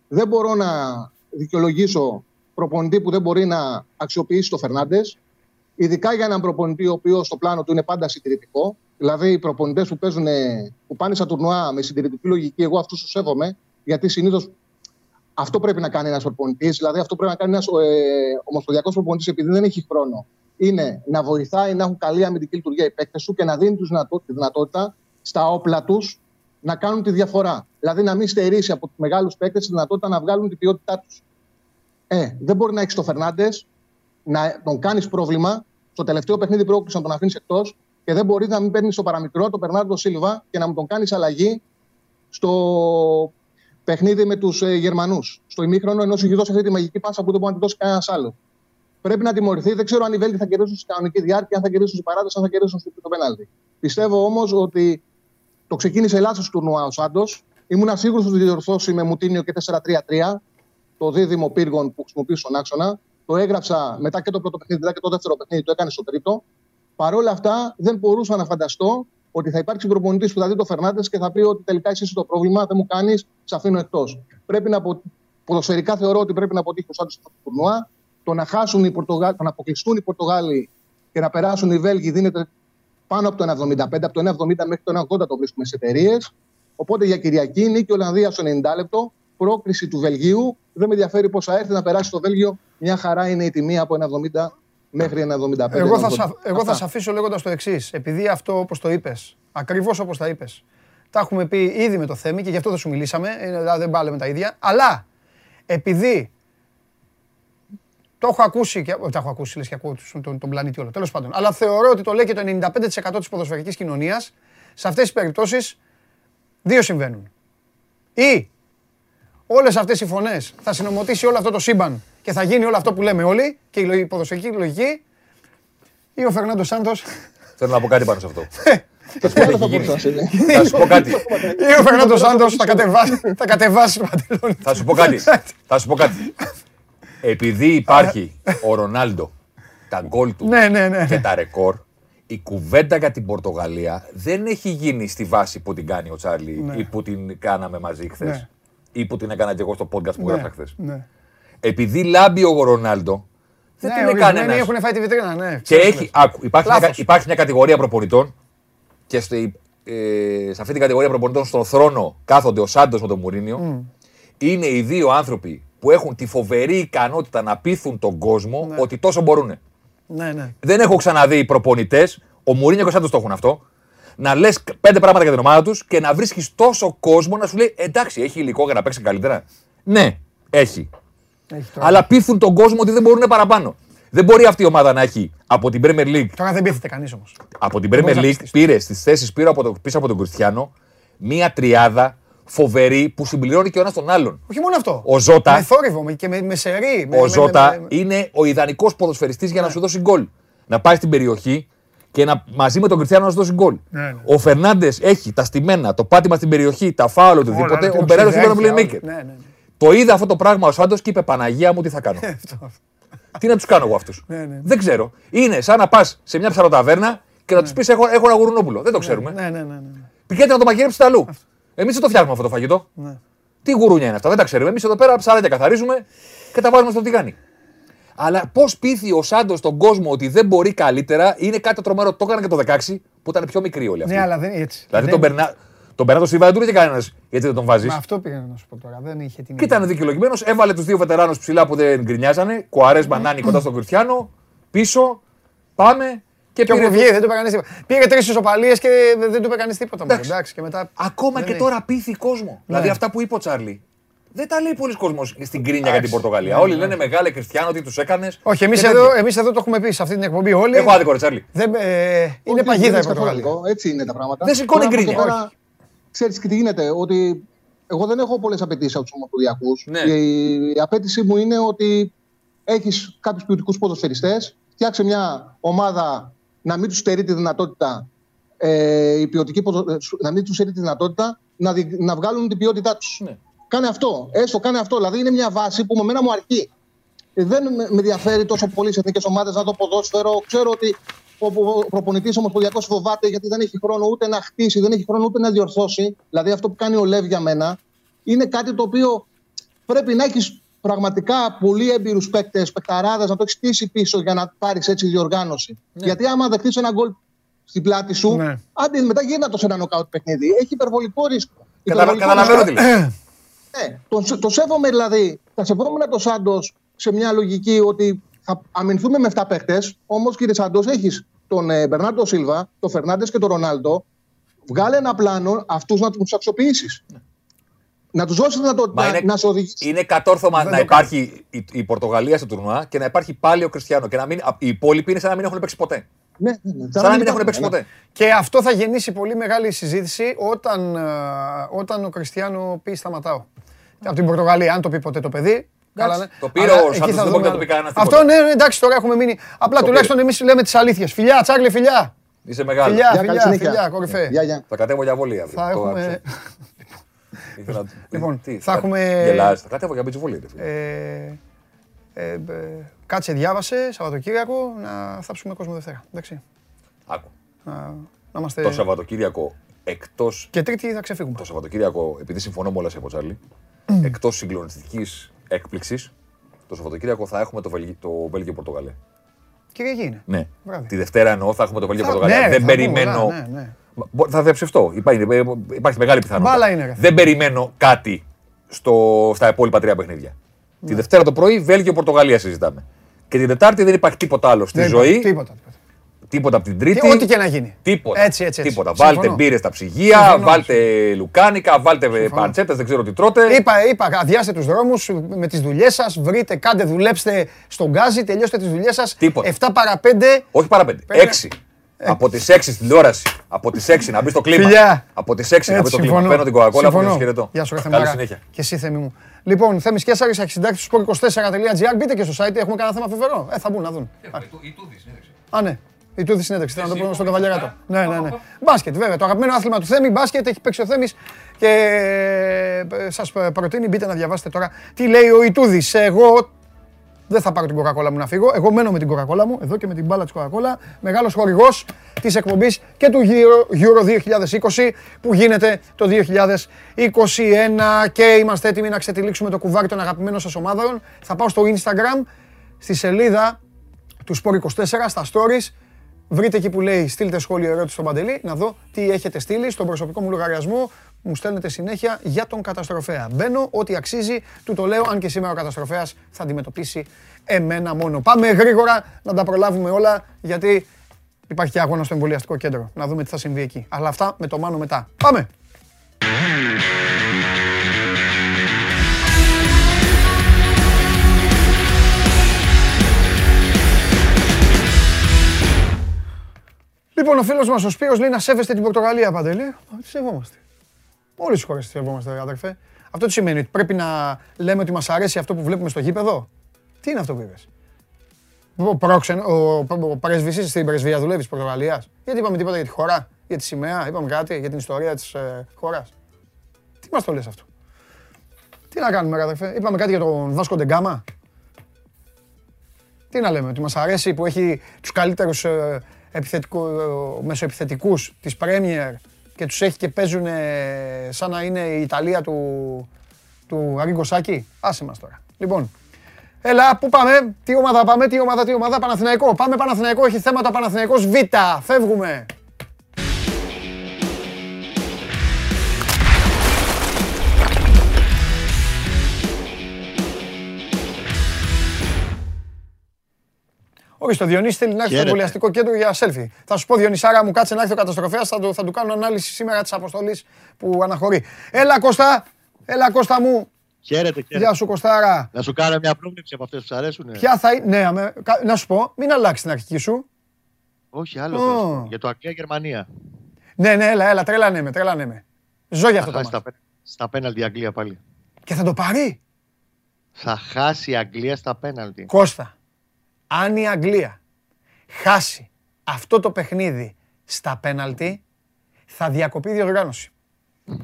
Δεν μπορώ να δικαιολογήσω προπονητή που δεν μπορεί να αξιοποιήσει το Φερνάντες. Ειδικά για έναν προπονητή ο οποίος στο πλάνο του είναι πάντα συντηρητικό. Δηλαδή, οι προπονητές που, που πάνε στα τουρνουά με συντηρητική λογική, εγώ αυτούς τους σέβομαι, γιατί συνήθως αυτό πρέπει να κάνει ένας προπονητή, δηλαδή αυτό πρέπει να κάνει ένας ε, ομοσπονδιακός προπονητή, επειδή δεν έχει χρόνο. Είναι να βοηθάει να έχουν καλή αμυντική λειτουργία οι παίκτες σου και να δίνει τους τη δυνατότητα στα όπλα τους να κάνουν τη διαφορά. Δηλαδή να μην στερήσει από τους μεγάλους παίκτες τη δυνατότητα να βγάλουν την ποιότητά τους. Ε, δεν μπορεί να έχεις τον Φερνάντες, να τον κάνεις πρόβλημα. Στο τελευταίο παιχνίδι πρόκληση να τον αφήνεις εκτός και δεν μπορείς να μην παίρνεις στο παραμικρό τον Περνάρντο Σίλβα και να μου τον κάνεις αλλαγή στο παιχνίδι με τους ε, Γερμανούς. Στο ημίχρονο, ενώ σου έχει δώσει αυτή τη μαγική πάσα που δεν μπορεί να τη δώσει κανένας άλλο. Πρέπει να τιμωρηθεί. Δεν ξέρω αν οι Βέλγοι θα κερδίσουν στην κανονική διάρκεια, αν θα κερδίσουν στην παράδοση, αν θα κερδίσουν στο πέναλτι. Πιστεύω όμως ότι το ξεκίνησε λάθος του τουρνουά ο Σάντος. Ήμουν σίγουρος ότι θα διορθώσει με Μουτίνιο και 4-3-3 το δίδυμο πύργων που χρησιμοποιεί στον άξονα. Το έγραψα μετά και το πρώτο παιχνίδι, μετά και το δεύτερο παιχνίδι, το έκανε στο τρίτο. Παρ' όλα αυτά, δεν μπορούσα να φανταστώ ότι θα υπάρξει προπονητής που θα δει το Φερνάντες και θα πει ότι τελικά εσύ είσαι το πρόβλημα, δεν μου κάνεις, σε αφήνω εκτός. Πρέπει να απο... Ποδοσφαιρικά θεωρώ ότι πρέπει να αποτύχει ο Σάντος στο τουρνουά. Το να χάσουν οι Πορτογάλοι, το να αποκλειστούν οι Πορτογάλοι και να περάσουν οι Βέλγοι δίνεται πάνω από το 1,75, από το 1,70 μέχρι το 1,80 το βρίσκουμε σε εταιρείες. Οπότε για Κυριακή νίκη Ολλανδίας στο 90 λεπτό, πρόκριση του Βελγίου. Δεν με ενδιαφέρει πώ θα έρθει να περάσει το Βέλγιο. Μια χαρά είναι η τιμή από 1,70 μέχρι 1,75. Εγώ θα, σα, εγώ θα σε αφήσω λέγοντας το εξής. Επειδή αυτό όπως το είπες, ακριβώς όπως τα είπες, τα έχουμε πει ήδη με το Θέμη και γι' αυτό δεν σου μιλήσαμε. ε, Δηλαδή δεν πάλε με τα ίδια. Αλλά επειδή το έχω ακούσει και. όχι, Τα έχω ακούσει, λες και ακούω τον, τον, τον πλανήτη όλο. Τέλος πάντων. Αλλά θεωρώ ότι το λέει και το 95% της ποδοσφαιρικής κοινωνίας. Σε αυτές τις περιπτώσεις, δύο συμβαίνουν. Ή όλες αυτές οι φωνές θα συνομωτήσει όλο αυτό το σύμπαν και θα γίνει όλο αυτό που λέμε όλοι και η λογική- η ποδοσφαιρική λογική. Ή ο Φερνάντο Σάντο. Θέλω να πω κάτι πάνω σε αυτό. Και αυτό θα μπορούσε να συμβεί. Θα σου πω κάτι. Ή ο Φερνάντο Σάντο θα κατεβάσει, θα κατεβάσει το παντελόνι. Θα σου πω κάτι. Θα σου πω κάτι. Επειδή υπάρχει ο Ρονάλντο, τα γκολ του Ναι, ναι, ναι. και τα ρεκόρ, η κουβέντα για την Πορτογαλία δεν έχει γίνει στη βάση που την κάνει ο Τσάρλι ή που την κάναμε μαζί χθε. Ναι. Ή που την έκανα και εγώ στο podcast που έγραψα χθε. Ναι. Επειδή λάμπει ο Ρονάλντο, δεν Ναι, την έκανε ορισμένοι ένας. έχουν φάει τη βιτρίνα, ναι. Και Ξέρεις, έχει, λες. άκου, υπάρχει, μια, Λάθος. υπάρχει μια κατηγορία προπονητών και στη, ε, σε αυτή την κατηγορία προπονητών στον θρόνο κάθονται ο Σάντος με τον Μουρίνιο. Είναι οι δύο άνθρωποι που έχουν τη φοβερή ικανότητα να πείθουν τον κόσμο ότι τόσο μπορούν. Ναι, ναι. Δεν έχω ξαναδεί προπονητές, ο Μουρίνιο και ο Σάντος το έχουν αυτό, να λες πέντε πράγματα για την ομάδα τους και να βρίσκεις τόσο κόσμο να σου λέει εντάξει, έχει υλικό για να παίξει καλύτερα. Ναι, έχει. Έχει τώρα. Αλλά πείθουν τον κόσμο ότι δεν μπορούν παραπάνω. Δεν μπορεί αυτή η ομάδα να έχει από την Premier League Τώρα δεν πείθεται κανείς όμως. από την μπορείς Premier να League πιστείς. πήρε στις θέσεις πήρε από το, πίσω από τον Κριστιανό μία τριάδα φοβερή που συμπληρώνει και ο ένας τον άλλον. Όχι μόνο αυτό. Ο Ζώτα- Με θόρυβο με- και με, με σερή. με- Ο με- Ζώτα με- με- είναι ο ιδανικός ποδοσφαιριστής για να σου δώσει γκολ. Να πάει στην περιοχή και να, μαζί με τον Κριστιανό να σου δώσει γκολ. Ναι, ναι. Ο Φερνάντες έχει τα στημένα, το πάτημα στην περιοχή, τα φάουλ, οτιδήποτε. Όλα, Ο την Μπερέρο είναι οξυδέρκεια, το playmaker. όλα. Ναι, ναι, ναι. Το είδε αυτό το πράγμα ο Σάντο και είπε Παναγία μου τι θα κάνω. Αυτό. τι να τους κάνω εγώ αυτούς; Ναι, ναι. Δεν ξέρω. Είναι σαν να πας σε μια ψαροταβέρνα και να τους πεις: έχω, έχω ένα γουρνόπουλο. Δεν το ξέρουμε. Ναι, ναι, ναι. ναι. Πηγαίνετε να το μαγειρέψετε αλλού. Εμείς δεν το φτιάχνουμε αυτό το φαγητό. Ναι. Τι γουρούνια είναι αυτά, δεν τα ξέρουμε. Εμείς εδώ πέρα ψαράκια καθαρίζουμε και τα βάζουμε στο τηγάνι. Αλλά πώς πείθει ο Σάντος τον κόσμο ότι δεν μπορεί καλύτερα είναι κάτι τρομερό. Το έκανα και το 16 που ήταν πιο μικρή όλοι αυτοί. Ναι, αλλά δεν είναι έτσι. δηλαδή Δεν- τον, Μπερνά... τον Μπερνάτο Σίβα δεν του έλεγε κανένας γιατί δεν τον βάζεις; Μα αυτό πήγα να σου πω τώρα. Δεν είχε την. Και ήταν δικαιολογημένος, έβαλε τους δύο βετεράνους ψηλά που δεν γκρινιάζανε. Κουαρές Μανάνι κοντά στον Κριστιανό. Πίσω, πάμε και, Και πήρε όπου το- βγει, δεν του είπε κανεί τίποτα. Πήγε τρεις ισοπαλίες και δεν του είπε κανεί τίποτα. μόνο. Εντάξει. Εντάξει, και μετά. Ακόμα δεν και έχει. τώρα πείθει κόσμο. Δηλαδή αυτά που είπε ο Τσάρλι. Δεν τα λέει πολλοί κόσμος στην κρίνια για την Πορτογαλία. Όλοι λένε μεγάλε Κριστιανό τι τους έκανες. Όχι, εμείς εδώ, εμείς εδώ το έχουμε πει σε αυτή την εκπομπή όλοι. Έχω άδικο, ρε Τσάρλι. Δεν, ε, είναι Όχι, παγίδα δεν η είναι Πορτογαλία. καθόλου. Έτσι είναι τα πράγματα. Δεν σηκώνει Τώρα από γκρίνια. εδώ πέρα, Ξέρεις και τι γίνεται, ότι εγώ δεν έχω πολλές απαιτήσεις από τους ομοσπονδιακούς. Ναι. Η, η απέτησή μου είναι ότι έχεις κάποιους ποιοτικούς ποδοσφαιριστές, φτιάξε μια ομάδα να μην τους στερεί τη δυνατότητα ε, η ποιοτική ποδο- ε, σου- να μην τους στερεί τη δυνατότητα να, δι- να βγάλουν την ποιότητά τους. Ναι. Κάνε αυτό. Έστω, κάνε αυτό. Δηλαδή είναι μια βάση που με μένα μου αρκεί. Ε, Δεν με με ενδιαφέρει τόσο πολύ σε εθνικές ομάδες να δω ποδόσφαιρο. Ξέρω ότι ο προπονητής ομοσπονδιακός φοβάται γιατί δεν έχει χρόνο ούτε να χτίσει, δεν έχει χρόνο ούτε να διορθώσει. Δηλαδή αυτό που κάνει ο Λεύ για μένα είναι κάτι το οποίο πρέπει να έχεις πραγματικά πολύ έμπειρους παίκτες, παικταράδες, να το έχεις στήσει πίσω για να πάρεις έτσι διοργάνωση. Γιατί άμα δεχτεί ένα γκολ στην πλάτη σου, Ναι. άντε μετά γίνα το σε ένα νοκάουτ παιχνίδι. Έχει υπερβολικό ρίσκο. Καταλα- Υπερβολικό Καταλαβαίνω ρίσκο. τι λέει. Ναι, το, το σέβομαι δηλαδή. Θα σεβόμουν το Σάντος σε μια λογική ότι θα αμυνθούμε με 7 παίχτε. Όμως, κύριε Σάντο, έχεις τον ε, Μπερνάρντο Σίλβα, τον Φερνάντες και τον Ρονάλντο. Βγάλε ένα πλάνο αυτούς να τους αξιοποιήσεις. να τους δώσεις να, το, Μα να, είναι- να σε οδηγήσει. Είναι κατόρθωμα Δεν να το υπάρχει η, η Πορτογαλία στο τουρνουά και να υπάρχει πάλι ο Κριστιανό. Και να μην, οι υπόλοιποι είναι σαν να μην έχουν παίξει ποτέ. Ναι, ναι, ναι. Σαν να μην έχουν υπάρχουν, παίξει ναι. ποτέ. Και αυτό θα γεννήσει πολύ μεγάλη συζήτηση όταν, ε, όταν ο Κριστιανό πει σταματάω. Από την Πορτογαλία, αν το πει ποτέ το παιδί. Καλά, ναι. το πήρε Αλλά ο εκεί Σάντος, θα δεν δούμε μπορεί να το άλλο. πει κανένας Αυτό τίποτα. ναι, ναι, εντάξει, τώρα έχουμε μείνει. Απλά Το τουλάχιστον εμείς λέμε τις αλήθειες. Φιλιά, Τσάρλι, φιλιά. Είσαι μεγάλο. Φιλιά, Γεια, καλή φιλιά, συνέχεια. φιλιά, κορυφέ. Γεια, γεια. Θα κατέβω για βολή αύριο. Θα Το έχουμε. άκουσα. [laughs] Ήθελα να- Λοιπόν, Τι, θα έχουμε- Γελάς, θα κατέβω για μπιτσοβολή. ρε φίλε. Ε, ε, ε, κάτσε, διάβασε Σαββατοκύριακο να θάψουμε κόσμο Δευτέρα. Εντάξει. Άκου. Να, να είμαστε. Το Σαββατοκύριακο εκτό. Και Τρίτη θα ξεφύγουμε. Το Σαββατοκύριακο, επειδή συμφωνώ με όλα σε Τσάρλι, εκτός συγκλονιστικής έκπληξης, το Σαββατοκύριακο θα έχουμε το, Βελγι... το Βέλγιο-Πορτογαλία. Κυριακή είναι. Ναι. Βράδυ. Τη Δευτέρα εννοώ θα έχουμε το Θα- Βέλγιο-Πορτογαλία. ναι, Δεν θα περιμένω. πούμε, ναι, ναι. Μπο- Θα διαψευστώ. Υπάρχει, ε, υπάρχει μεγάλη πιθανότητα. Μπάλα είναι, ρε. Δεν περιμένω κάτι στο, στα υπόλοιπα τρία παιχνίδια. Τη Ναι. Δευτέρα το πρωί Βέλγιο-Πορτογαλία συζητάμε. Και την Τετάρτη δεν υπάρχει τίποτα άλλο στη Δεν ζωή. υπάρχει Τίποτα. τίποτα. Τίποτα από την Τρίτη. Τι- Ό,τι και να γίνει. Τίποτα. Έτσι, έτσι, έτσι. Τίποτα. Συμφωνώ. Βάλτε μπύρες στα ψυγεία, Συμφωνώ. βάλτε λουκάνικα, βάλτε παντσέτες, δεν ξέρω τι τρώτε. Είπα, είπα, αδειάστε τους δρόμους με τις δουλειές σας. Βρείτε, κάντε, δουλέψτε στον γκάζι, τελειώστε τις δουλειές σας. Τίποτα. 7 παρα 5. Όχι παρά πέντε. Πέντε. Έξι. Από τις 6 στην τηλεόραση. Από τις 6 να μπει στο κλίμα. Φιλιά. Από τις 6 να μπει στο κλίμα. Παίρνω την κοκακόλα που σα χαιρετώ. Γεια σου, ρε Καλή Θεμάρα. συνέχεια. Και εσύ, Θέμη μου. Λοιπόν, Θέμης Κέσσαρης, αρχισυντάκτης του sport24.gr. Μπείτε και στο site, έχουμε κανένα θέμα φοβερό. Ε, θα μπουν να δουν. Α, ναι. Η τούδη συνέντευξη, θέλω να το πούμε στον Καβαλιαράτο. Ναι, ναι, ναι. Μπάσκετ, βέβαια. Το αγαπημένο άθλημα του Θέμη, μπάσκετ, έχει παίξει ο Θέμης και ε, σας προτείνει, μπείτε να διαβάσετε τώρα τι λέει ο Ιτούδης. Εγώ δεν θα πάρω την κοκακόλα μου να φύγω. Εγώ μένω με την κοκακόλα μου, εδώ και με την μπάλα της κοκακόλα. Μεγάλος χορηγός της εκπομπής και του Euro, Euro 2020 που γίνεται το 2021 και είμαστε έτοιμοι να ξετυλίξουμε το κουβάρι των αγαπημένων σας ομάδων. Θα πάω στο Instagram, στη σελίδα του Sport24, στα stories. Βρείτε εκεί που λέει στείλτε σχόλιο ερώτηση στον Παντελή, να δω τι έχετε στείλει στον προσωπικό μου λογαριασμό. Μου στέλνετε συνέχεια για τον καταστροφέα. Μπαίνω, ό,τι αξίζει, του το λέω, αν και σήμερα ο καταστροφέας θα αντιμετωπίσει εμένα μόνο. Πάμε γρήγορα να τα προλάβουμε όλα, γιατί υπάρχει και αγώνα στο εμβολιαστικό κέντρο. Να δούμε τι θα συμβεί εκεί. Αλλά αυτά με το μάνο μετά. Πάμε! Λοιπόν, ο φίλος μας ο Σπύρος λέει να σέβεστε την Πορτογαλία, Παντελή. Α, Τη σεβόμαστε. Όλες τις χώρες τις σεβόμαστε, αδερφέ. Αυτό τι σημαίνει, ότι πρέπει να λέμε ότι μας αρέσει αυτό που βλέπουμε στο γήπεδο; Τι είναι αυτό που είπες; Ο, πρόξενο, ο, ο πρέσβης είσαι στην πρεσβεία δουλεύεις της Πορτογαλίας; Γιατί είπαμε τίποτα για τη χώρα, για τη σημαία, είπαμε κάτι για την ιστορία της ε, χώρας; Τι μας το λες αυτό; Τι να κάνουμε, ρε αδερφέ; Είπαμε κάτι για τον Βάσκο Ντεγκάμα; Τι να λέμε, ότι μας αρέσει που έχει τους καλύτερους ε, επιθετικού, ε, μεσοεπιθετικούς της Premier και τους έχει και παίζουν ε, σαν να είναι η Ιταλία του, του Αρίγκο Σάκη. Άσε μας τώρα. Λοιπόν, έλα, πού πάμε, τι ομάδα πάμε, τι ομάδα, τι ομάδα, Παναθηναϊκό. Πάμε Παναθηναϊκό, έχει θέματα Παναθηναϊκός Β, φεύγουμε. Όχι, στο Διονύση θέλει να έρθει στο Χαίρετε. εμβολιαστικό κέντρο για selfie. Θα σου πω, Διονυσάρα μου, κάτσε να έρθει ο καταστροφέας, θα, του- θα του κάνω ανάλυση σήμερα της αποστολής που αναχωρεί. Έλα, Κώστα, έλα, Κώστα μου. Χαίρετε, χαίρετε. Γεια σου, Κωστάρα. Να σου κάνω μια πρόβλεψη από αυτές που σου αρέσουν. Ποια θα είναι. Ναι, αμέ- κα- να σου πω, μην αλλάξεις την αρχική σου. Όχι, άλλο. Ω. θα σου πω. Για το Αγγλία-Γερμανία. Ναι, ναι, έλα, έλα, τρέλανε με, τρέλανε με. Ζω για Θα αυτό το χάσει μάτι. στα, πέ- στα πέναλτι η Αγγλία πάλι. Και θα το πάρει; Θα χάσει η Αγγλία στα πέναλτι. Κώστα, αν η Αγγλία χάσει αυτό το παιχνίδι στα πέναλτι, θα διακοπεί η διοργάνωση. [laughs]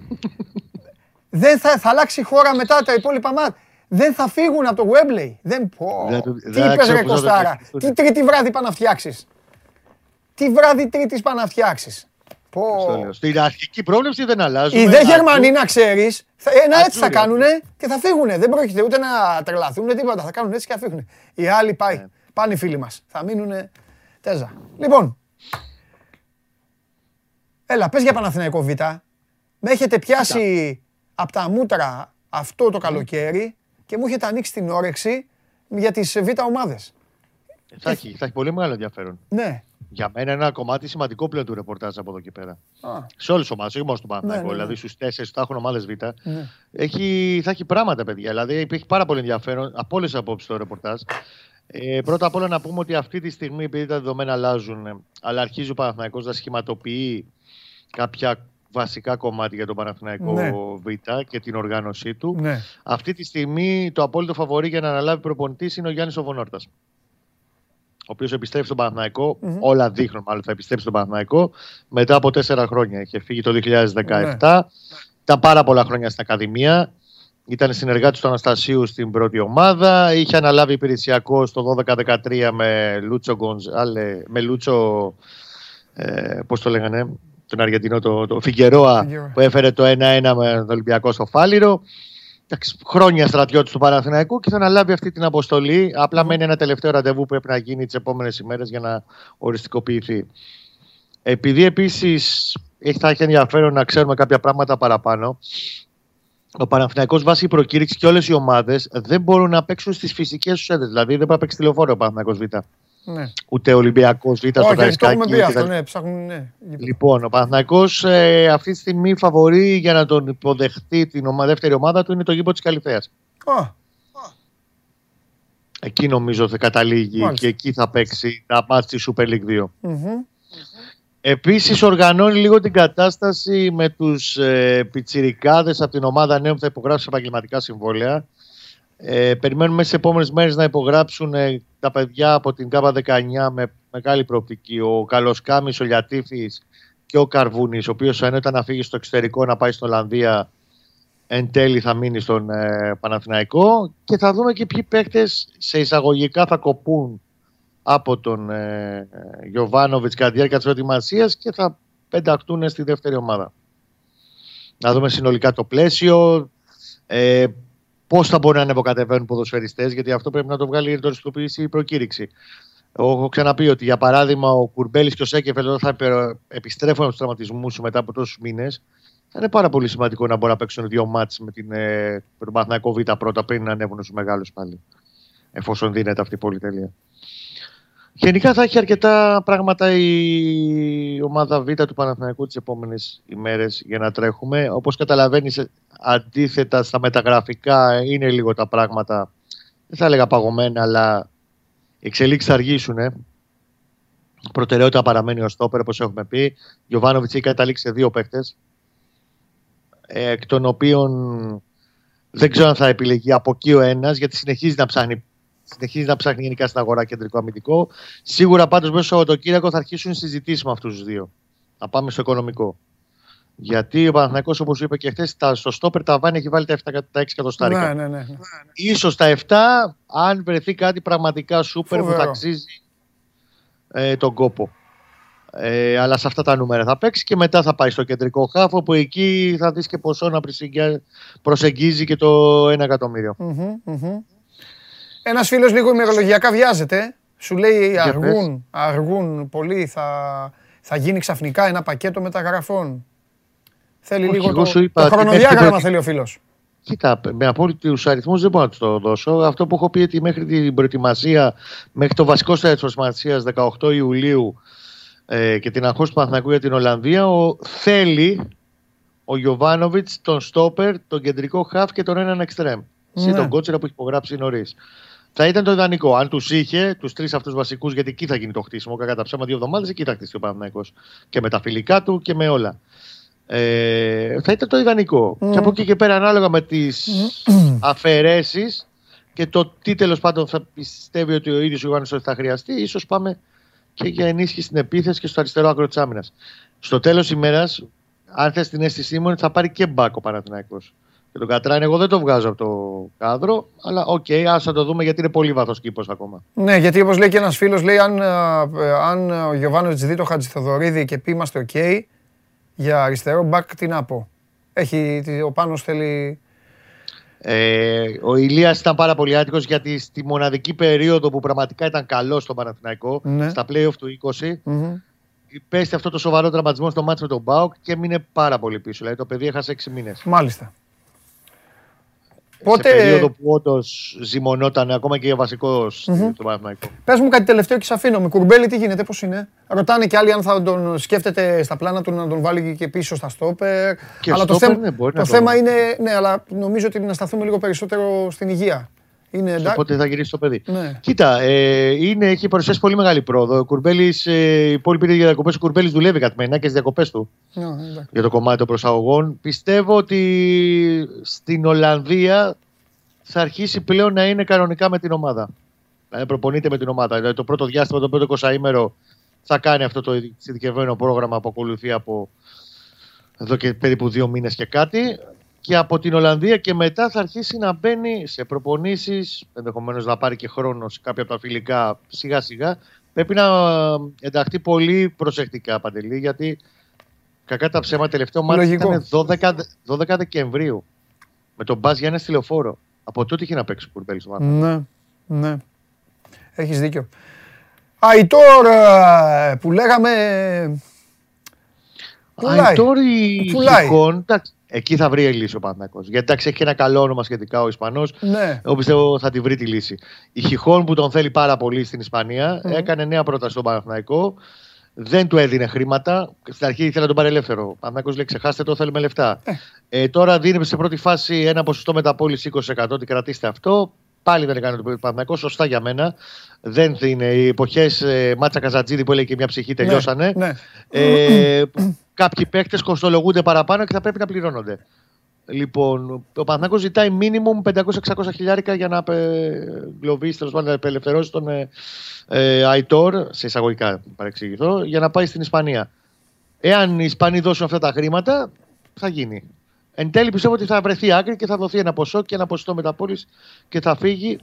Δεν θα, θα αλλάξει η χώρα μετά τα υπόλοιπα μάτια. Δεν θα φύγουν από το Wembley. Δεν πω. Δεν το- Τι δεν είπες ξέρω ρε πώς θα το Κωστάρα; διαχειριστούν. Τι τρίτη βράδυ πάνε να φτιάξεις; Τι βράδυ τρίτης πάνε να φτιάξεις; Πω. Στο λέω. Στην αρχική πρόβλεψη δεν αλλάζουν. Οι δε Γερμανοί, να ξέρεις, ένα έτσι θα Ατσούρι. κάνουνε και θα φύγουνε. Δεν πρόκειται ούτε να τρελαθούν τίποτα. Θα κάνουν έτσι και θα φύγουν. Οι άλλοι πάει. Ναι. Πάνε οι φίλοι μας. Θα μείνουνε τέζα. Λοιπόν. Έλα, πες για Παναθηναϊκό Β. Με έχετε πιάσει από τα μούτρα αυτό το καλοκαίρι και μου έχετε ανοίξει την όρεξη για τις Β ομάδες. Θα έχει, θα έχει πολύ μεγάλο ενδιαφέρον. Ναι. Για μένα είναι ένα κομμάτι σημαντικό πλέον του ρεπορτάζ από εδώ και πέρα. Α, Σε όλε τι ομάδες, όχι μόνο στον Παναθηναϊκό. ναι, ναι. Δηλαδή στους τέσσερις που θα έχουν ομάδες Β. ναι. Έχει, θα έχει πράγματα, παιδιά. Δηλαδή υπήρχε πάρα πολύ ενδιαφέρον από όλες τις απόψεις το ρεπορτάζ. Ε, πρώτα απ' όλα να πούμε ότι αυτή τη στιγμή, επειδή τα δεδομένα αλλάζουν, ε, αλλά αρχίζει ο Παναθηναϊκός να σχηματοποιεί κάποια βασικά κομμάτια για τον Παναθηναϊκό Ναι. Β και την οργάνωσή του. ναι. Αυτή τη στιγμή το απόλυτο φαβορή για να αναλάβει προπονητή είναι ο Γιάννης Οβονόρτας. Ο οποίος επιστρέφει στον παναθηναικο Μμμ. Όλα δείχνουν μάλλον θα επιστρέψει στον Παναθηναϊκό μετά από τέσσερα χρόνια. Είχε φύγει το 2017. Ναι. Ήταν πάρα πολλά χρόνια στην Ακαδημία. Ήταν συνεργάτης του Αναστασίου στην πρώτη ομάδα. Είχε αναλάβει υπηρεσιακό στο 12-13 με Λούτσο, Γκονζάλε, με Λούτσο ε, πώς το λέγανε, τον Αργεντινό, το, το Φιγκερόα, Φιγκερόα. που έφερε το 1-1 με τον Ολυμπιακό στο Φάληρο. Εντάξει, χρόνια στρατιώτη του Παναθηναϊκού και θα αναλάβει αυτή την αποστολή. Απλά μένει ένα τελευταίο ραντεβού που πρέπει να γίνει τις επόμενες ημέρες για να οριστικοποιηθεί. Επειδή επίσης θα έχει ενδιαφέρον να ξέρουμε κάποια πράγματα παραπάνω, ο Παναθηναϊκός βάσει προκήρυξη και όλες οι ομάδες δεν μπορούν να παίξουν στις φυσικές τους έδρες. Δηλαδή δεν μπορεί να παίξει τηλεοφόρο ο Παναθηναϊκός Β. ναι. Ούτε Ολυμπιακός Β στο Όχι, το έχουμε Καρισκάκι. πει ούτε αυτό, τα- ναι, ψάχνουν, ναι. γήπεδο. Λοιπόν, ο Παναθηναϊκός ε, αυτή τη στιγμή φαβορεί για να τον υποδεχτεί την ομα, δεύτερη ομάδα του είναι το γήπεδο της Καλυθέας. Α, Εκεί νομίζω θα καταλήγει Μάλιστα. και εκεί θα παίξει τα μάτια τη Super League 2. μμμ. Επίσης οργανώνει λίγο την κατάσταση με τους ε, πιτσιρικάδες από την ομάδα νέων που θα υπογράψουν επαγγελματικά συμβόλαια. Ε, περιμένουμε σε επόμενες μέρες να υπογράψουν ε, τα παιδιά από την ΚΑΠΑ 19 με μεγάλη προοπτική. Ο Καλοσκάμης, ο Λιατήφης και ο Καρβούνης, ο οποίος ενώ ήταν να φύγει στο εξωτερικό να πάει στην Ολλανδία, εν τέλει θα μείνει στον ε, Παναθηναϊκό και θα δούμε και ποιοι παίκτες σε εισαγωγικά θα κοπούν από τον ε, Γιωβάνοβιτς κατά τη διάρκεια της προετοιμασίας και θα πενταχτούν στη δεύτερη ομάδα. Να δούμε συνολικά το πλαίσιο, ε, πώς θα μπορούν να ανεβοκατεβαίνουν ποδοσφαιριστές, γιατί αυτό πρέπει να το βγάλει η ρητοριστοποιήσει η προκήρυξη. Έχω ξαναπεί ότι για παράδειγμα ο Κουρμπέλης και ο Σέκεφελ όταν θα επε- επιστρέφουν από τους τραυματισμούς σου μετά από τόσους μήνες, θα είναι πάρα πολύ σημαντικό να μπορούν να παίξουν δύο μάτς με, την, ε, με τον Παναθηναϊκό Β πρώτα πριν να ανέβουν στους μεγάλους πάλι. Εφόσον δίνεται αυτή η πολυτέλεια. Γενικά θα έχει αρκετά πράγματα η ομάδα Β του Παναθηναϊκού τις επόμενες ημέρες για να τρέχουμε. Όπως καταλαβαίνεις, αντίθετα στα μεταγραφικά είναι λίγο τα πράγματα, δεν θα έλεγα παγωμένα, αλλά οι εξελίξεις θα αργήσουν. Ε. Προτεραιότητα παραμένει ο Στόπερ, όπως έχουμε πει. Γιωβάνοβιτς έχει καταλήξει σε δύο παίκτες, ε, εκ των οποίων δεν ξέρω αν θα επιλεγεί από εκεί ο ένας, γιατί συνεχίζει να ψάχνει συνεχίζει να ψάχνει γενικά στην αγορά κεντρικό αμυντικό. Σίγουρα πάντως μέσα στο Σαββατοκύριακο θα αρχίσουν συζητήσεις με αυτούς τους δύο. Θα πάμε στο οικονομικό. Γιατί ο Παναθηναϊκός όπως είπε και χθες, στο στόπερ τα βάνη έχει βάλει τα 7 τα 6 εκατοστάρικα. Ναι, ναι, ναι. Ίσως τα 7, αν βρεθεί κάτι πραγματικά σούπερ που θα Φοβερό. αξίζει ε, τον κόπο. Ε, αλλά σε αυτά τα νούμερα θα παίξει και μετά θα πάει στο κεντρικό χάφο που εκεί θα δεις και ποσό να προσεγγιά- προσεγγίζει και το 1 εκατομμύριο. Μμμ, μμμ. Ένας φίλος λίγο ημερολογιακά βιάζεται. Σου λέει Για αργούν, αργούν πολύ, θα, θα γίνει ξαφνικά ένα πακέτο μεταγραφών. Θέλει Όχι, λίγο εγώ το, σου είπα το ότι μέχρι χρονοδιάγραμμα την [laughs] θέλει ο φίλος. Κοίτα, με απόλυτους αριθμούς δεν μπορώ να τους το δώσω. Αυτό που έχω πει ότι μέχρι την προετοιμασία, μέχρι το βασικό στάδιο της προετοιμασίας 18 Ιουλίου ε, και την αγχώση του Παναθηναϊκού για την Ολλανδία, ο, θέλει ο Γιωβάνοβιτς τον στόπερ, τον κεντρικό χαφ και τον έναν εξτρέμ. Ναι. Ναι. τον κότσερα που έχει υπογράψει νωρίς. Θα ήταν το ιδανικό. Αν τους είχε, τους τρεις αυτούς βασικούς, γιατί εκεί θα γίνει το χτίσιμο. Κατά τα ψέμα, δύο εβδομάδες εκεί θα χτίσει ο Παναθηναϊκός. Και με τα φιλικά του και με όλα. Ε, θα ήταν το ιδανικό. Μμ. Και από εκεί και πέρα, ανάλογα με τις αφαιρέσεις και το τι τέλος πάντων θα πιστεύει ότι ο ίδιος ο Γιοβάνοβιτς θα χρειαστεί, ίσως πάμε και για ενίσχυση στην επίθεση και στο αριστερό άκρο της άμυνας. Στο τέλος ημέρας, αν θες την αίσθησή μου, είναι ότι θα πάρει και μπακ ο Παναθηναϊκός. Και τον Κατράνη, εγώ δεν το βγάζω από το κάδρο, αλλά OK, okay, ας το δούμε γιατί είναι πολύ βάθος κήπου ακόμα. Ναι, γιατί όπως λέει και ένας φίλος, λέει αν, ε, αν ο Γιοβάνοβιτς δει το Χατζηθεοδωρίδη και πει είμαστε οκ για αριστερό μπακ, τι να πω. Έχει, ο Πάνος θέλει... Ε, ο Ηλίας ήταν πάρα πολύ άτυχος γιατί στη μοναδική περίοδο που πραγματικά ήταν καλός στον Παναθηναϊκό, Ναι. στα play-off του 20, Μμμ. υπέστη αυτό το σοβαρό τραυματισμό στο ματς με τον ΠΑΟΚ και έμεινε πάρα πολύ πίσω. Δηλαδή το παιδί έχασε 6 μήνες. Μάλιστα. Πότε- Σε περίοδο που όντως ζυμωνόταν ακόμα και ο βασικός στον Παναθηναϊκό. Πες μου κάτι τελευταίο και σε αφήνω. Με κουρμπέλι τι γίνεται, πώς είναι; Ρωτάνε και άλλοι αν θα τον σκέφτεται στα πλάνα του να τον βάλει και πίσω στα στόπερ. Και αλλά το, στόπερ, θέμα, ναι, μπορεί το να το θέμα βάλει. είναι, ναι, αλλά νομίζω ότι να σταθούμε λίγο περισσότερο στην υγεία. Είναι εντάξει. Πότε θα γυρίσει το παιδί. Ναι. Κοίτα, ε, είναι, έχει παρουσιάσει πολύ μεγάλη πρόοδο. Ο Κουρμπέλης, ε, οι υπόλοιποι είναι για διακοπές. Ο Κουρμπέλης δουλεύει καθημερινά και στις διακοπές του Ναι, εντάξει. για το κομμάτι των προσαγωγών. Πιστεύω ότι στην Ολλανδία θα αρχίσει πλέον να είναι κανονικά με την ομάδα. Να προπονείται με την ομάδα. Δηλαδή το πρώτο διάστημα, το πρώτο 20 θα κάνει αυτό το ειδικευμένο πρόγραμμα που ακολουθεί από εδώ και περίπου δύο μήνες και κάτι. Και από την Ολλανδία και μετά θα αρχίσει να μπαίνει σε προπονήσεις, ενδεχομένως να πάρει και χρόνο σε κάποια από τα φιλικά σιγά σιγά. Πρέπει να ενταχθεί πολύ προσεκτικά παντελή, γιατί κακά τα ψέματα τελευταίο μάτι Λογικό. ήταν 12, 12 Δεκεμβρίου με τον Μπάζ Γιάννης στη λεωφόρο. Από τότε είχε να παίξει ο Κουρμπέλης στο Μάρτιο. Ναι, ναι. Έχεις δίκιο. Αϊτόρ ε, που λέγαμε... Πουλάει. Αϊτόρ η Πουλάει. Χικών, εντάξει, εκεί θα βρει λύση ο Παναθηναϊκός. Γιατί εντάξει, έχει και ένα καλό όνομα σχετικά ο Ισπανός. Ναι. Εγώ πιστεύω θα τη βρει τη λύση. Η Χιχόν που τον θέλει πάρα πολύ στην Ισπανία έκανε νέα πρόταση στον Παναθηναϊκό. Δεν του έδινε χρήματα. Στην αρχή ήθελε να τον πάρει ελεύθερο. Ο Παναθηναϊκός λέει: Ξεχάστε το, θέλουμε λεφτά. Ε, τώρα δίνει σε πρώτη φάση ένα ποσοστό μεταπόληση 20%. Ότι κρατήστε αυτό. Πάλι δεν έκανε το Παναθηναϊκό. Σωστά για μένα. Δεν είναι. Οι εποχές ε, Μάτσα Καζατζίδη που έλεγε και μια ψυχή τελειώσανε. Ναι. Ε, κάποιοι παίκτες κοστολογούνται παραπάνω και θα πρέπει να πληρώνονται. Λοιπόν, ο Παναθηναϊκός ζητάει minimum 500-600 χιλιάρικα για να εγκλωβίσει, τέλος πάντων να απελευθερώσει τον ε, ε, Αϊτόρ, σε εισαγωγικά παρεξηγηθώ, για να πάει στην Ισπανία. Εάν οι Ισπανοί δώσουν αυτά τα χρήματα, θα γίνει. Εν τέλει πιστεύω ότι θα βρεθεί άκρη και θα δοθεί ένα ποσό και ένα ποσοστό μεταπόληση και θα φύγει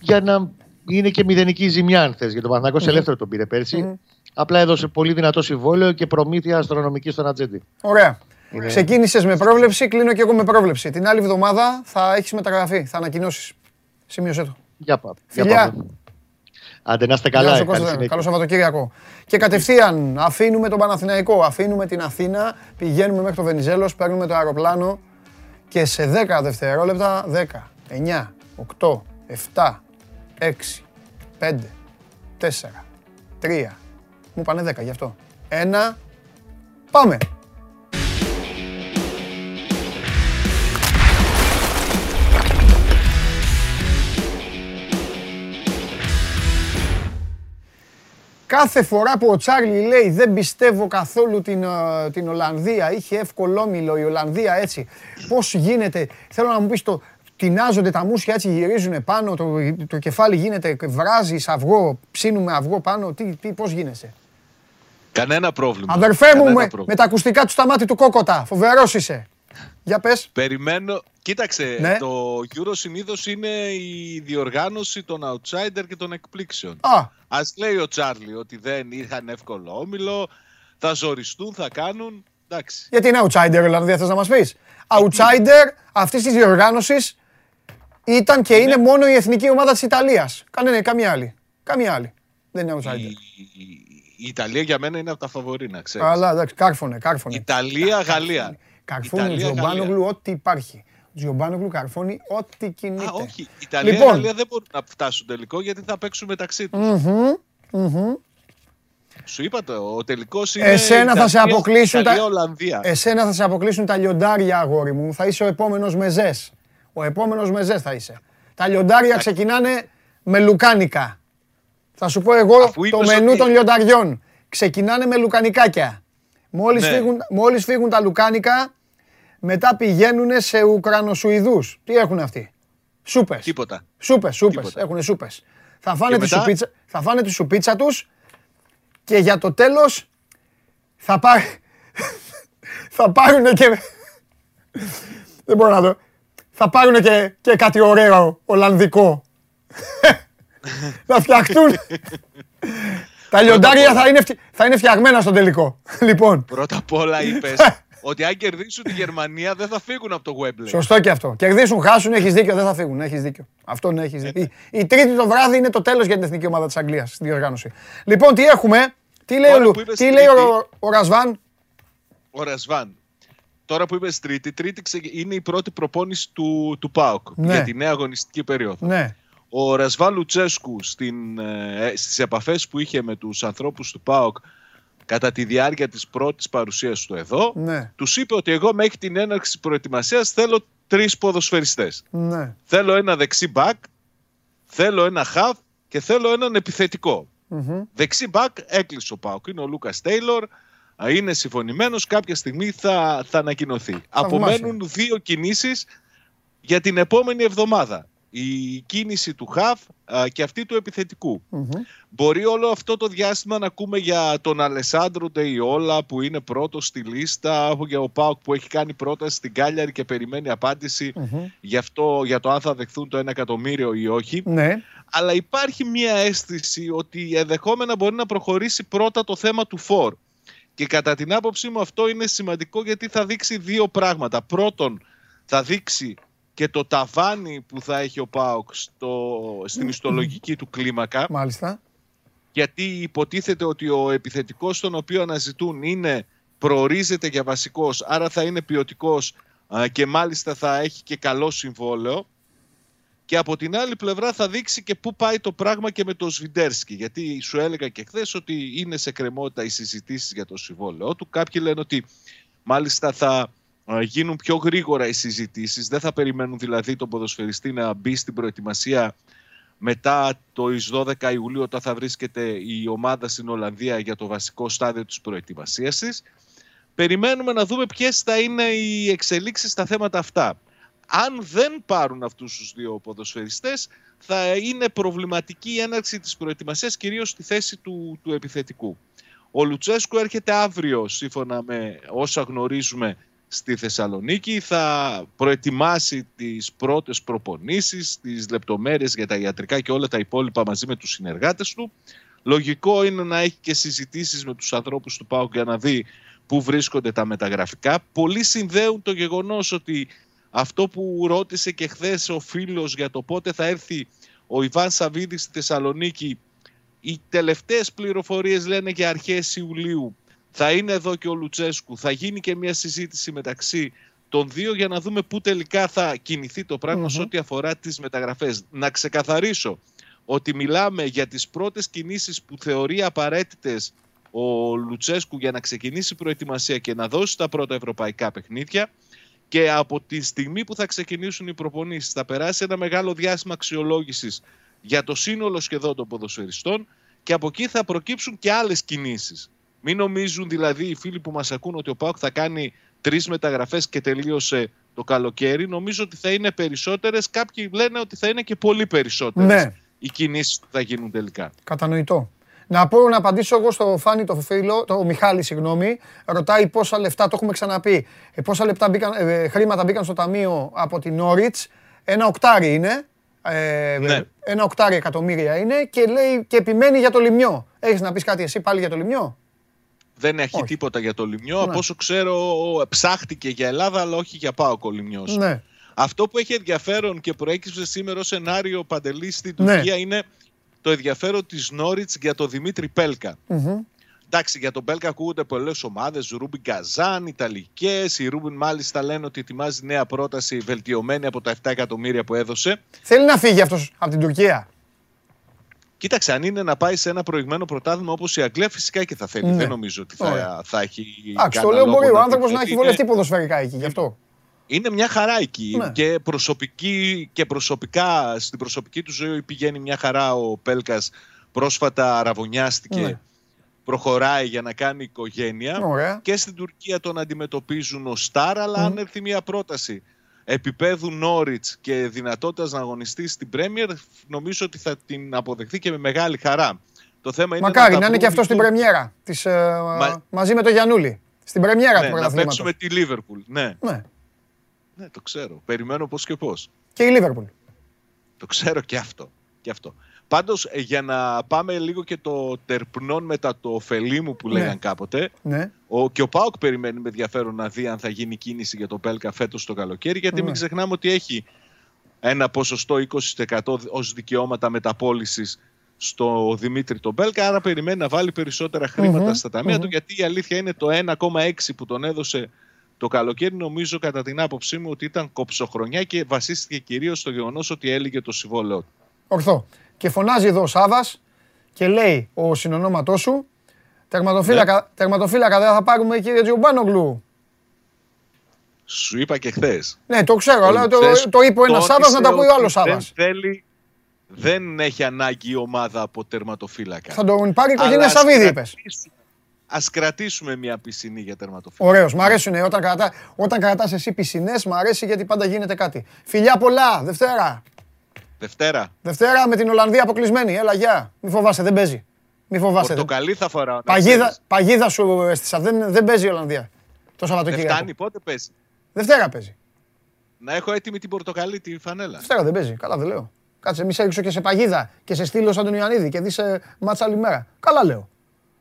για να είναι και μηδενική ζημιά, αν θες. Για τον Παναθηναϊκός ελεύθερο τον πήρε πέρσι. Απλά έδωσε πολύ δυνατό συμβόλαιο και προμήθεια αστρονομική στον Ατζέντη. Ωραία. Είναι- Ξεκίνησες με πρόβλεψη, κλείνω και εγώ με πρόβλεψη. Την άλλη εβδομάδα θα έχεις μεταγραφεί, θα ανακοινώσεις. Σημείωσέ το. Για πάμε. Για Φιλιά. πάμε. Άντε να είστε Γεια καλά. σου, ε, καλή Κώστα. συνέχεια. Καλό Σαββατοκύριακο. Και κατευθείαν αφήνουμε τον Παναθηναϊκό, αφήνουμε την Αθήνα, πηγαίνουμε μέχρι το Βενιζέλος, παίρνουμε το αεροπλάνο και σε 10 δευτερόλεπτα, 10, 9, 8, 7, 6, 5, 4, 3, μου πάνε 10 γι' αυτό. 1, πάμε. Κάθε φορά που ο Τσάρλι λέει δεν πιστεύω καθόλου την, ε, την Ολλανδία, είχε εύκολο όμιλο η Ολλανδία έτσι. Πώς γίνεται, θέλω να μου πεις το, τεινάζονται τα μουσια έτσι, γυρίζουν πάνω, το, το κεφάλι γίνεται, βράζει αυγό, ψήνουμε αυγό πάνω, τι, τι, πώς γίνεσαι; Κανένα πρόβλημα. Αδερφέ μου, Κανένα με, πρόβλημα. με τα ακουστικά του στα μάτια του κόκοτα, φοβερός είσαι. Για πες. Περιμένω. Κοίταξε, Ναι. το Euro συνήθως είναι η διοργάνωση των outsider και των εκπλήξεων. Α, Α λέει ο Τσάρλι ότι δεν είχαν εύκολο όμιλο, θα ζοριστούν, θα κάνουν. Εντάξει. γιατί είναι outsider η Ολλανδία, θες να μας πεις; Outsider αυτής της διοργάνωσης ήταν και είναι μόνο η εθνική ομάδα της Ιταλίας. Κανένα, καμία άλλη. Καμία άλλη. Δεν είναι outsider. Η, η- η Ιταλία για μένα είναι από τα φαβορή, να ξέρεις. Αλλά εντάξει, κάρφωνε, κάρφωνε. Ιταλία, Γαλλία. Καρφώνει ο Ιταλία, Τζιομπάνογλου ό,τι υπάρχει. Ο Τζιομπάνογλου καρφώνει ό,τι κινείται. Α, όχι. Ιταλία Λοιπόν. Γαλλία δεν μπορούν να φτάσουν τελικό γιατί θα παίξουν μεταξύ τους. Σου είπα το, ο τελικός είναι. Εσένα θα σε Ιταλία- αποκλείσουν τα- Ιταλία, Ολλανδία. Εσένα θα σε αποκλείσουν τα λιοντάρια, αγόρι μου. Θα είσαι ο επόμενος μεζές. Ο επόμενος μεζές θα είσαι. Τα λιοντάρια ξεκινάνε με λουκάνικα. Θα σου πω εγώ Αφού το είπες μενού ότι- των λιονταριών. Ξεκινάνε με λουκανικάκια. Μόλις, Ναι. φύγουν, μόλις φύγουν τα λουκάνικα, μετά πηγαίνουν σε Ουκρανοσουηδούς. Τι έχουν αυτοί; Σούπες. Τίποτα. Σούπες, σούπες. Τίποτα. Έχουν σούπες. Θα φάνε, Και τη μετά; σουπίτσα, θα φάνε τη σουπίτσα τους και για το τέλος θα, πάρ... [laughs] θα πάρουν και... Δεν μπορώ να δω. Θα πάρουν και, και κάτι ωραίο Ολλανδικό. θα φτιαχτούν. Τα λιοντάρια θα είναι, φτι- θα είναι φτιαγμένα στο τελικό. λοιπόν, Πρώτα απ' όλα [laughs] είπες ότι αν κερδίσουν τη Γερμανία δεν θα φύγουν από το Wembley. σωστό και αυτό. Κερδίσουν, χάσουν, έχεις δίκιο, δεν θα φύγουν. Έχεις δίκιο. Αυτό ναι, έχεις δίκιο. Η, η τρίτη το βράδυ είναι το τέλος για την εθνική ομάδα της Αγγλίας στη διοργάνωση. Λοιπόν, τι έχουμε; Τι λέει, ο, Τώρα Λου- που είπες τι λέει ο, τρίτη. ο Ρασβάν; Ο Ρασβάν. τώρα που είπες Τρίτη, Τρίτη ξε- είναι η πρώτη προπόνηση του, του ΠΑΟΚ Ναι. για τη νέα αγωνιστική περίοδο. Ναι. Ο Ρασβά Λουτσέσκου στην, ε, στις επαφές που είχε με τους ανθρώπους του ΠΑΟΚ κατά τη διάρκεια της πρώτης παρουσίας του εδώ, Ναι. τους είπε ότι εγώ μέχρι την έναρξη της προετοιμασίας θέλω τρεις ποδοσφαιριστές. Ναι. Θέλω ένα δεξί μπακ, θέλω ένα χαβ και θέλω έναν επιθετικό. Μμμ. Δεξί μπακ έκλεισε ο Πάουκ. Είναι ο Λούκας Τέιλορ. α, Είναι συμφωνημένος. Κάποια στιγμή θα, θα ανακοινωθεί. Απομένουν δύο κινήσεις για την επόμενη εβδομάδα. Η κίνηση του Χαβ α, και αυτή του επιθετικού. Μμμ. Μπορεί όλο αυτό το διάστημα να ακούμε για τον Αλεσάνδρο Ντεϊόλα που είναι πρώτος στη λίστα, για ο Πάουκ που έχει κάνει πρόταση στην Κάλιαρη και περιμένει απάντηση Μμμ. γι' αυτό, για το αν θα δεχθούν το 1 εκατομμύριο ή όχι. Ναι. Αλλά υπάρχει μια αίσθηση ότι ενδεχόμενα μπορεί να προχωρήσει πρώτα το θέμα του φόρ. Και κατά την άποψή μου αυτό είναι σημαντικό γιατί θα δείξει δύο πράγματα. Πρώτον, θα δείξει και το ταβάνι που θα έχει ο ΠΑΟΚ στο, στην ιστολογική του κλίμακα Μάλιστα. γιατί υποτίθεται ότι ο επιθετικός τον οποίο αναζητούν είναι προορίζεται για βασικός, άρα θα είναι ποιοτικός α, και μάλιστα θα έχει και καλό συμβόλαιο. Και από την άλλη πλευρά θα δείξει και πού πάει το πράγμα και με τον Σβιντέρσκι. Γιατί σου έλεγα και χθες ότι είναι σε κρεμότητα οι συζητήσεις για το συμβόλαιο του. Κάποιοι λένε ότι μάλιστα θα α, γίνουν πιο γρήγορα οι συζητήσεις. Δεν θα περιμένουν δηλαδή τον ποδοσφαιριστή να μπει στην προετοιμασία μετά το εις 12 Ιουλίου όταν θα βρίσκεται η ομάδα στην Ολλανδία για το βασικό στάδιο της προετοιμασίας της. Περιμένουμε να δούμε ποιες θα είναι οι εξελίξεις στα θέματα αυτά. Αν δεν πάρουν αυτούς τους δύο ποδοσφαιριστές θα είναι προβληματική η έναρξη της προετοιμασίας κυρίως στη θέση του, του επιθετικού. Ο Λουτσέσκου έρχεται αύριο σύμφωνα με όσα γνωρίζουμε στη Θεσσαλονίκη. Θα προετοιμάσει τις πρώτες προπονήσεις, τις λεπτομέρειες για τα ιατρικά και όλα τα υπόλοιπα μαζί με τους συνεργάτες του. Λογικό είναι να έχει και συζητήσεις με τους ανθρώπους του ΠΑΟΚ για να δει πού βρίσκονται τα μεταγραφικά. Πολλοί συνδέουν το γεγονός ότι αυτό που ρώτησε και χθες ο φίλος για το πότε θα έρθει ο Ιβάν Σαββίδης στη Θεσσαλονίκη οι τελευταίες πληροφορίες λένε για αρχές Ιουλίου θα είναι εδώ και ο Λουτσέσκου, θα γίνει και μια συζήτηση μεταξύ των δύο για να δούμε πού τελικά θα κινηθεί το πραγμα σε ό,τι αφορά τις μεταγραφές. Να ξεκαθαρίσω ότι μιλάμε για τις πρώτες κινήσεις που θεωρεί απαραίτητες ο Λουτσέσκου για να ξεκινήσει η προετοιμασία και να δώσει τα πρώτα ευρωπαϊκά παιχνίδια και από τη στιγμή που θα ξεκινήσουν οι προπονήσεις θα περάσει ένα μεγάλο διάστημα αξιολόγησης για το σύνολο σχεδόν των ποδοσφαιριστών και από εκεί θα προκύψουν και άλλες κινήσεις. Μην νομίζουν δηλαδή οι φίλοι που μας ακούν ότι ο ΠΑΟΚ θα κάνει τρεις μεταγραφές και τελείωσε το καλοκαίρι. Νομίζω ότι θα είναι περισσότερες. Κάποιοι λένε ότι θα είναι και πολύ περισσότερες Ναι. οι κινήσεις που θα γίνουν τελικά. Κατανοητό. Να πω να απαντήσω εγώ στο Φάνη το φίλο, το Μιχάλη, συγγνώμη. Ρωτάει πόσα λεφτά, το έχουμε ξαναπεί, ε, πόσα λεπτά μπήκαν, ε, χρήματα μπήκαν στο ταμείο από την Νόριτς. Ένα οκτάρι είναι. Ε, Ναι. Ένα οκτάρι εκατομμύρια είναι και λέει και επιμένει για το λιμιό. Έχεις να πεις κάτι εσύ πάλι για το λιμιό; Δεν έχει Όχι. τίποτα για το Λιμιό. Ναι. Από όσο ξέρω, ψάχτηκε για Ελλάδα, αλλά όχι για ΠΑΟΚ ο Λιμιός. Ναι. Αυτό που έχει ενδιαφέρον και προέκυψε σήμερα ως σενάριο παντελή στην Ναι. Τουρκία είναι το ενδιαφέρον της Νόριτς για το Δημήτρη Πέλκα. Μμμ. Εντάξει, για τον Πέλκα ακούγονται πολλές ομάδες. Ρούμπιν Καζάν, Ιταλικές. Η Ρούμπιν μάλιστα λένε ότι ετοιμάζει νέα πρόταση βελτιωμένη από τα 7 εκατομμύρια που έδωσε. Θέλει να φύγει αυτός από την Τουρκία. Κοίταξε, αν είναι να πάει σε ένα προηγμένο πρωτάθλημα όπως η Αγγλία, φυσικά και θα θέλει. Ναι. Δεν νομίζω ότι Ωραία. θα, θα έχει. Εντάξει, το κανένα λέω λόγο μπορεί ο να άνθρωπος πει να ότι έχει είναι- βολευτεί ποδοσφαιρικά εκεί, γι' αυτό. Είναι μια χαρά εκεί Ναι. και, προσωπική, και προσωπικά, στην προσωπική του ζωή πηγαίνει μια χαρά ο Πέλκας. Πρόσφατα αραβωνιάστηκε, Ναι. προχωράει για να κάνει οικογένεια. Ωραία. Και στην Τουρκία τον αντιμετωπίζουν ως στάρ, αλλά αν έρθει μια πρόταση επίπεδου Νόριτς και δυνατότητας να αγωνιστεί στην Πρέμιερ, νομίζω ότι θα την αποδεχθεί και με μεγάλη χαρά. Το θέμα είναι Μακάρι τα να είναι και βρουν αυτό οι στην Τούρκοι. πρεμιέρα. Της, ε, Μα- Μαζί με τον Γιαννούλη. Στην πρεμιέρα του Ναι, να πρωταθλήματος. παίξουμε τη Λίβερπουλ. Ναι, Ναι. ναι, το ξέρω. Περιμένω πώς και πώς. Και η Λίβερπουλ. Το ξέρω και αυτό. Και αυτό. Πάντως, ε, για να πάμε λίγο και το τερπνών μετά το ωφελή μου που Ναι. λέγαν κάποτε, Ναι. ο, και ο Πάοκ περιμένει με ενδιαφέρον να δει αν θα γίνει κίνηση για τον Πέλκα φέτος το καλοκαίρι, γιατί Ναι. μην ξεχνάμε ότι έχει ένα ποσοστό 20% ως δικαιώματα μεταπόλησης στο Δημήτρη τον Πέλκα, άρα περιμένει να βάλει περισσότερα χρήματα Μμμ, στα ταμεία μμμ. του, γιατί η αλήθεια είναι το 1,6 που τον έδωσε Το καλοκαίρι νομίζω κατά την άποψή μου ότι ήταν κοψοχρονιά και βασίστηκε κυρίως στο γεγονός ότι έλυγε το συμβόλαιό του. Ορθό. Και φωνάζει εδώ ο Σάβας και λέει ο συνονόματός σου τερματοφύλακα, τερματοφύλακα δεν θα πάρουμε κύριε Τζιουμπάνογλου. Σου είπα και χθες. Ναι, το ξέρω, αλλά το, το είπε ο ένας Σάβας να τα πει ο άλλος Σάβας. Δεν θέλει, δεν έχει ανάγκη η ομάδα από τερματοφύλακα. Θα τον πάρει η οικογένεια Σαββίδη, είπες. Α κρατήσουμε μια πισινή για τερματοφύλακα. Ωραίος, μ' αρέσουν όταν, κρατά, όταν κρατάς εσύ πισινές, μ' αρέσει γιατί πάντα γίνεται κάτι. Φιλιά πολλά, Δευτέρα. Δευτέρα. Δευτέρα με την Ολλανδία αποκλεισμένη. Έλα, γεια. Μη φοβάσαι, δεν παίζει. Μη φοβάσαι. Πορτοκαλί θα φοράω. Παγίδα, παγίδα σου έστεισα. Δεν, δεν παίζει η Ολλανδία. Το Σαββατοκύριακο. Δεν φτάνει, πότε παίζει; Δευτέρα παίζει. Να έχω έτοιμη την πορτοκαλί τη φανέλα. Δευτέρα δεν παίζει. Καλά δεν λέω. Κάτσε, μη σε ρίξω και σε παγίδα και σε στείλω σαν τον Ιωαννίδη και δει μάτσα άλλη μέρα. Καλά λέω.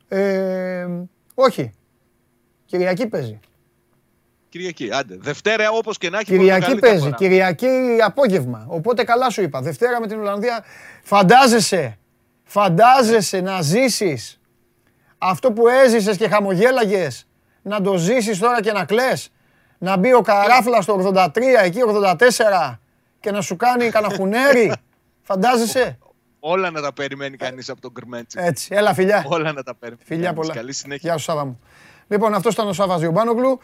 Ε, όχι. Κυριακή παίζει. Κυριακή, άντε. Δευτέρα όπως και να έχει Κυριακή παίζει. Κυριακή απόγευμα. Οπότε καλά σου είπα. Δευτέρα με την Ολλανδία. Φαντάζεσαι. Φαντάζεσαι να ζήσεις αυτό που έζησες και χαμογέλαγες να το ζήσεις τώρα και να κλαις. Να μπει ο Καράφλας στο 83, εκεί 84 και να σου κάνει κανένα χουνέρι. [laughs] Φαντάζεσαι; Όλα να τα περιμένει κανείς από τον Γκρμέντσι. Έτσι, έλα φιλιά. Όλα να τα περιμένει. Φιλιά πολλά. Καλή συνέχεια. Γεια σου Σάβα μου. Λοιπόν, αυτός ήταν ο Σάβας Διομπάνογλου.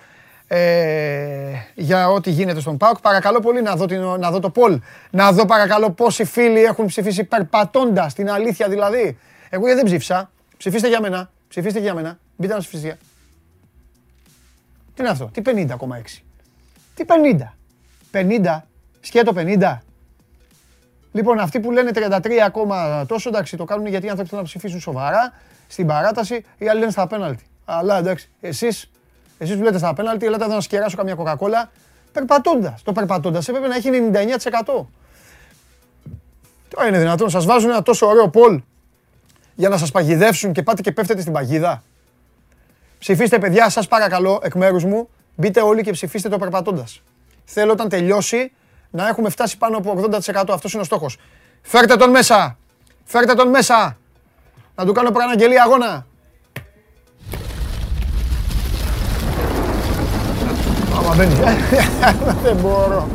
Ε, για ό,τι γίνεται στον ΠΑΟΚ. Παρακαλώ πολύ να δω, την, να δω το Πολ. Να δω παρακαλώ πόσοι φίλοι έχουν ψηφίσει περπατώντα την αλήθεια δηλαδή. Εγώ δεν ψήφισα. Ψηφίστε για μένα. Ψηφίστε για μένα. Μπείτε να ψηφίσετε. Τι είναι αυτό, τι 50,6. Τι 50. 50. Σκέτο 50. Λοιπόν, αυτοί που λένε 33 ακόμα τόσο, εντάξει, το κάνουν γιατί οι άνθρωποι θέλουν να ψηφίσουν σοβαρά στην παράταση, οι άλλοι λένε στα απέναλτι. Αλλά εντάξει, εσείς, εσείς που λέτε στα απέναλτι, λέτε εδώ να σκεράσω καμιά κοκακόλα, περπατώντας. Το περπατώντας έπρεπε να έχει 99%. Τώρα είναι δυνατόν, σας βάζουν ένα τόσο ωραίο πολ για να σας παγιδεύσουν και πάτε και πέφτετε στην παγίδα. Ψηφίστε παιδιά, σας παρακαλώ, εκ μέρους μου, μπείτε όλοι και ψηφίστε το περπατώντας. Θέλω όταν τελειώσει να έχουμε φτάσει πάνω από 80%. Αυτός είναι ο στόχος. Φέρτε τον μέσα. Φέρτε τον μέσα. Να του κάνω προαναγγελία αγώνα. Άμα μπαίνει. [laughs] Δεν μπορώ.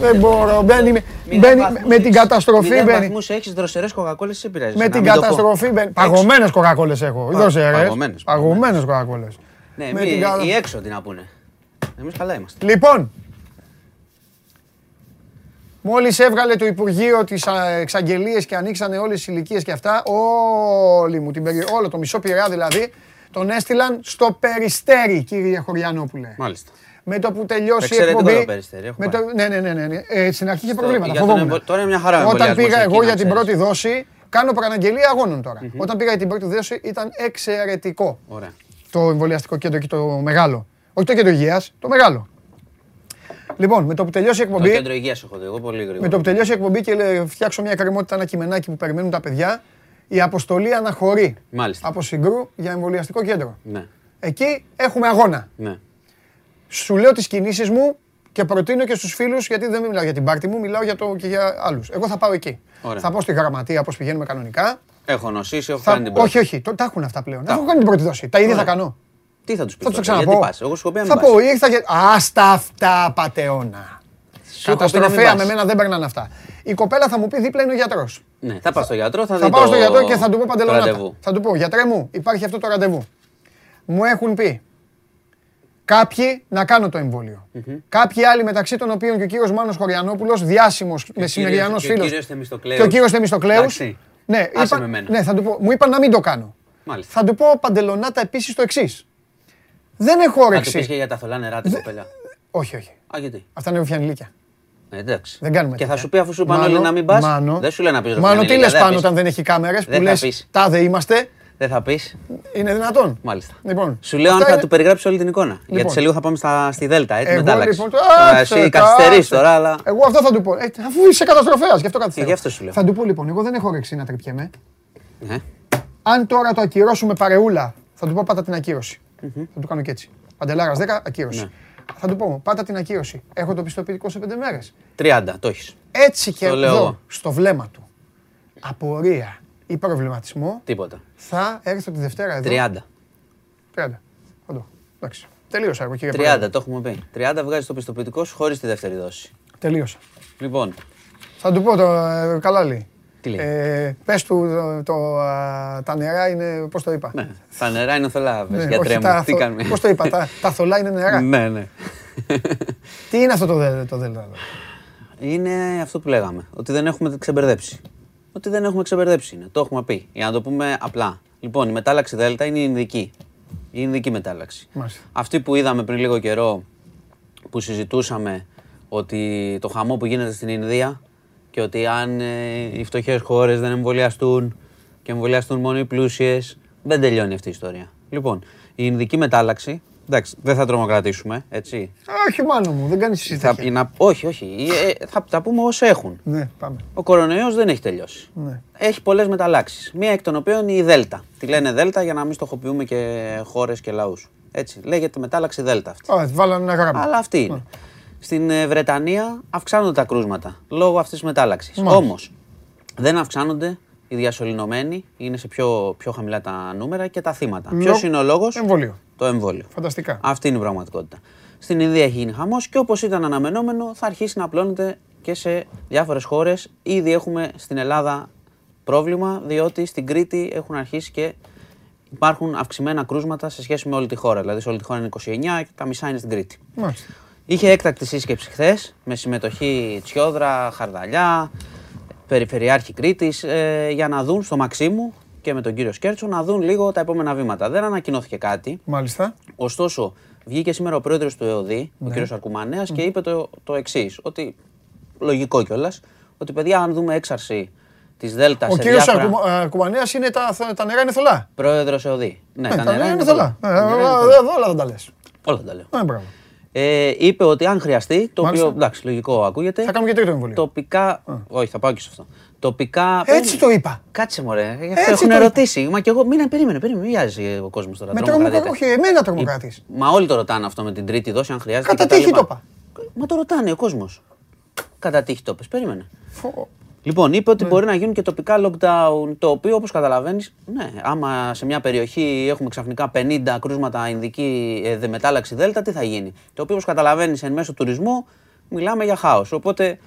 Δεν μπορώ. Μπαίνει με, μπαίνει, με την καταστροφή μπαίνει. βαθμούς έχεις δροσερές κοκακόλες, σε πειράζει. Με την καταστροφή μπαίνει. Παγωμένες κοκακόλες έχω. Δροσερές. Παγωμένες κοκακόλες. Ναι, μη, οι έξω τι να πούνε. Εμείς καλά είμαστε. Λοιπόν, Μόλις έβγαλε το Υπουργείο τις εξαγγελίες και ανοίξανε όλες τις ηλικίες και αυτά, όλη μου την περι... όλο το μισό πειρά δηλαδή, τον έστειλαν στο περιστέρι, κύριε Χωριανόπουλε. Μάλιστα. Με το που τελειώσει η εκπομπή. Το περιστέρι, με το, ναι, ναι, ναι, ναι. ναι. Ε, στην αρχή είχε προβλήματα. Τον, τώρα είναι μια χαρά Όταν πήγα εγώ για την πρώτη δόση, κάνω προαναγγελία αγώνων τώρα. Mm-hmm. Όταν πήγα για την πρώτη δόση ήταν εξαιρετικό. Ωραία. Το εμβολιαστικό κέντρο και το μεγάλο. Όχι το κέντρο υγείας, το μεγάλο. Λοιπόν, με το που τελειώσει η εκπομπή. Το κέντρο υγείας έχω δει, εγώ πολύ γρήγορα. Με το που τελειώσει η εκπομπή και φτιάξω μια κρεμότητα, ένα κειμενάκι που περιμένουν τα παιδιά, η αποστολή αναχωρεί Μάλιστα. από συγκρού για εμβολιαστικό κέντρο. Ναι. Εκεί έχουμε αγώνα. Ναι. Σου λέω τις κινήσεις μου και προτείνω και στους φίλους, γιατί δεν μιλάω για την πάρτη μου, μιλάω για το, και για άλλους. Εγώ θα πάω εκεί. Ωραία. Θα πάω στη γραμματεία όπως πηγαίνουμε κανονικά. Έχω νοσήσει, έχω θα... κάνει την πρώτη. Όχι, όχι, τα έχουν αυτά πλέον. Έχω κάνει την πρώτη δόση. Τα ίδια θα κάνω. Τι θα τους πεις. Θα του ξαναπώ. Εγώ σου πει Θα πω, ήρθα και. Άστα αυτά, πατεώνα. Καταστροφέα με μένα δεν παίρνουν αυτά. Η κοπέλα θα μου πει δίπλα είναι ο γιατρός. Ναι, θα πάω στο γιατρό, θα, θα πάω στο γιατρό και θα του πω παντελονάτα. Θα του πω, γιατρέ μου, υπάρχει αυτό το ραντεβού. Μου έχουν πει κάποιοι να κάνω το εμβόλιο. Κάποιοι άλλοι μεταξύ των οποίων και ο κύριος Μάνος Χωριανόπουλος, διάσημος μεσημεριανός φίλος. Και ο κύριος Θεμιστοκλέους. Ναι, ναι, θα του πω, μου είπαν να μην το κάνω. Θα του πω παντελονάτα επίσης το εξής. Δεν έχω όρεξη. Θα του πεις και για τα θολά νερά την κοπέλα. Όχι, όχι. Α, γιατί; Αυτά είναι ρουφιανιλίκια. Ε, εντάξει. Δεν κάνουμε και θα σου πει αφού σου είπαν όλοι να μην πας. Δεν σου λέει να πεις Μάνο, τι λες πάνω όταν δεν έχει κάμερες που λες τάδε είμαστε. Δεν θα πεις. Είναι δυνατόν. Μάλιστα. Λοιπόν, σου λέω αν θα του περιγράψει όλη την εικόνα. Λοιπόν. Γιατί σε λίγο θα πάμε στα, στη Δέλτα. Έτσι, εγώ, μετάλλαξη. Λοιπόν, εσύ καθυστερείς τώρα, αλλά. Εγώ αυτό θα του πω. Ε, αφού είσαι καταστροφέας, γι' αυτό καθυστερεί. Γι' αυτό σου λέω. Θα του πω λοιπόν, εγώ δεν έχω όρεξη να τρεπιέμαι. Ναι. Αν τώρα το ακυρώσουμε παρεούλα, θα του πω πάτα την ακύρωση. Θα του κάνω και έτσι. Παντελάρας 10, ακύρωση. Ναι. Θα του πω, πάτα την ακύρωση. Έχω το πιστοποιητικό σε 5 μέρες. 30, το έχεις. Έτσι και εδώ, στο βλέμμα του, απορία ή προβληματισμό, Τίποτα. Θα έρθω τη Δευτέρα εδώ. 30. 30. Κοντό. Εντάξει. 30. Τελείωσα εγώ κύριε 30, Πρόεδρε. το έχουμε πει. 30 βγάζει το πιστοποιητικό σου χωρίς τη δεύτερη δόση. Τελείωσα. Λοιπόν, Θα του πω το ε, καλά λέει. τι λέει; Ε, πες του το, το, α, τα νερά είναι, πώς το είπα; Ναι, τα νερά είναι θολά, Ναι, ναι, όχι, γιατρέ τα μου. Τι θο- κάνουμε; Πώς το είπα, τα, τα θολά είναι νερά; Ναι, ναι. Τι είναι αυτό το, δε, το δέλτα εδώ; Είναι αυτό που λέγαμε. Ότι δεν έχουμε ξεμπερδέψει. Ότι δεν έχουμε ξεμπερδέψει είναι. Το έχουμε πει. Για να το πούμε απλά. Λοιπόν, η μετάλλαξη Δέλτα είναι η Ινδική. Η Ινδική μετάλλαξη. Μάλιστα. Αυτή που είδαμε πριν λίγο καιρό που συζητούσαμε ότι το χαμό που γίνεται στην Ινδία και ότι αν ε, οι φτωχές χώρες δεν εμβολιαστούν και εμβολιαστούν μόνο οι πλούσιες, δεν τελειώνει αυτή η ιστορία. Λοιπόν, η Ινδική μετάλλαξη, εντάξει, δεν θα τρομοκρατήσουμε, έτσι. Όχι μάλλον μου, δεν κάνεις εσύ Θα, τέτοια. να, όχι, όχι. Ε, ε, θα τα πούμε όσο έχουν. Ναι, πάμε. Ο κορονοϊός δεν έχει τελειώσει. Ναι. Έχει πολλές μεταλλάξεις. Μία εκ των οποίων είναι η Δέλτα. Τη λένε Δέλτα για να μην στοχοποιούμε και χώρες και λαούς. Έτσι. Λέγεται μετάλλαξη Δέλτα αυτή. Α, βάλανε ένα γράμμα. Αλλά αυτή είναι. Στην ε, Βρετανία αυξάνονται τα κρούσματα λόγω αυτής της μετάλλαξης. Μάλιστα. Όμως δεν αυξάνονται οι διασωληνωμένοι, είναι σε πιο, πιο χαμηλά τα νούμερα και τα θύματα. Λο- Ποιος είναι ο λόγος, Εμβόλιο. Το εμβόλιο. Φανταστικά. Αυτή είναι η πραγματικότητα. Στην Ινδία έχει γίνει χαμός και όπως ήταν αναμενόμενο, θα αρχίσει να απλώνεται και σε διάφορες χώρες. Ήδη έχουμε στην Ελλάδα πρόβλημα, διότι στην Κρήτη έχουν αρχίσει και υπάρχουν αυξημένα κρούσματα σε σχέση με όλη τη χώρα. Δηλαδή, σε όλη τη χώρα είναι 29 και τα μισά είναι στην Κρήτη. Μάλιστα. Είχε έκτακτη σύσκεψη χθες με συμμετοχή Τσιόδρα, Χαρδαλιά, Περιφερειάρχη Κρήτης για να δουν στο Μαξίμου και με τον κύριο Σκέρτσο να δουν λίγο τα επόμενα βήματα. Δεν ανακοινώθηκε κάτι. Μάλιστα. Ωστόσο, βγήκε σήμερα ο πρόεδρος του ΕΟΔΗ, Ναι. ο κ. Αρκουμανέα, και είπε το, το εξής: Ότι λογικό κιόλας, ότι παιδιά, αν δούμε έξαρση της Δέλτα Ο σε κύριος διάφορα... Αρκου- Αρκουμανέας είναι τα, τα νερά είναι θολά. Πρόεδρος ΕΟΔΗ. Ναι, Ναι, τα νερά είναι θολά. θολά. Ε, Τα νερά είναι ε, θολά. Εδώ όλα δεν τα λες. Όλα τα λέω. Ε, μπράβο. Ε, είπε ότι αν χρειαστεί, το Μάλιστα. οποίο εντάξει, λογικό ακούγεται. Θα κάνουμε και τρίτο εμβόλιο. Τοπικά. Όχι, θα πάω και σε αυτό. Τοπικά. Έτσι το είπα. Κάτσε μωρέ. Γι' Έτσι αυτό έχουν το είπα. ερωτήσει. Μα και εγώ. Μην περίμενε, περίμενε. Μην βιάζει ο κόσμος τώρα. Με τρομοκρατείται. τρομοκρατή. Όχι, εμένα τρομοκρατής. Μα όλοι το ρωτάνε αυτό με την τρίτη δόση, αν χρειάζεται. Κατά και τα τύχη λοιπά. το είπα. Μα το ρωτάνε ο κόσμος. Κατά τύχη το πες. Περίμενε. Φω. Λοιπόν, είπε Ναι. ότι μπορεί να γίνουν και τοπικά lockdown, το οποίο όπως καταλαβαίνεις, ναι, άμα σε μια περιοχή έχουμε ξαφνικά 50 κρούσματα ειδική ε, δε μετάλλαξη Δέλτα, τι θα γίνει. Το οποίο όπως καταλαβαίνεις εν μέσω τουρισμού, μιλάμε για χάος. Οπότε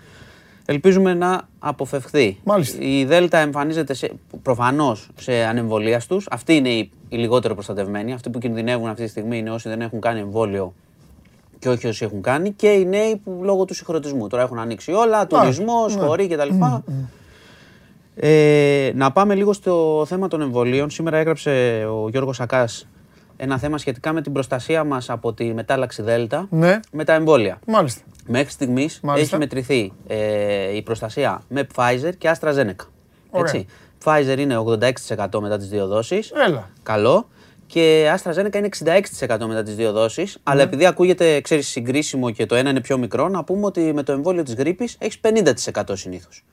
ελπίζουμε να αποφευχθεί. Μάλιστα. Η Δέλτα εμφανίζεται σε, προφανώς σε ανεμβολίαστου. Αυτοί είναι οι, οι λιγότερο προστατευμένοι. Αυτοί που κινδυνεύουν αυτή τη στιγμή είναι όσοι δεν έχουν κάνει εμβόλιο και όχι όσοι έχουν κάνει και οι νέοι που λόγω του συγχρονισμού. Τώρα έχουν ανοίξει όλα, τουρισμός, ναι. χωρί κτλ. Ε, να πάμε λίγο στο θέμα των εμβολίων. Σήμερα έγραψε ο Γιώργος Σακάς ένα θέμα σχετικά με την προστασία μας από τη μετάλλαξη Δέλτα Ναι, με τα εμβόλια. μάλιστα. Μέχρι στιγμής Μάλιστα. έχει μετρηθεί ε, η προστασία με Pfizer και AstraZeneca. Ωραία. Έτσι. Pfizer είναι 86% μετά τις δύο δόσεις. Έλα. Καλό. Και AstraZeneca είναι 66% μετά τις δύο δόσεις. Αλλά επειδή ακούγεται, ξέρεις, συγκρίσιμο και το ένα είναι πιο μικρό, να πούμε ότι με το εμβόλιο της γρήπης έχεις 50% συνήθως.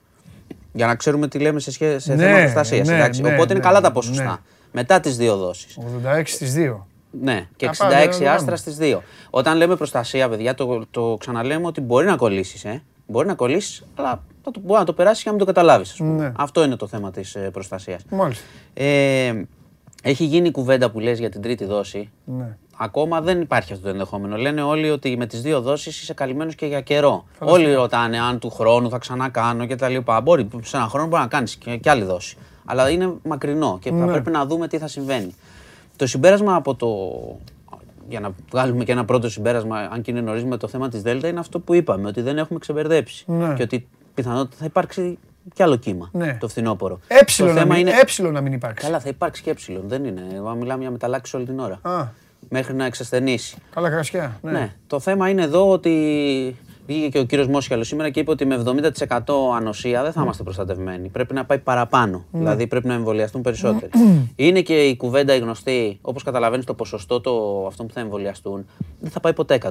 Για να ξέρουμε τι λέμε σε, σχέ- σε Ναι, θέμα προστασίας. ναι, εντάξει. ναι, Οπότε είναι ναι, καλά τα ναι. ποσοστά. Μετά τις δύο δόσεις. 86 στις 2. Ναι, και Α, 66 πάμε, πάμε. άστρα στις δύο. Όταν λέμε προστασία, παιδιά, το, το ξαναλέμε ότι μπορεί να κολλήσεις. Ε. Μπορεί να κολλήσεις, αλλά θα το, μπορεί να το περάσεις και να μην το καταλάβεις. Ναι. Αυτό είναι το θέμα της ε, προστασίας. Μάλιστα. Ε, έχει γίνει η κουβέντα που λες για την τρίτη δόση. Ναι. Ακόμα δεν υπάρχει αυτό το ενδεχόμενο. Λένε όλοι ότι με τις δύο δόσεις είσαι καλυμμένος και για καιρό. Όλοι ρωτάνε αν του χρόνου θα ξανακάνω κτλ. Μπορεί σε ένα χρόνο μπορεί να κάνεις και, και άλλη δόση. Αλλά είναι μακρινό και θα Ναι. πρέπει να δούμε τι θα συμβαίνει. Το συμπέρασμα από το. Για να βγάλουμε και ένα πρώτο συμπέρασμα, αν και είναι νωρίς με το θέμα της Δέλτα, είναι αυτό που είπαμε, ότι δεν έχουμε ξεμπερδέψει. Ναι. Και ότι πιθανότητα θα υπάρξει κι άλλο κύμα Ναι. το φθινόπωρο. Έψιλο το να, θέμα μην, είναι. έψιλο να μην υπάρξει. Καλά, θα υπάρξει και έψιλον. Δεν είναι. Εγώ μιλάμε για μεταλλάξεις όλη την ώρα. Α, Μέχρι να εξασθενήσει. καλά κρασιά. Ναι. Ναι. Το θέμα είναι εδώ ότι βγήκε και ο κύριος Μόσχαλος σήμερα και είπε ότι με 70% ανοσία δεν θα είμαστε προστατευμένοι. Πρέπει να πάει παραπάνω. Δηλαδή πρέπει να εμβολιαστούν περισσότεροι. είναι και η κουβέντα η γνωστή, όπως καταλαβαίνεις το ποσοστό το, αυτών που θα εμβολιαστούν, δεν θα πάει ποτέ 100%.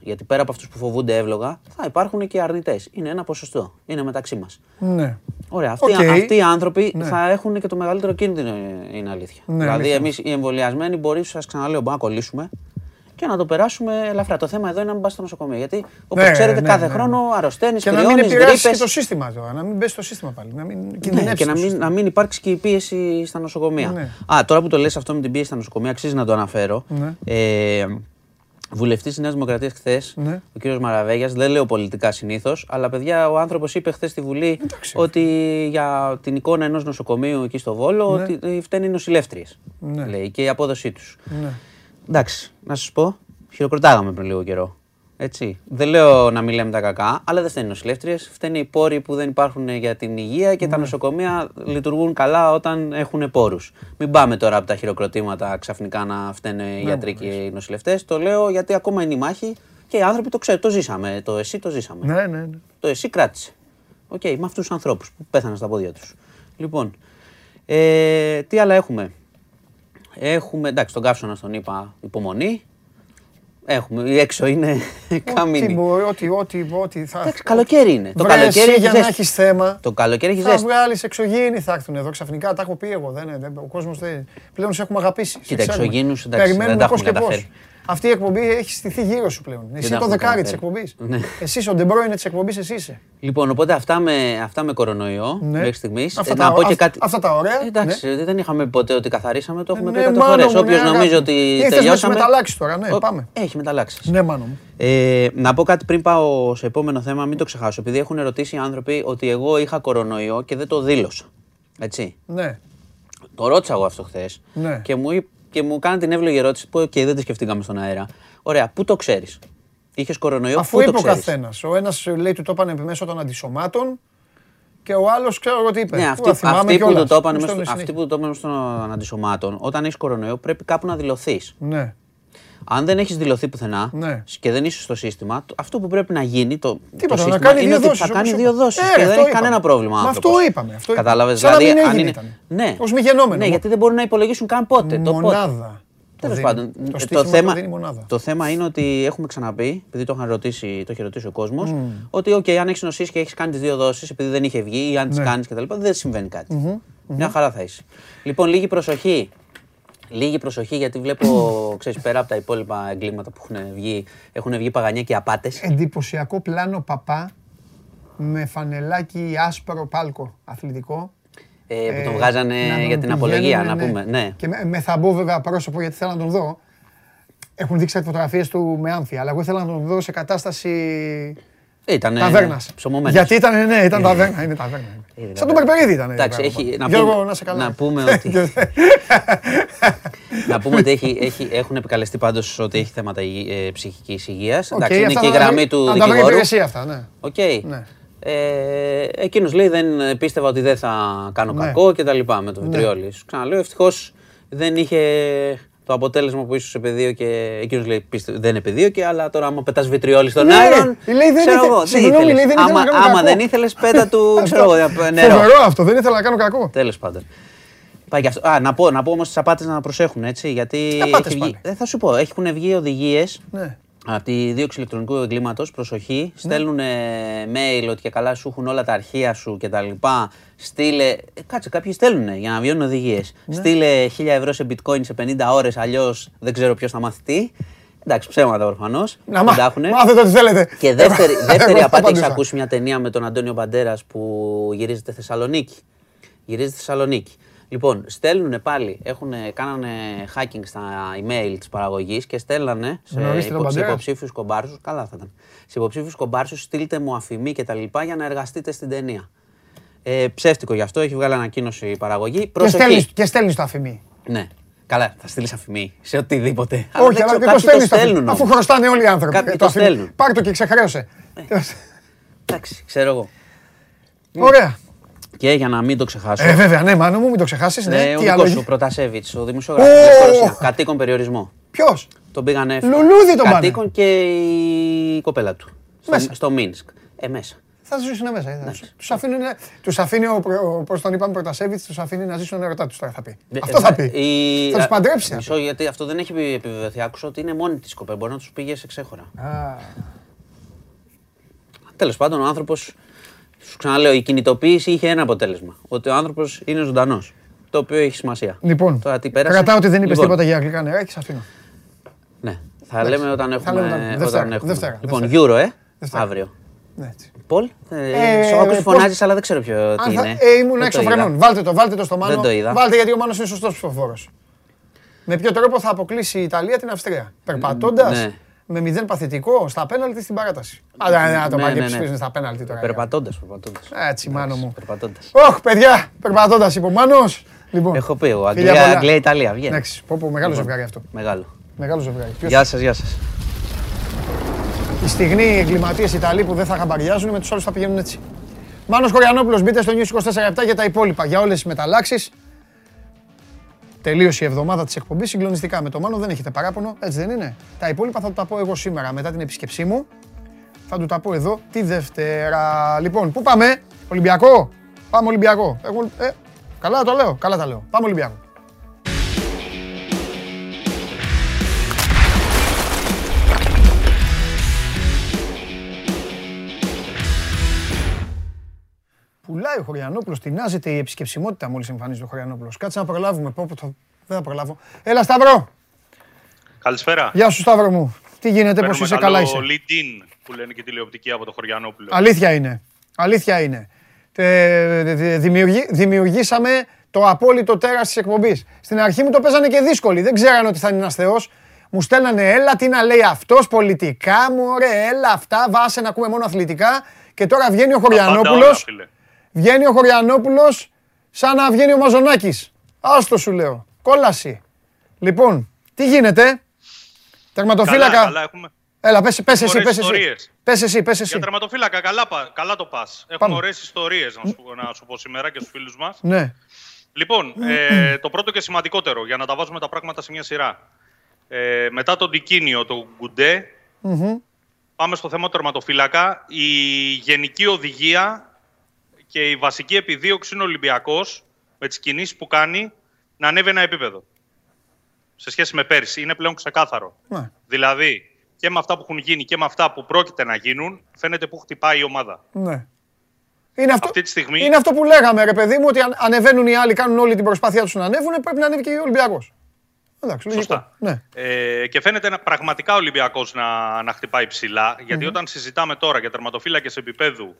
Γιατί πέρα από αυτούς που φοβούνται εύλογα, θα υπάρχουν και αρνητές. Είναι ένα ποσοστό. Είναι μεταξύ μας. ναι. Ωραία. Αυτοί, Οκ. αυτοί οι άνθρωποι Ναι. θα έχουν και το μεγαλύτερο κίνδυνο, ε, είναι αλήθεια. Ναι, δηλαδή, αλήθεια. εμείς οι εμβολιασμένοι μπορείς, σας ξαναλέω, μπορούμε να κολλήσουμε και να το περάσουμε ελαφρά. Το θέμα εδώ είναι να μην πας στο νοσοκομείο. Γιατί, όπως Ναι, ξέρετε, ναι, κάθε ναι, χρόνο αρρωσταίνεις, Και να μην κρυώνεις, επηρεάσεις και γρίπες. το σύστημα τώρα. Να μην μπει στο σύστημα πάλι. Να μην Ναι, κινδυνεύσει. και να το μην, σύστημα. να μην υπάρξει και η πίεση στα νοσοκομεία. Ναι. Α, τώρα που το λες αυτό με την πίεση στα νοσοκομεία, αξίζει να το αναφέρω. Ναι. Ε, βουλευτής της Νέας Δημοκρατίας χθες, Ναι. ο κύριος Μαραβέγιας, δεν λέω πολιτικά συνήθως, αλλά παιδιά, ο άνθρωπος είπε χθες στη Βουλή ότι για την εικόνα ενός νοσοκομείου εκεί στο Βόλο Ναι. ότι φταίνει οι νοσηλεύτριες. Ναι. Λέει και η απόδοσή τους. Ναι. Εντάξει, να σας πω, χειροκροτάγαμε πριν λίγο καιρό. Έτσι. Δεν λέω να μην λέμε τα κακά, αλλά δεν φταίνει οι νοσηλεύτριες. Φταίνει οι πόροι που δεν υπάρχουν για την υγεία και τα Ναι. νοσοκομεία λειτουργούν καλά όταν έχουν πόρους. Μην πάμε τώρα από τα χειροκροτήματα ξαφνικά να φταίνε οι γιατροί και οι νοσηλευτές. Το λέω γιατί ακόμα είναι η μάχη και οι άνθρωποι το ξέρουν. Το ζήσαμε. Το ΕΣΥ το ζήσαμε. Ναι, ναι, ναι. Το ΕΣΥ κράτησε. Οκ, με αυτούς τους ανθρώπους που πέθαναν στα πόδια τους. Λοιπόν, ε, τι άλλα έχουμε; Έχουμε, εντάξει, τον καύσωνα στον είπα υπομονή. Έχουμε, η έξω είναι Ό,τι καμίνη. μπορεί, ό,τι, ό,τι, ό,τι θα. Εντάξει, καλοκαίρι είναι. Το Βρες, καλοκαίρι εσύ, έχεις για να ζέστη. έχεις θέμα. Το καλοκαίρι έχεις Θα ζέστη. βγάλεις εξωγήινοι θα έρθουν εδώ ξαφνικά. Τα έχω πει εγώ. Δεν, δεν, ο κόσμος δεν. Πλέον σε έχουμε αγαπήσει. σε Κοίτα, ξέρουμε. εξωγήινους, εντάξει, Περιμένουμε δεν τα πώς έχουμε και πώς. καταφέρει. Αυτή η εκπομπή έχει στηθεί γύρω σου πλέον. Εσύ τα το έχουμε δεκάρι της καταφέρει. εκπομπής. Ναι. Εσύ ο Ντεμπρόινε της εκπομπής, εσύ είσαι. Λοιπόν, οπότε αυτά με, αυτά με κορονοϊό Ναι. μέχρι στιγμής. Αυτά να τα- πω και αυ- κάτι. αυτά τα ωραία, Εντάξει, δεν είχαμε ποτέ ότι καθαρίσαμε, το έχουμε Ναι, πει εκατό μάνο φορέ. μου, ναι, Όποιο αγάπη νομίζει μου. ότι Ήρθες να τις τελειώσαμε. μεταλλάξεις τώρα, ναι, Ο- πάμε. Έχει μεταλλάξεις. Ναι, μάνο μου. Ε, να πω κάτι πριν πάω σε επόμενο θέμα, μην το ξεχάσω. Επειδή έχουν ερωτήσει οι άνθρωποι ότι εγώ είχα κορονοϊό και δεν το δήλωσα. Έτσι. Ναι. Το ρώτησα εγώ αυτό χθες Ναι. και, μου, είπ- και μου κάνει την εύλογη ερώτηση που και δεν τη σκεφτήκαμε στον αέρα. Ωραία, πού το ξέρεις; Είχες κορονοϊό, Αφού πού το είπε ο ξέρεις; καθένας. Ο ένας λέει του το είπανε μέσω των αντισωμάτων και ο άλλος ξέρω εγώ τι είπε. Ναι, Πού αυτοί, τα θυμάμαι αυτοί που κιόλας. το τόπανε Μου μες στο- στέλνουν αυτοί συνέχεια. που το τόπανε μες των αντισωμάτων, όταν έχεις κορονοϊό πρέπει κάπου να δηλωθείς. Ναι. Αν δεν έχεις δηλωθεί πουθενά Ναι. και δεν είσαι στο σύστημα, το- αυτό που πρέπει να γίνει το, το Τίποτα, να σύστημα κάνει είναι δύο ότι δόσεις, θα κάνει όπως δύο είπα. δόσεις Ε, και αυτό δεν έχει είπαμε. κανένα πρόβλημα. ο Μα άνθρωπος. αυτό είπαμε, αυτό είπαμε. Κατάλαβες. Σαν να Δηλαδή, μην αν έγινε είναι. ήταν. Ναι. Ως μη γενόμενο. Ναι, γιατί δεν μπορούν να υπολογίσουν καν πότε. Το πότε. Μονάδα. Τέλος Το πάντων, δίνει. Το το, στοίχημα το θέμα, δίνει μονάδα. το θέμα είναι ότι έχουμε ξαναπεί, επειδή το, είχαν ρωτήσει, το είχε ρωτήσει ο κόσμος, ότι okay, αν έχεις νοσήσεις και έχεις κάνει τις δύο δόσεις, επειδή δεν είχε βγει ή αν τις Ναι. κάνεις κτλ., δεν συμβαίνει κάτι. Μια χαρά θα είσαι. Λοιπόν, λίγη προσοχή. Λίγη προσοχή γιατί βλέπω, ξέρεις, πέρα από τα υπόλοιπα εγκλήματα που έχουν βγει, έχουν βγει παγανιά και απάτες. Εντυπωσιακό πλάνο παπά με φανελάκι άσπρο πάλκο αθλητικό. Ε, που Ε, τον βγάζανε να τον για την απολογία, να πηγαίνουνε, πούμε. Ναι. Και με, με θαμπό βέβαια πρόσωπο γιατί θέλω να τον δω. Έχουν δείξει κάτι φωτογραφίε του με άμφια, αλλά εγώ ήθελα να τον δω σε κατάσταση Ήταν ταβέρνας. ψωμωμένος. Γιατί ήταν, ναι, ήταν ταβέρνα. Είναι ταβέρνα. Είναι Σαν τον ταβέρνα. Περπερίδη ήταν. Εντάξει, το έχει- πράγμα. να Γιώργο, πούμε- να σε καλά. να πούμε [laughs] ότι- Να πούμε ότι έχει, έχει, έχουν επικαλεστεί πάντως ότι έχει θέματα υγι- ε, ψυχικής υγείας. Οκ, Εντάξει, είναι αυτά και η να τα γραμμή βρει- του να τα βρει η δικηγόρου. υπηρεσία αυτά, ναι. Οκ. Ναι. Ε, εκείνος λέει δεν πίστευα ότι δεν θα κάνω Ναι. κακό και τα λοιπά με το βιτριόλι. Σου ξαναλέω ευτυχώς δεν είχε το αποτέλεσμα που ίσως σε πεδίο και εκείνος λέει πίστε, δεν είναι πεδίο και αλλά τώρα άμα πετάς βιτριόλι στον Ναι, ρε. αέρον Λέει, δεν ξέρω ήθε- εγώ, δεν συγγνώμη, ήθελες. λέει, δεν ήθελα άμα, να κάνω άμα κακό. δεν ήθελες πέτα του [laughs] ξέρω εγώ νερό. Φοβερό αυτό, δεν ήθελα να κάνω κακό. Τέλος πάντων. Πάει και αυτό. Α, να πω, να πω όμως τις απάτες να προσέχουν, έτσι, γιατί απάτες έχει βγει- πάλι; ε, θα σου πω, έχουν βγει οδηγίες Ναι. Από τη δίωξη ηλεκτρονικού εγκλήματος, προσοχή, στέλνουν mail ότι και καλά σου έχουν όλα τα αρχεία σου κτλ. Στείλε. ε, κάτσε, κάποιοι στέλνουν για να βγαίνουν οδηγίες. Στείλε 1000 ευρώ σε bitcoin σε 50 ώρες, αλλιώς δεν ξέρω ποιος θα μάθει τι. Εντάξει, ψέματα προφανώς. Να μά- μάθετε ό,τι θέλετε. Και δεύτερη, Εγώ- δεύτερη εγώ θα απάτη, έχεις απαντούσα. ακούσει μια ταινία με τον Αντώνιο Μπαντέρα που γυρίζεται Θεσσαλονίκη. Γυρίζεται Θεσσαλονίκη. Λοιπόν, στέλνουν πάλι, έχουν, κάνανε hacking στα email της παραγωγής και στέλνανε σε, Γνωρίζετε τον υπο, σε Μπαντέρα; υποψήφιους κομπάρσους. Καλά θα ήταν. Σε υποψήφιους κομπάρσους, στείλτε μου αφημί και τα λοιπά για να εργαστείτε στην ταινία. Ε, ψεύτικο γι' αυτό, έχει βγάλει ανακοίνωση η παραγωγή. Και Προσοχή. στέλνεις, και στέλνεις το αφημί. Ναι. Καλά, θα στείλεις αφημί σε οτιδήποτε. Όχι, δεν αλλά ξέρω, και το κάποιοι στέλνεις το αφημί. στέλνουν. Αφού όμως. χρωστάνε όλοι οι άνθρωποι. Κάποιοι ε, το αφημί. στέλνουν. Πάρ' το και ξεχρέωσε. Εντάξει, ξέρω εγώ. Ωραία. Και για να μην το ξεχάσω. Ε, βέβαια, ναι, μάνο μου, μην το ξεχάσεις. Ναι, Ναι, ο τι άλλο. δικός σου, Προτασέβιτς, ο δημοσιογράφος, Ω! Λευκορωσία, κατοίκον περιορισμό. Ποιος; Τον πήγανε Λουλούδι τον πάνε. Κατοίκον και η κοπέλα του. Στο, Μέσα. στο Μίνσκ. Ε, μέσα. Θα ζήσουν μέσα. ε, θα- Τους αφήνει, τους αφήνει ο, ο, πώς τον είπαμε, Προτασέβιτς, τους αφήνει να ζήσουν ερωτά τους τώρα θα πει. Αυτό Ε, θα πει. η- Θα τους α, παντρέψει. Μισό, γιατί αυτό δεν έχει επιβεβαιωθεί. Άκουσα ότι είναι μόνη της κοπέλα. Μπορεί να τους πήγε σε ξέχωρα. Α, Τέλος πάντων, ο άνθρωπος. Σου ξαναλέω, η κινητοποίηση είχε ένα αποτέλεσμα. Ότι ο άνθρωπος είναι ζωντανός. Το οποίο έχει σημασία. Λοιπόν, Τώρα τι πέρασε. κρατάω ότι δεν είπες Λοιπόν, τίποτα για αγγλικά νερά και σε αφήνω. Ναι. Θα λέμε όταν Θα έχουμε. λέμε όταν- Δευτέρα, όταν έχουμε. Δευτέρα, Λοιπόν, Δευτέρα. Euro, ε. Δευτέρα. Αύριο. Ναι, έτσι. Πολ, Ε, ε, σου άκουσα πώς- φωνάζεις, αλλά δεν ξέρω ποιο τι Αν θα- είναι. Ε, ήμουν Δεν έξω το είδα. φρενών. Βάλτε το, βάλτε το στο Μάνο. Δεν το είδα. Βάλτε γιατί ο Μάνος είναι σωστός ψηφοφόρος. Με ποιο τρόπο θα αποκλείσει η Ιταλία την Αυστρία. Περπατώντας, Ναι. Με μηδέν παθητικό στα πέναλτι στην παράταση. Α, δεν να το Ναι, παγέψεις ναι, ναι. πίσω στα πέναλτι τώρα. Περπατώντας, περπατώντας. Έτσι, μάνο μου. Περπατώντας. Ωχ, παιδιά, περπατώντας είπε ο Μάνος. Λοιπόν, Έχω πει εγώ. Φιλιά Αγγλία, πολλά. Αγγλία, Ιταλία. Βγαίνει. εντάξει, πω, πω, μεγάλο Λοιπόν. ζευγάρι αυτό. Μεγάλο. Μεγάλο ζευγάρι. Ποιος- Γεια σας, γεια σας. Οι στιγνοί εγκληματίες Ιταλοί που δεν θα χαμπαριάζουν, με τους άλλου θα πηγαίνουν έτσι. Μάνος Χωριανόπουλος, μπείτε στο News 24 για τα υπόλοιπα, για όλες τις μεταλλάξεις. Τελείωσε η εβδομάδα της εκπομπής συγκλονιστικά. Με το Μάνο δεν έχετε παράπονο, έτσι δεν είναι; Τα υπόλοιπα θα του τα πω εγώ σήμερα μετά την επίσκεψή μου. Θα του τα πω εδώ τη Δευτέρα. Λοιπόν, πού πάμε, Ολυμπιακό; Πάμε Ολυμπιακό. Εγώ, ε, καλά το λέω, καλά τα λέω. Πάμε Ολυμπιακό. Πουλάει ο Χωριανόπουλος, τεινάζεται η επισκεψιμότητα μόλις εμφανίζεται ο Χωριανόπουλος. Κάτσε να προλάβουμε. Πω, πω, το... Δεν θα προλάβω. Έλα, Σταυρό. Καλησπέρα. Γεια σου, Σταύρο μου. Τι γίνεται, πώς Παίρνουμε είσαι, καλό καλά είσαι; lead-in που λένε και τηλεοπτική από το Χωριανόπουλο. Αλήθεια είναι. Αλήθεια είναι. Ε, δη- δη- δημιουργη- δημιουργήσαμε το απόλυτο τέρας της εκπομπής. Στην αρχή μου το παίζανε και δύσκολοι. Δεν ξέρανε ότι θα είναι ένας Θεός. Μου στέλνανε έλα, τι να λέει αυτός, πολιτικά μου, ωραία, έλα αυτά, βάσε να ακούμε μόνο αθλητικά. Και τώρα βγαίνει ο Τα πάντα όλα, Χωριανόπουλο. Φίλε. Βγαίνει ο Χωριανόπουλος σαν να βγαίνει ο Μαζονάκης. Άστο σου λέω. Κόλαση. Λοιπόν, τι γίνεται; Τερματοφύλακα. Καλά, καλά, έχουμε. Έλα, πες, πες εσύ, Ωραίες πες εσύ. ιστορίες. Πες εσύ, πες εσύ. Για τερματοφύλακα, καλά, πα- καλά το πας. Έχουμε Πάμε. ωραίες ιστορίες να, σου- να σου πω σήμερα και στους φίλους μας. Ναι. Λοιπόν, ε, το πρώτο και σημαντικότερο, για να τα βάζουμε τα πράγματα σε μια σειρά. Ε, μετά τον Τικίνιο, τον Γκουντέ, πάμε στο θέμα του τερματοφύλακα. Η γενική οδηγία και η βασική επιδίωξη είναι ο Ολυμπιακός, με τις κινήσεις που κάνει, να ανέβει ένα επίπεδο. Σε σχέση με πέρσι. Είναι πλέον ξεκάθαρο. Ναι. Δηλαδή, και με αυτά που έχουν γίνει και με αυτά που πρόκειται να γίνουν, φαίνεται που χτυπάει η ομάδα. Ναι. Είναι αυτό, Αυτή τη στιγμή- είναι αυτό που λέγαμε, ρε παιδί μου, ότι αν ανεβαίνουν οι άλλοι, κάνουν όλη την προσπάθειά τους να ανέβουν, πρέπει να ανέβει και ο Ολυμπιακός. Εντάξει, λογικό. Σωστά. Ναι. Ε, και φαίνεται να, πραγματικά ο Ολυμπιακός να, να χτυπάει ψηλά. Γιατί όταν συζητάμε τώρα για τερματοφύλακες επιπέδου,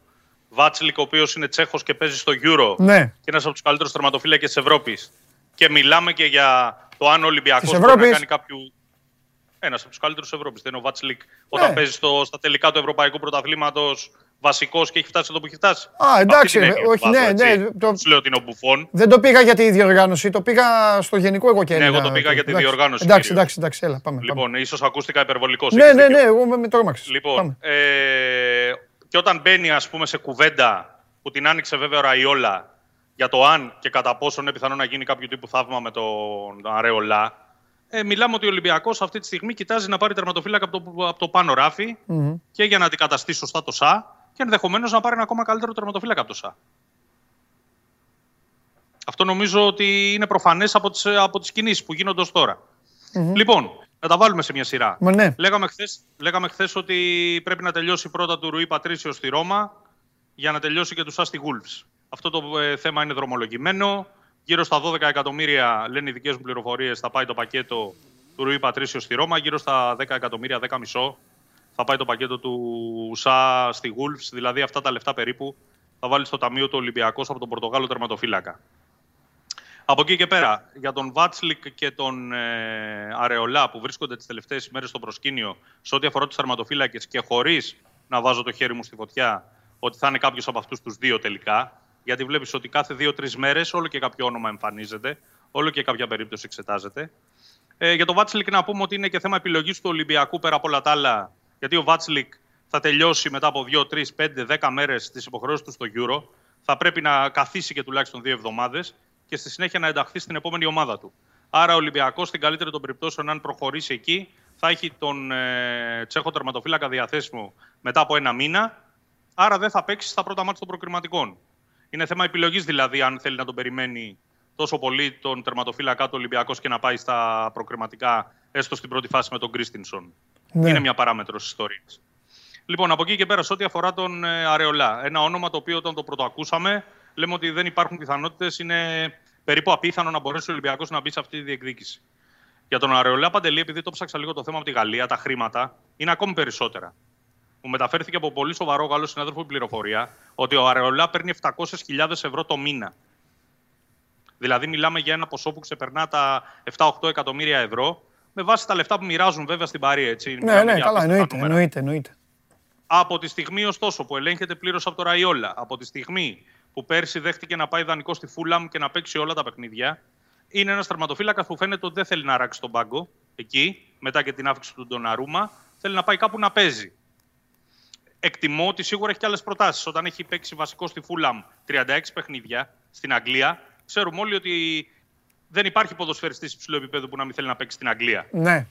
Βάτσλικ, ο οποίος είναι Τσέχος και παίζει στο Euro Ναι. και ένας από τους καλύτερους τερματοφύλακες της Ευρώπης. Και μιλάμε και για το αν ο Ολυμπιακός Της μπορεί να Ευρώπης. κάνει κάποιου. Ένας από τους καλύτερους της Ευρώπης. Δεν είναι ο Βάτσλικ όταν Ναι. παίζει στο, στα τελικά του Ευρωπαϊκού Πρωταθλήματος βασικός και έχει φτάσει εδώ που έχει φτάσει. Α, Με εντάξει, αυτή την ρε, έννοια το όχι, βάζω, ναι, έτσι. ναι, το- Σου λέω ότι είναι ο Μπουφόν. Δεν το πήγα για τη διοργάνωση, το πήγα στο γενικό εγώ και Ναι, έλεγα. εγώ το πήγα για τη Εντάξει, διοργάνωση Εντάξει, κυρίως. εντάξει, εντάξει, έλα, πάμε. Λοιπόν, ίσως ακούστηκα υπερβολικός. πάμε. Ναι, ναι, ναι, εγώ με, με τρόμαξες. Λοιπόν, Πάμε. ε, και όταν μπαίνει ας πούμε σε κουβέντα που την άνοιξε βέβαια ο Ραϊόλα για το αν και κατά πόσο είναι πιθανό να γίνει κάποιο τύπου θαύμα με τον Αρεολά, ε, μιλάμε ότι ο Ολυμπιακός αυτή τη στιγμή κοιτάζει να πάρει τερματοφύλακα από το, από το πάνω ράφι και για να αντικαταστήσει σωστά το ΣΑ και ενδεχομένως να πάρει ένα ακόμα καλύτερο τερματοφύλακα από το ΣΑ. Αυτό νομίζω ότι είναι προφανές από τις, από τις κινήσεις που γίνονται ως τώρα. Λοιπόν, να τα βάλουμε σε μια σειρά. Μα ναι. Λέγαμε χθες, λέγαμε χθες ότι πρέπει να τελειώσει πρώτα του Ρουί Πατρίσιος στη Ρώμα για να τελειώσει και τους Άστι Wolves. Αυτό το ε, θέμα είναι δρομολογημένο. Γύρω στα 12 εκατομμύρια, λένε οι δικές μου πληροφορίες, θα πάει το πακέτο του Ρουί Πατρίσιος στη Ρώμα. Γύρω στα 10 εκατομμύρια, 10 μισό, θα πάει το πακέτο του ΣΑ στη Wolves. Δηλαδή αυτά τα λεφτά περίπου θα βάλει στο ταμείο του Ολυμπιακού από τον Πορτογάλο τερματοφύλακα. Από εκεί και πέρα, για τον Βάτσλικ και τον ε, Αρεολά που βρίσκονται τις τελευταίες ημέρες στο προσκήνιο σε ό,τι αφορά τους τερματοφύλακες και χωρίς να βάζω το χέρι μου στη φωτιά ότι θα είναι κάποιος από αυτούς τους δύο τελικά. Γιατί βλέπεις ότι κάθε δύο-τρεις μέρες όλο και κάποιο όνομα εμφανίζεται, όλο και κάποια περίπτωση εξετάζεται. Ε, για τον Βάτσλικ να πούμε ότι είναι και θέμα επιλογής του Ολυμπιακού πέρα από όλα τα άλλα. Γιατί ο Βάτσλικ θα τελειώσει μετά από 2, 3, 5, 10 μέρες τις υποχρεώσεις του στο Euro. Θα πρέπει να καθίσει και τουλάχιστον δύο εβδομάδες και στη συνέχεια να ενταχθεί στην επόμενη ομάδα του. Άρα ο Ολυμπιακός, στην καλύτερη των περιπτώσεων, αν προχωρήσει εκεί, θα έχει τον ε, Τσέχο τερματοφύλακα διαθέσιμο μετά από ένα μήνα. Άρα δεν θα παίξει στα πρώτα μάτια των προκριματικών. Είναι θέμα επιλογής δηλαδή, αν θέλει να τον περιμένει τόσο πολύ τον τερματοφύλακα του Ολυμπιακός και να πάει στα προκριματικά, έστω στην πρώτη φάση με τον Κρίστινσον. Ναι. Είναι μια παράμετρος τη ιστορίας. Λοιπόν, από εκεί και πέρα, σε ό,τι αφορά τον ε, Αρεολά, ένα όνομα το οποίο όταν το πρωτοακούσαμε, λέμε ότι δεν υπάρχουν πιθανότητες, είναι περίπου απίθανο να μπορέσει ο Ολυμπιακός να μπει σε αυτή τη διεκδίκηση. Για τον Αρεολά Παντελή, επειδή το ψάξα λίγο το θέμα από τη Γαλλία, τα χρήματα είναι ακόμη περισσότερα. Μου μεταφέρθηκε από πολύ σοβαρό Γάλλο συνάδελφο η πληροφορία ότι ο Αρεολά παίρνει 700.000 ευρώ το μήνα. Δηλαδή, μιλάμε για ένα ποσό που ξεπερνά τα 7-8 εκατομμύρια ευρώ, Με βάση τα λεφτά που μοιράζουν βέβαια στην Παρή. Έτσι. Ναι, Μιλάμε ναι, για καλά, απίστευτα εννοείται, νούμερα. εννοείται, εννοείται. Από τη στιγμή, ωστόσο, που ελέγχεται πλήρως από το Ραϊόλα, από τη στιγμή που πέρσι δέχτηκε να πάει δανεικό στη Φούλαμ και να παίξει όλα τα παιχνίδια, είναι ένας τερματοφύλακα που φαίνεται ότι δεν θέλει να ράξει τον πάγκο εκεί, μετά και την άφηξη του Ντοναρούμα. Θέλει να πάει κάπου να παίζει. Εκτιμώ ότι σίγουρα έχει και άλλες προτάσεις. Όταν έχει παίξει βασικό στη Φούλαμ 36 παιχνίδια στην Αγγλία, ξέρουμε όλοι ότι δεν υπάρχει ποδοσφαιριστής υψηλού επίπεδου που να μην θέλει να παίξει στην Αγγλία. Ναι.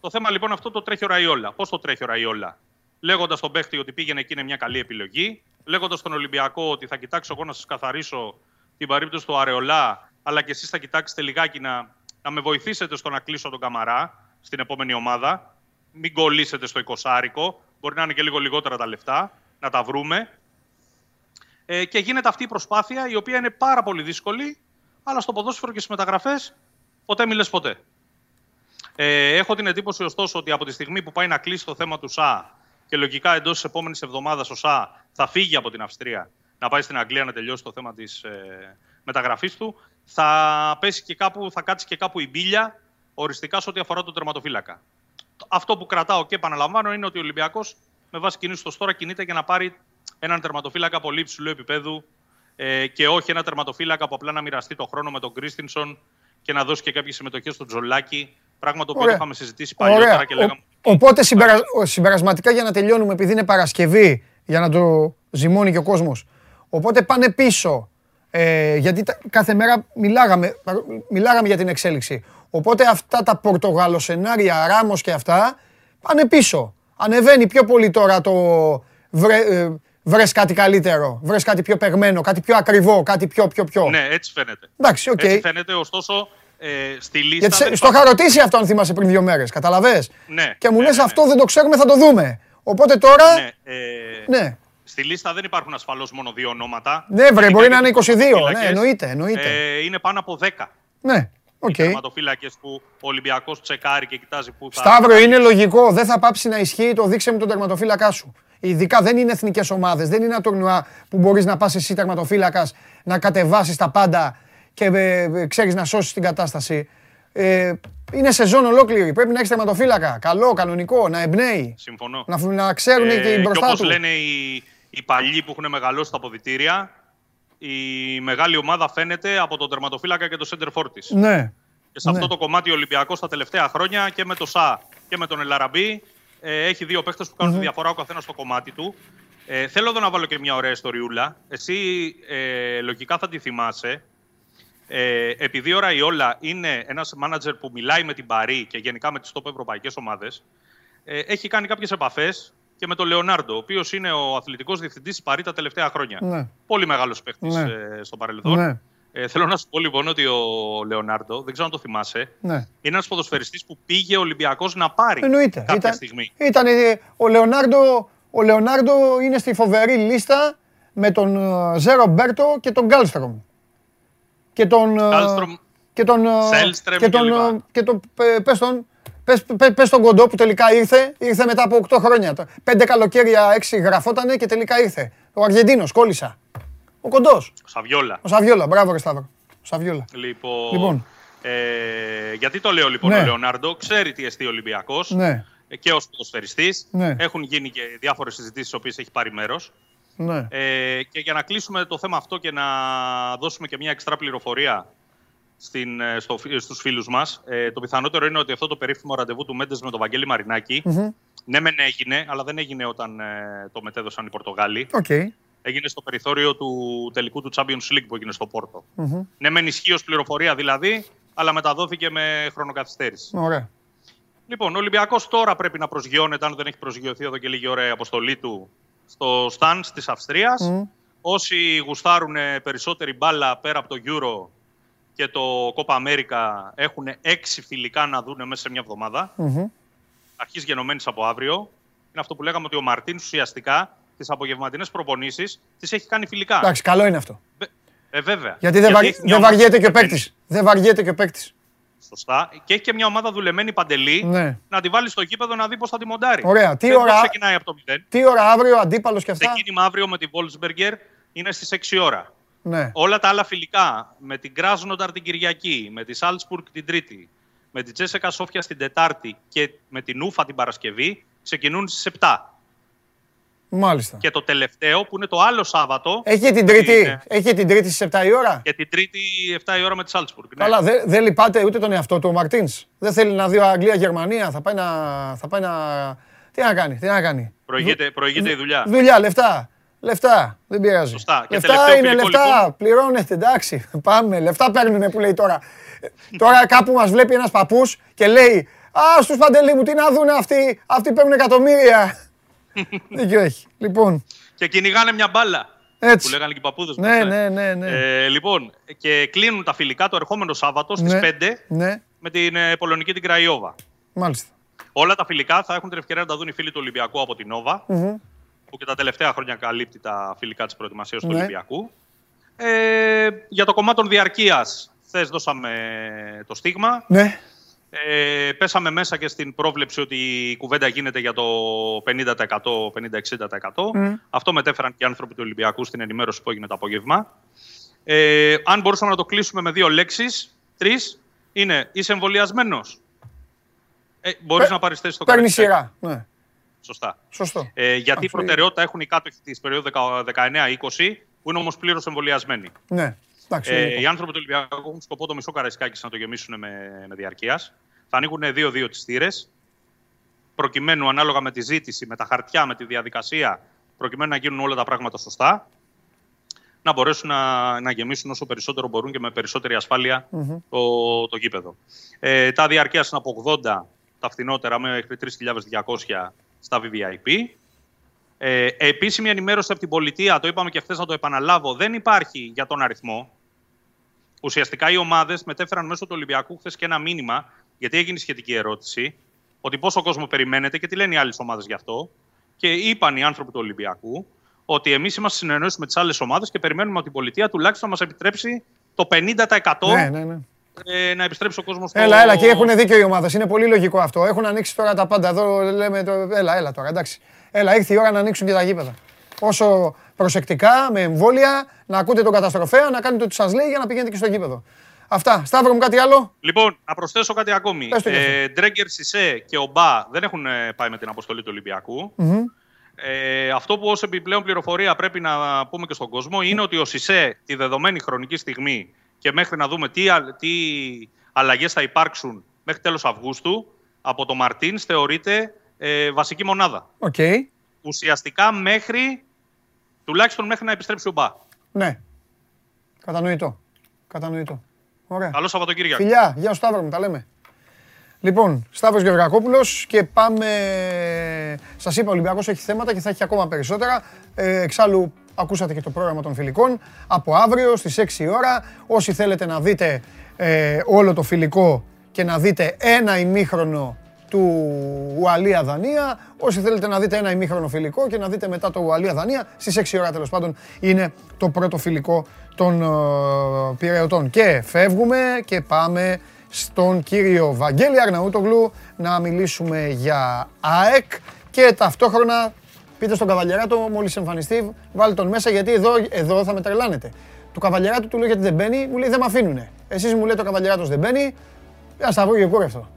Το θέμα λοιπόν αυτό το τρέχει ο Ραϊόλα. Πώς το τρέχει ο Ραϊόλα, Λέγοντας τον παίχτη ότι πήγαινε εκεί είναι μια καλή επιλογή, λέγοντας τον Ολυμπιακό ότι θα κοιτάξω εγώ να σας καθαρίσω την περίπτωση του Αρεολά, αλλά και εσείς θα κοιτάξετε λιγάκι να, να με βοηθήσετε στο να κλείσω τον Καμαρά στην επόμενη ομάδα. Μην κολλήσετε στο 20 μπορεί να είναι και λίγο λιγότερα τα λεφτά, να τα βρούμε. Ε, και γίνεται αυτή η προσπάθεια η οποία είναι πάρα πολύ δύσκολη, αλλά στο ποδόσφαιρο και στις μεταγραφές ποτέ μιλες ποτέ. Ε, έχω την εντύπωση ωστόσο ότι από τη στιγμή που πάει να κλείσει το θέμα του ΣΑ και λογικά εντός της επόμενης εβδομάδας ο ΣΑ θα φύγει από την Αυστρία να πάει στην Αγγλία να τελειώσει το θέμα της ε, μεταγραφής του, θα, πέσει και κάπου, θα κάτσει και κάπου η μπίλια οριστικά σε ό,τι αφορά τον τερματοφύλακα. Αυτό που κρατάω και επαναλαμβάνω είναι ότι ο Ολυμπιακός με βάση κινήσεις του τώρα κινείται για να πάρει έναν τερματοφύλακα πολύ υψηλού επίπεδου ε, και όχι ένα τερματοφύλακα που απλά να μοιραστεί το χρόνο με τον Κρίστινσον και να δώσει και κάποιες συμμετοχές στον Τζολάκη. Πράγμα το οποίο το Ωραία. είχαμε συζητήσει παλιότερα Ωραία. και λέγαμε. Ο- οπότε συμπερα... ο- συμπερασματικά για να τελειώνουμε, επειδή είναι Παρασκευή, για να το ζυμώνει και ο κόσμος. Οπότε πάνε πίσω. Ε, γιατί τα- κάθε μέρα μιλάγαμε, μιλάγαμε για την εξέλιξη. Οπότε αυτά τα πορτογαλοσενάρια, Ράμος και αυτά, πάνε πίσω. Ανεβαίνει πιο πολύ τώρα το βρε, ε, βρες κάτι καλύτερο, βρες κάτι πιο παιγμένο, κάτι πιο ακριβό, κάτι πιο πιο πιο. Ναι, έτσι φαίνεται. Εντάξει, οκ. Έτσι φαίνεται, ωστόσο ε, στη λίστα. Γιατί σε- δεν στο υπάρχει- είχα ρωτήσει αυτό αν θυμάσαι πριν δύο μέρες, καταλαβες; Ναι, Και μου ναι, λες ναι, ναι. αυτό δεν το ξέρουμε, θα το δούμε. Οπότε τώρα, Ναι, ε, ναι. Στη λίστα δεν υπάρχουν ασφαλώς μόνο δύο ονόματα. Ναι, βρε, Είναι μπορεί και να είναι τους 22. Ναι, τερματοφύλακες. εννοείται, εννοείται. Ε, είναι πάνω από 10 Ναι, οκ. οι τερματοφύλακες που ο Ολυμπιακός τσεκάρει και κοιτάζει πού θα. Σταύρο, είναι λογικό. Δεν θα πάψει να ισχύει το δείξε μου τον τερματοφύλακά σου. Ειδικά δεν είναι εθνικές ομάδες, δεν είναι ένα τουρνουά που μπορείς να πας εσύ τερματοφύλακας να κατεβάσεις τα πάντα και ε, ξέρεις να σώσεις την κατάσταση. Ε, είναι σεζόν ολόκληρη. Πρέπει να έχεις τερματοφύλακα. Καλό, κανονικό, να εμπνέει. Συμφωνώ. Να, να ξέρουν Ε, και οι και μπροστά όπως τους. λένε οι, οι παλιοί που έχουν μεγαλώσει τα αποδυτήρια, η μεγάλη ομάδα φαίνεται από τον τερματοφύλακα και το center for της. Ναι. Και σε Ναι. αυτό το κομμάτι ο Ολυμπιακός τα τελευταία χρόνια και με το ΣΑ και με τον Ελαραμπή ε, έχει δύο παίχτες που κάνουν τη διαφορά ο καθένας στο κομμάτι του. Ε, θέλω εδώ να βάλω και μια ωραία ιστοριούλα. Εσύ ε, λογικά θα τη θυμάσαι. Ε, επειδή ο Ραϊόλα είναι ένας μάνατζερ που μιλάει με την Παρή και γενικά με τις top ευρωπαϊκές ομάδες, ε, έχει κάνει κάποιες επαφές και με τον Λεωνάρντο, ο οποίος είναι ο αθλητικός διευθυντής της Παρή τα τελευταία χρόνια. Ναι. Πολύ μεγάλος παίχτης Ναι. ε, στο παρελθόν. Ναι. Ε, θέλω να σου πω λοιπόν ότι ο Λεωνάρντο, δεν ξέρω αν το θυμάσαι, Ναι. είναι ένας ποδοσφαιριστής που πήγε ο Ολυμπιακός να πάρει Εννοείται. κάποια Ήταν, στιγμή. ήταν, ε, ο, Λεωνάρντο, ο Λεωνάρντο είναι στη φοβερή λίστα με τον ε, Ζέρο Μπέρτο και τον Γκάλστρομ. Και τον... ε, Γκάλστρομ, και τον... ε, Σέλστρεμ και τον, κλπ. ε, και τον, ε, πες τον, πες, πες, πες τον κοντό που τελικά ήρθε, ήρθε μετά από 8 χρόνια. Το- Πέντε καλοκαίρια, έξι γραφότανε και τελικά ήρθε. Ο Αργεντίνος, κόλλησα. Ο κοντός, ο Σαβιόλα. ο Σαβιόλα. Μπράβο ρε Σταύρο. Ο Σαβιόλα. Λοιπόν, Λοιπόν. Ε, γιατί το λέω λοιπόν Ναι. ο Λεωνάρντο, ξέρει τι εστί ο Ολυμπιακός Ναι, και ως ποδοσφαιριστής. Ναι. Έχουν γίνει και διάφορες συζητήσεις στις οποίες έχει πάρει μέρος. Ναι. Ε, και για να κλείσουμε το θέμα αυτό και να δώσουμε και μια εξτρά πληροφορία στην, ε, στο, στους φίλους μας, ε, το πιθανότερο είναι ότι αυτό το περίφημο ραντεβού του Μέντες με τον Βαγγέλη Μαρινάκη, ναι μεν έγινε, αλλά δεν έγινε όταν ε, το μετέδωσαν οι Πορτογάλοι. Οκ. Έγινε στο περιθώριο του τελικού του Champions League που έγινε στο πορτο Ναι μεν ισχύει ως πληροφορία δηλαδή, αλλά μεταδόθηκε με χρονοκαθυστέρηση. Ωραία. Λοιπόν, ο Ολυμπιακός τώρα πρέπει να προσγειώνεται, αν δεν έχει προσγειωθεί εδώ και λίγη ώρα η αποστολή του, στο Stan της Αυστρίας. Όσοι γουστάρουν περισσότερη μπάλα πέρα από το Euro και το Copa America έχουν έξι φιλικά να δουν μέσα σε μια εβδομάδα. Μμμ. Αρχής γενομένης από αύριο. Είναι αυτό που λέγαμε ότι ο Μαρτίν ουσιαστικά τις απογευματινές προπονήσεις τις έχει κάνει φιλικά. Εντάξει, καλό είναι αυτό. Ε, βέβαια. Γιατί δεν, βαρ- έχει μια δεν ομάδα βαριέται και ο δουλεμένη, παίκτης. Δεν βαριέται και ο παίκτης. Σωστά. Και έχει και μια ομάδα δουλεμένη παντελή Ναι. να τη βάλει στο γήπεδο να δει πώς θα τη μοντάρει. Ωραία. Τι Δεν ώρα- ξεκινάει από το 0. Τι ώρα αύριο, αντίπαλος και αυτά; Ξεκίνημα αύριο με τη Wolfsberger είναι στις 6 ώρα. Ναι. Όλα τα άλλα φιλικά, με την Κράσνονταρ την Κυριακή, με τη Salzburg την Τρίτη, με την Τζέσεκα Σόφια στην Τετάρτη και με την Ούφα την Παρασκευή ξεκινούν στις 7. Μάλιστα. Και το τελευταίο που είναι το άλλο Σάββατο. Έχει την Τρίτη, είναι- έχει την τρίτη στις 7 η ώρα; Και την Τρίτη 7 η ώρα με τη Σάλτσμπουργκ. Ναι. Καλά, δεν δεν λυπάται ούτε τον εαυτό του ο Μαρτίνς. Δεν θέλει να δει Αγγλία-Γερμανία. Θα πάει να. Θα πάει να... Τι να κάνει, τι να κάνει; Προηγείται, προηγείται η δουλειά. Δουλειά, λεφτά. Λεφτά. Δεν πειράζει. Σωστά. Και Λεφτά τελευταίο είναι φιλικό, λεφτά. λοιπόν. Πληρώνετε, εντάξει. [laughs] Πάμε. Λεφτά παίρνουνε που λέει τώρα. Ε, τώρα κάπου μας βλέπει ένας παππούς και λέει Α, στους παντελή μου, τι να δουν αυτοί. Αυτοί παίρνουν εκατομμύρια. Δίκιο έχει. Λοιπόν, Και κυνηγάνε μια μπάλα. έτσι. Που λέγανε και οι παππούδες Ναι, ναι, ναι. ναι. Ε, λοιπόν, και κλείνουν τα φιλικά το ερχόμενο Σάββατο στις Ναι. 5 Ναι, με την ε, πολωνική την Κραϊόβα. μάλιστα. Όλα τα φιλικά θα έχουν την ευκαιρία να τα δουν οι φίλοι του Ολυμπιακού από την Νόβα, Μμμ. που και τα τελευταία χρόνια καλύπτει τα φιλικά της προετοιμασίας του Ναι. Ολυμπιακού. Ε, για το κομμάτι των διαρκείας, χθες δώσαμε το στίγμα. Ναι, Ε, πέσαμε μέσα και στην πρόβλεψη ότι η κουβέντα γίνεται για το 50%, 50-60%. Μμ. Αυτό μετέφεραν και οι άνθρωποι του Ολυμπιακού στην ενημέρωση που έγινε το απόγευμα. Ε, αν μπορούσαμε να το κλείσουμε με δύο λέξεις, τρεις, είναι είσαι εμβολιασμένος; Ε, μπορείς Παί- να πάρεις θέση στο παίρνει καρέκλι. σειρά. Ναι, Σωστά. σωστό. Ε, γιατί Αυτό προτεραιότητα έχουν οι κάτοχοι της περίοδου 19-20, που είναι όμως πλήρως εμβολιασμένοι. Ναι, εντάξει. Ε, λογικό. οι άνθρωποι του Ολυμπιακού έχουν σκοπό το μισό καραϊσκάκι να το γεμίσουν με, με διαρκείας. Θα ανοίγουν 2-2 τις θύρες. Προκειμένου ανάλογα με τη ζήτηση, με τα χαρτιά, με τη διαδικασία, προκειμένου να γίνουν όλα τα πράγματα σωστά, να μπορέσουν να, να γεμίσουν όσο περισσότερο μπορούν και με περισσότερη ασφάλεια το, το γήπεδο. Ε, τα διαρκείας είναι από 80 τα φθηνότερα μέχρι 3.200 στα VVIP. Ε, επίσημη ενημέρωση από την πολιτεία, το είπαμε και χθες να το επαναλάβω, δεν υπάρχει για τον αριθμό. Ουσιαστικά οι ομάδες μετέφεραν μέσω του Ολυμπιακού χθες και ένα μήνυμα, γιατί έγινε σχετική ερώτηση, ότι πόσο κόσμο περιμένετε και τι λένε οι άλλες ομάδες γι' αυτό. Και είπαν οι άνθρωποι του Ολυμπιακού ότι εμείς είμαστε συνεννόηση με τις άλλες ομάδες και περιμένουμε από την πολιτεία τουλάχιστον να μας επιτρέψει το 50% Ναι, ναι, ναι. ε, να επιστρέψει ο κόσμος στο. Έλα, έλα, και έχουν δίκιο οι ομάδες. Είναι πολύ λογικό αυτό. Έχουν ανοίξει τώρα τα πάντα. Εδώ λέμε. Το... Έλα, έλα τώρα, εντάξει. Έλα, ήρθε η ώρα να ανοίξουν και τα γήπεδα. Όσο προσεκτικά, με εμβόλια, να ακούτε τον καταστροφέα, να κάνετε ό,τι σας λέει για να πηγαίνετε και στο γήπεδο. Αυτά. Σταύρο μου κάτι άλλο; Λοιπόν, να προσθέσω κάτι ακόμη. Πες το κι αυτό. Ε, Ντρέγκερ, Σισε και ο Μπα δεν έχουν ε, πάει με την αποστολή του Ολυμπιακού. Μμμ. Ε, αυτό που ως επιπλέον πληροφορία πρέπει να πούμε και στον κόσμο είναι ότι ο Σισε τη δεδομένη χρονική στιγμή και μέχρι να δούμε τι, α- τι αλλαγές θα υπάρξουν μέχρι τέλος Αυγούστου, από το Μαρτίνς θεωρείται ε, βασική μονάδα. Οκ. Ουσιαστικά μέχρι, τουλάχιστον μέχρι να επιστρέψει ο Μπα. Ναι. Κατανοητό. Κατανοητό. Ωραία. Καλό Σαββατοκύριακο. Φιλιά, γεια σου Σταύρο μου, τα λέμε. Λοιπόν, Σταύρος Γεωργακόπουλος και πάμε... Σας είπα, ο Ολυμπιακός έχει θέματα και θα έχει ακόμα περισσότερα. Ε, εξάλλου, ακούσατε και το πρόγραμμα των φιλικών. Από αύριο στις 6 η ώρα, όσοι θέλετε να δείτε ε, όλο το φιλικό και να δείτε ένα ημίχρονο του Ουαλία Δανία. Όσοι θέλετε να δείτε ένα ημίχρονο φιλικό και να δείτε μετά το Ουαλία Δανία, στις 6 η ώρα τέλος πάντων είναι το πρώτο φιλικό των ε, Πειραιωτών. Και φεύγουμε και πάμε στον κύριο Βαγγέλη Αρναούτογλου να μιλήσουμε για ΑΕΚ και ταυτόχρονα πείτε στον Καβαλιαράτο μόλις εμφανιστεί, βάλτε τον μέσα γιατί εδώ, εδώ θα με τρελάνετε. Του Καβαλιαράτου του λέω γιατί δεν μπαίνει, μου λέει δεν με αφήνουνε. Εσείς μου λέτε ο Καβαλιαράτος δεν μπαίνει, ένα σταυρό και κούρευτο.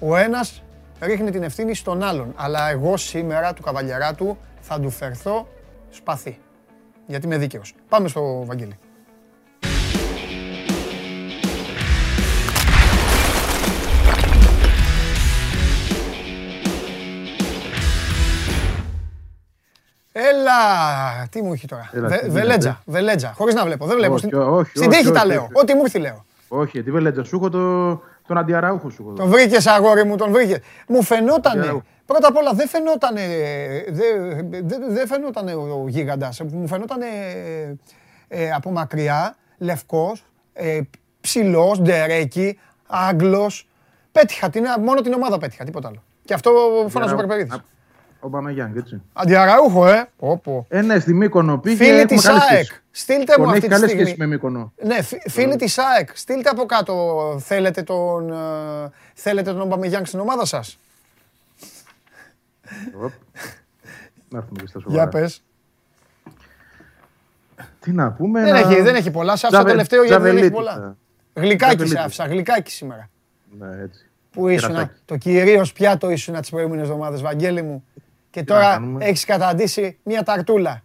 Ο ένας ρίχνει την ευθύνη στον άλλον. Αλλά εγώ σήμερα του καβαλιαράτου θα του φερθώ σπαθί. Γιατί είμαι δίκαιος. Πάμε στο Βαγγέλη. Έλα! Τι μου έχει τώρα; Έλα, Βε- τι Βελέτζα, γίνεται; βελέτζα. Χωρίς να βλέπω. Δεν βλέπω. Όχι, Στην- όχι, Στην όχι, τύχη τα όχι, λέω. όχι. Ό,τι μου ήρθε λέω. Όχι, τι βελέτσα. Σου έχω το, τον αντιαραούχο σου. έχω Τον εδώ. βρήκες, αγόρι μου, τον βρήκες. Μου φαινότανε. Μπράβο. Πρώτα απ' όλα δεν φαινότανε. Δεν δε, δε φαινότανε ο, ο γίγαντας. Μου φαινότανε ε, από μακριά, λευκός, ε, ψηλός, ντερέκι, Άγγλος. Πέτυχα, την, μόνο την ομάδα πέτυχα, τίποτα άλλο. Και αυτό φώναζε ο Περπερίδης. Ο Μπαμαγιάνγκ, έτσι. Αντιαραούχο, ε. Πω, πω. Ε, ναι, στη Μύκονο πήγε. Φίλοι έχουμε της καλή ΑΕΚ, σχέση. στείλτε μου Τον αυτή έχει τη καλές στιγμή. σχέσεις με Μύκονο. Ναι, φι- φίλοι της ΑΕΚ, στείλτε από κάτω. Θέλετε τον, ε, θέλετε τον Ομπαμεγιάνγκ στην ομάδα σας. Οπ. Να έρθουμε και στα σοβαρά. Για πες. Τι να πούμε. Δεν να- έχει, δεν έχει πολλά. Σε άφησα Τζαβε- τελευταίο γιατί δεν έχει Τζαβελίτικα. πολλά. Γλυκάκι σε Τζαβελίτικα. άφησα, γλυκάκι σήμερα. Ναι, έτσι. Πού ήσουν, Κερατάκι. το κυρίως πιάτο ήσουν τις προηγούμενες εβδομάδες, Βαγγέλη μου; Και να τώρα κάνουμε; έχεις καταντήσει μια ταρτούλα.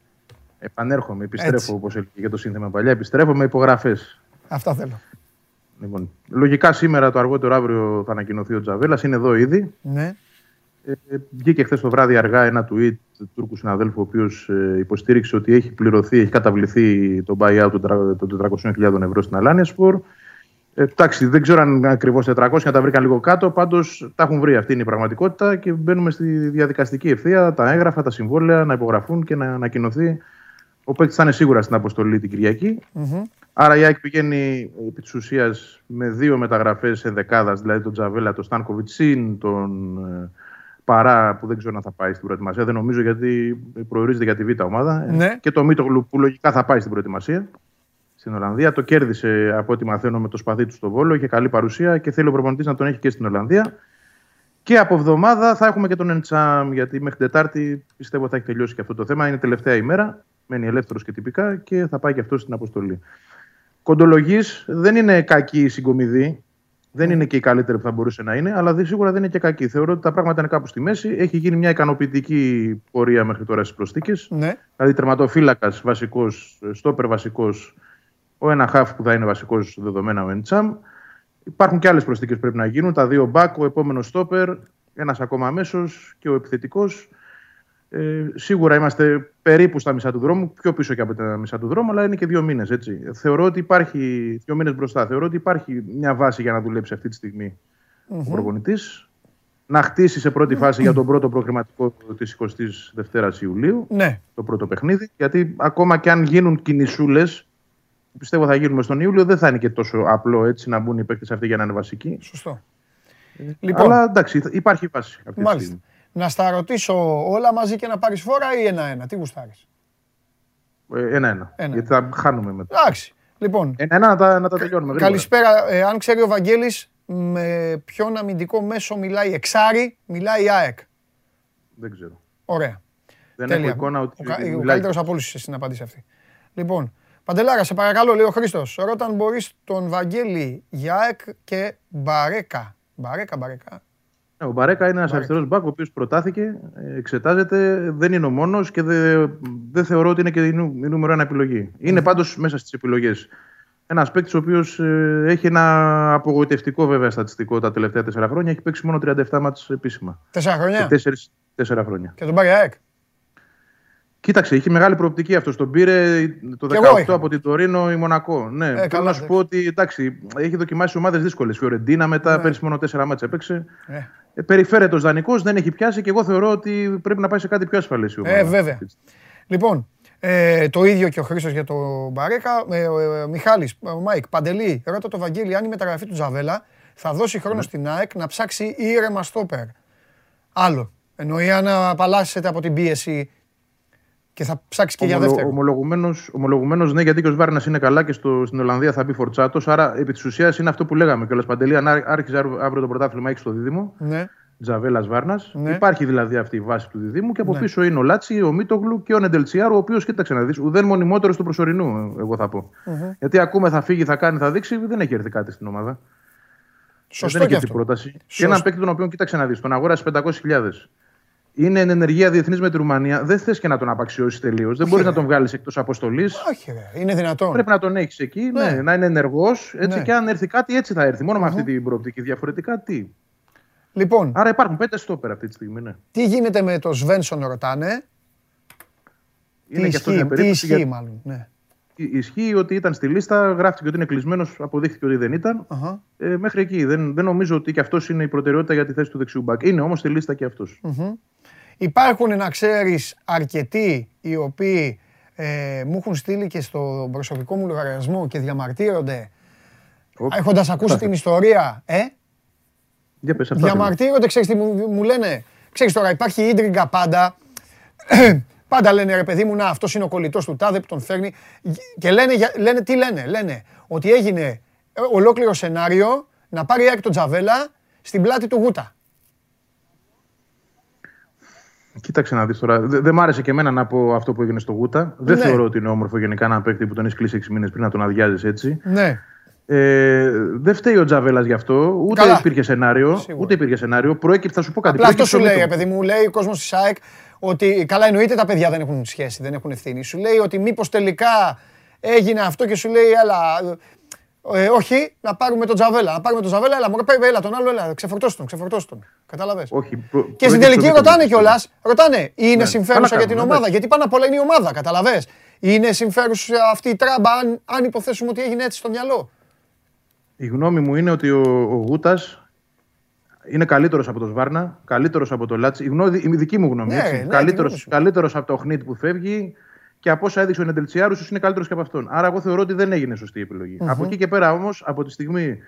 Επανέρχομαι, επιστρέφω Έτσι. όπως έλεγε και το σύνθημα παλιά. Επιστρέφω με υπογραφές. Αυτό θέλω. Λοιπόν, λογικά σήμερα το αργότερο αύριο θα ανακοινωθεί ο Τζαβέλας. Είναι εδώ ήδη. Ναι. Ε, ε, βγήκε χθες το βράδυ αργά ένα tweet του Τούρκου συναδέλφου, ο οποίος υποστήριξε ότι έχει πληρωθεί, έχει καταβληθεί το buyout των τρα- των 400.000 ευρώ στην Αλάνια Σπορ. Ε, εντάξει, δεν ξέρω αν ακριβώς 400, αν τα βρήκαν λίγο κάτω. Πάντως τα έχουν βρει. Αυτή είναι η πραγματικότητα και μπαίνουμε στη διαδικαστική ευθεία. Τα έγγραφα, τα συμβόλαια να υπογραφούν και να ανακοινωθεί. Ο παίκτης θα είναι σίγουρα στην αποστολή την Κυριακή. Μμμ. Άρα η ΑΕΚ πηγαίνει επί της ουσίας με δύο μεταγραφές ενδεκάδας, δηλαδή τον Τζαβέλα, τον Στάνκοβιτς, συν τον ε, Παρά που δεν ξέρω αν θα πάει στην προετοιμασία. Δεν νομίζω γιατί προορίζεται για τη Β' ομάδα. Ε, Ναι. Και το Μίτογλου που λογικά θα πάει στην προετοιμασία στην Ολλανδία. Το κέρδισε από ό,τι μαθαίνω με το σπαθί του στο Βόλο. Είχε καλή παρουσία και θέλει ο προπονητής να τον έχει και στην Ολλανδία. Και από εβδομάδα θα έχουμε και τον Εντσάμ, γιατί μέχρι την Τετάρτη πιστεύω θα έχει τελειώσει και αυτό το θέμα. Είναι η τελευταία ημέρα. Μένει ελεύθερος και τυπικά και θα πάει και αυτό στην αποστολή. Κοντολογής δεν είναι κακή η συγκομιδή. Δεν είναι και η καλύτερη που θα μπορούσε να είναι, αλλά δεν- σίγουρα δεν είναι και κακή. Θεωρώ ότι τα πράγματα είναι κάπου στη μέση. Έχει γίνει μια ικανοποιητική πορεία μέχρι τώρα στις προσθήκες. Ναι. Δηλαδή, τερματοφύλακας βασικός, στόπερ βασικός, ο ένα χάφ που θα είναι βασικός δεδομένα ο Εντσάμ. Υπάρχουν και άλλες προσθήκες που πρέπει να γίνουν. Τα δύο μπακ, ο επόμενος στόπερ, ένας ακόμα μέσο και ο επιθετικός. Ε, σίγουρα είμαστε περίπου στα μισά του δρόμου, πιο πίσω και από τα μισά του δρόμου, αλλά είναι και δύο μήνες. Θεωρώ ότι υπάρχει. Δύο μήνες μπροστά. Θεωρώ ότι υπάρχει μια βάση για να δουλέψει αυτή τη στιγμή ο προπονητής. Να χτίσει σε πρώτη φάση για τον πρώτο προκριματικό της 22η Ιουλίου, Ναι. το πρώτο παιχνίδι. Γιατί ακόμα και αν γίνουν κινησούλες, που πιστεύω θα γίνουμε στον Ιούλιο, δεν θα είναι και τόσο απλό έτσι να μπουν οι παίκτες αυτοί για να είναι βασικοί. Σωστό. Λοιπόν, Αλλά εντάξει, υπάρχει βάση αυτή τη μάλιστα. στιγμή. Να στα ρωτήσω όλα μαζί και να πάρεις φόρα ή ένα-ένα. Τι γουστάρεις; Ε, Ένα-ένα. Ένα. Γιατί θα χάνουμε μετά. Εντάξει. Λοιπόν, Ένα-ένα να τα, να τα τελειώνουμε. γρήγορα. καλησπέρα. Ε, αν ξέρει ο Βαγγέλης με ποιον αμυντικό μέσο μιλάει εξάρι, μιλάει η ΑΕΚ. Δεν ξέρω. Ωραία. Δεν Τέλεια. έχω εικόνα ότι. Ο, κα- ο μιλάει. καλύτερος από όλους στην απάντηση αυτή. Λοιπόν, Παντελάρα, σε παρακαλώ, λέει ο Χρήστος. Ρώτα αν μπορεί τον Βαγγέλη για ΑΕΚ και Μπαρέκα. Μπαρέκα, Μπαρέκα. Ναι, Ο Μπαρέκα είναι ένας Μπαρέκα. αριστερός μπακ, ο οποίος προτάθηκε, ε, εξετάζεται, δεν είναι ο μόνος και δεν δεν θεωρώ ότι είναι και η, νου, η νούμερο ένα επιλογή. Είναι πάντως μέσα στις επιλογές. Ένας παίκτης ο οποίος έχει ένα απογοητευτικό βέβαια στατιστικό τα τελευταία τέσσερα χρόνια. Έχει παίξει μόνο 37 μάτς επίσημα. Τέσσερα Σε χρόνια. τέσσερις, τέσσερα χρόνια. Και τον πάρει η ΑΕΚ. Κοίταξε, είχε μεγάλη προοπτική αυτό. Τον πήρε το Κι εγώ 18 είχα. από την Τωρίνο η Μονακό. Ναι, θέλω καλά, να σου πω ότι εντάξει, έχει δοκιμάσει ομάδες δύσκολες. Φιωρεντίνα μετά, Ναι. πέρσι μόνο τέσσερα μάτσα έπαιξε. Ε. Ε, περιφέρεται ως δανεικός, δεν έχει πιάσει και εγώ θεωρώ ότι πρέπει να πάει σε κάτι πιο ασφαλές η ομάδα. Ε, βέβαια. Λοιπόν, ε, το ίδιο και ο Χρήστος για τον Μπαρέκα. Ε, ο, ε, Μιχάλης, ο Μάικ, Παντελή, ρώτα το Βαγγέλη αν η μεταγραφή του Τζαβέλα θα δώσει χρόνο στην ΑΕΚ να ψάξει ήρεμα στόπερ. Άλλο. Εννοεί αν απαλλάσσεται από την πίεση και θα ψάξεις και για Ομολο- δεύτερο. Ομολογουμένως, ομολογουμένως ναι, γιατί και ο Σβάρνας είναι καλά και στο, στην Ολλανδία θα μπει φορτσάτος. Άρα, επί της ουσίας είναι αυτό που λέγαμε κιόλας Παντελή. Αν ά- άρχιζε αύριο αύριο το πρωτάθλημα, έχεις το δίδυμο. Ναι. Τζαβέλα Βάρνα. Ναι. Υπάρχει δηλαδή αυτή η βάση του διδήμου και από Ναι. πίσω είναι ο Λάτσι, ο Μίτογλου και ο Νεντελτσιάρου, ο οποίος κοίταξε να δεις, ουδέν μονιμότερο του προσωρινού, εγώ θα πω. Γιατί ακούμε θα φύγει, θα κάνει, θα δείξει, δεν έχει έρθει κάτι στην ομάδα. Σωστό δεν και έχει έρθει αυτό. πρόταση. Και Σωστό. έναν παίκτη τον οποίο κοίταξε να δεις, τον αγόρασε 500.000. Είναι εν ενεργεία διεθνής με τη Ρουμανία. Δεν θες και να τον απαξιώσεις τελείως. Δεν μπορείς ρε. να τον βγάλεις εκτός αποστολής. Όχι, ρε. είναι δυνατόν. Πρέπει να τον έχεις εκεί, Ναι. ναι, να είναι ενεργός. Έτσι Ναι. και αν έρθει κάτι, έτσι θα έρθει. Μόνο με αυτή την προοπτική. Διαφορετικά τι; Λοιπόν, Άρα υπάρχουν πέντε στόπερ αυτή τη στιγμή. Ναι. τι γίνεται με το Σβένσον ρωτάνε. Τι Είναι και αυτό ισχύει, μια τι περίπτωση. ισχύει για- μάλλον. Ναι. Ισχύει ότι ήταν στη λίστα, γράφτηκε ότι είναι κλεισμένος, αποδείχθηκε ότι δεν ήταν. Αχα. Ε, μέχρι εκεί. Δεν, δεν νομίζω ότι και αυτός είναι η προτεραιότητα για τη θέση του δεξιού μπακ. Είναι όμως στη λίστα και αυτός. Υπάρχουν, να ξέρεις, αρκετοί οι οποίοι ε, μου έχουν στείλει και στο προσωπικό μου λογαριασμό και διαμαρτύρονται έχοντας ακούσει την ιστορία, ε, Για πες αυτά. θέλω. διαμαρτύρονται, ξέρεις τι μου, μου λένε; Ξέρεις τώρα, υπάρχει ίντριγκα πάντα. [clears throat] πάντα λένε ρε παιδί μου, να αυτός είναι ο κολλητός του τάδε που τον φέρνει. Και λένε, για- λένε τι λένε, λένε ότι έγινε ε, ολόκληρο σενάριο να πάρει η ΑΕΚ τον Τζαβέλα στην πλάτη του Γούτα. Κοίταξε να δεις τώρα. Δεν δε μ' άρεσε και εμένα να πω αυτό που έγινε στο Γούτα. Δεν Ναι. θεωρώ ότι είναι όμορφο γενικά ένα παίκτη που τον έχεις κλείσει 6 μήνες πριν να τον αδειάζεις έτσι. Ναι. Ε, δεν φταίει ο Τζαβέλας γι' αυτό. Ούτε Καλά. υπήρχε σενάριο. Σίγουρα. Ούτε υπήρχε σενάριο. Προέκυψε, θα σου πω κάτι. Απλά αυτό προέκυψε σου ο λέει, Μίτογλου. ρε παιδί μου, λέει ο κόσμος της ΑΕΚ ότι καλά εννοείται τα παιδιά δεν έχουν σχέση, δεν έχουν ευθύνη. Σου λέει ότι μήπως τελικά έγινε αυτό και σου λέει, έλα. Ε, όχι, να πάρουμε τον Τζαβέλα. Να πάρουμε τον Τζαβέλα, έλα, μωρέ, πέ- έλα τον άλλο, έλα, ξεφορτώσ' τον, ξεφορτώσ' τον. Κατάλαβες; Όχι, προ- Και στην προέκυψε ο τελική Μίτογλου. ρωτάνε κιόλας, ρωτάνε, είναι Ναι, συμφέρουσα καλά για την κάνουν, ομάδα; εντάξει. Γιατί πάνω απ' όλα είναι η ομάδα, καταλαβέ. Είναι συμφέρουσα αυτή η τράμπα, αν, αν υποθέσουμε ότι έγινε έτσι στο μυαλό; Η γνώμη μου είναι ότι ο, ο Γούτας είναι καλύτερος από τον Σβάρνα, καλύτερος από τον Λάτσι. Η, γνώμη, η δική μου γνώμη. Ναι, έτσι. ναι, τη καλύτερος, γνώμη σου. καλύτερος από το Χνίτ που φεύγει και από όσα έδειξε ο Νεντελτσιάρου, ίσως είναι καλύτερος και από αυτόν. Άρα, εγώ θεωρώ ότι δεν έγινε σωστή η επιλογη Από εκεί και πέρα όμως, από τη στιγμή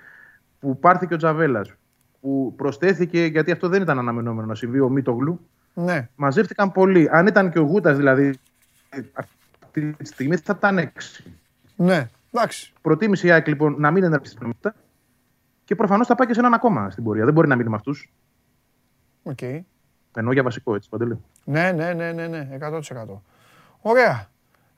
που πάρθηκε ο Τζαβέλας, που προσθέθηκε, γιατί αυτό δεν ήταν αναμενόμενο να συμβεί, ο Μίτογλου, Ναι. μαζεύτηκαν πολλοί. Αν ήταν και ο Γούτας δηλαδή, αυτή τη στιγμή θα ήταν έξι. Ναι, εντάξει. Προτίμησε η ΑΕΚ λοιπόν να μην ενεργήσει την ομάδα και προφανώς θα πάει και σε έναν ακόμα στην πορεία. Δεν μπορεί να μείνει με αυτούς. Οκ. Εννοώ για βασικό έτσι, Παντελή. Ναι, ναι, ναι, ναι, ναι, 100%. Ωραία.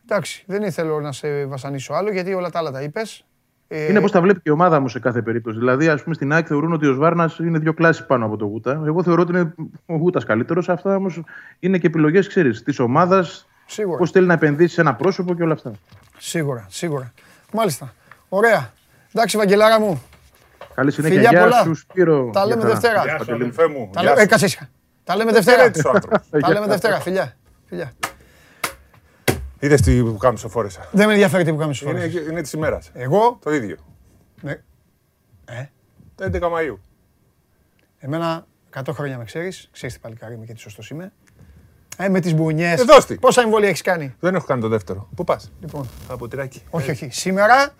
Εντάξει, δεν ήθελα να σε βασανίσω άλλο γιατί όλα τα άλλα τα είπες. Ε, Είναι πώ τα βλέπει και η ομάδα μου σε κάθε περίπτωση. Δηλαδή, ας πούμε, στην ΑΕΚ θεωρούν ότι ο Σβάρνας είναι δύο κλάσεις πάνω από το Γούτα. Εγώ θεωρώ ότι είναι ο Γούτας καλύτερος. Αυτά όμως είναι και επιλογές, ξέρεις, της ομάδας. Σίγουρα. Πώς θέλει να επενδύσει σε ένα πρόσωπο και όλα αυτά. Σίγουρα, σίγουρα. Μάλιστα. Ωραία. Εντάξει, Βαγγελάρα μου. Καλή συνέχεια. Φιλιά Γεια πολλά. σου, Σπύρο. Τα λέμε Γεια χαρά. Δευτέρα. Γεια σου, Παντελή. αδελφέ μου. Τα Γεια λέμε, σου. ε, κάτσε ήσυχα. Τα λέμε Δευτέρα. χαιρέτησε ο άνθρωπος. Τα λέμε Δευτέρα, φιλιά. φιλιά. Είδες τι που κάνω σε φόρεσα. Δεν με ενδιαφέρει τι που κάνεις Είναι, φορές. είναι της ημέρας. Εγώ, Το ίδιο. ναι. Ε, Το 11 Μαΐου. εμένα 100 χρόνια με ξέρεις. Ξέρεις τι παλικάρι είμαι και τι σωστός είμαι. Ε, με τις μπουνιές. Ε, δώσ' τη. Πόσα εμβόλια έχεις κάνει; Δεν έχω κάνει το δεύτερο. Πού πας; Λοιπόν, Από τυράκι. όχι, όχι. Σήμερα,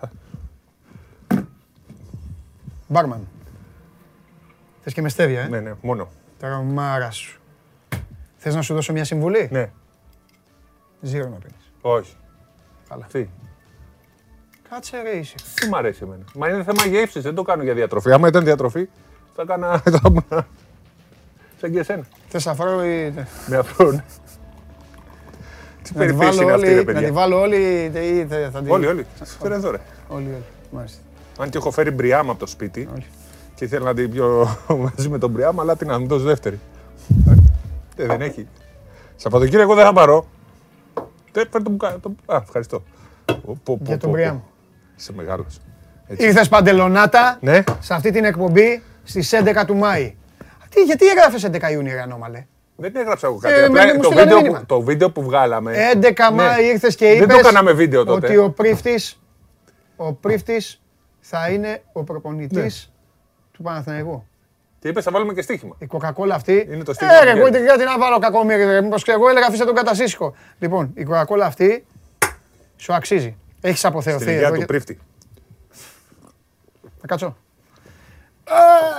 μπάρμαν. Θες και με στέβια, ε; Ναι, ναι, μόνο. Τραουμάρα σου. Θες να σου δώσω μια συμβουλή; Ναι. Ζήρο να πίνεις. Όχι. Καλά. Τι; Κάτσε ρε είσαι. Τι μ' αρέσει εμένα; Μα είναι θέμα γεύσης, δεν το κάνω για διατροφή. Άμα ήταν διατροφή, θα έκανα. [laughs] θα ήμουν Σαν και εσένα. Θες αφρό ή... Με αφρό. ναι. Τι Να τη περιπέτεια βάλω είναι αυτή, ρε όλη, να τη παιδιά. βάλω όλη ή θα, θα την... Όλοι, όλοι. Φέρε εδώ, ρε. Όλοι, όλοι. Μάλιστα. Αν και έχω φέρει μπριάμα από το σπίτι Όλοι. και ήθελα να την πιω [laughs] μαζί με τον μπριάμα, αλλά την να μου δώσει δεύτερη. Ε, δεν έχει. Σαββατοκύριακο δεν θα πάρω. Τε, φέρ το μπουκα- το- Α, ευχαριστώ. Πω, πω, πω, Για τον πω, μπριάμα. πω. Είσαι μεγάλος. Έτσι. Ήρθες παντελονάτα Ναι. σε αυτή την εκπομπή στις 11 του Μάη. Τι, γιατί έγραφες 11 Ιούνιου, ρε Ανώμαλε; Δεν έγραψα εγώ κάτι. Ε, Απλά με- μου το, στείλανε βίντεο μήνυμα. που, το βίντεο που βγάλαμε. 11 Ναι. Μάη ήρθες και είπες Δεν το κάναμε βίντεο τότε. ότι ο πρίφτης, ο πρίφτης θα είναι ο προπονητής του Παναθηναϊκού. Και είπες, θα βάλουμε και στοίχημα. Η κοκακόλα αυτή. Είναι το στίγμα Ε, του ρε, εγώ Γκέρι. γιατί να βάλω κακομίρι, ρε. Μήπως και εγώ έλεγα αφήστε τον κατασύσικο. Λοιπόν, η κοκακόλα αυτή σου αξίζει. Έχεις Στην αποθεωθεί. υγεία εδώ του και- πρίφτη. Θα κάτσω.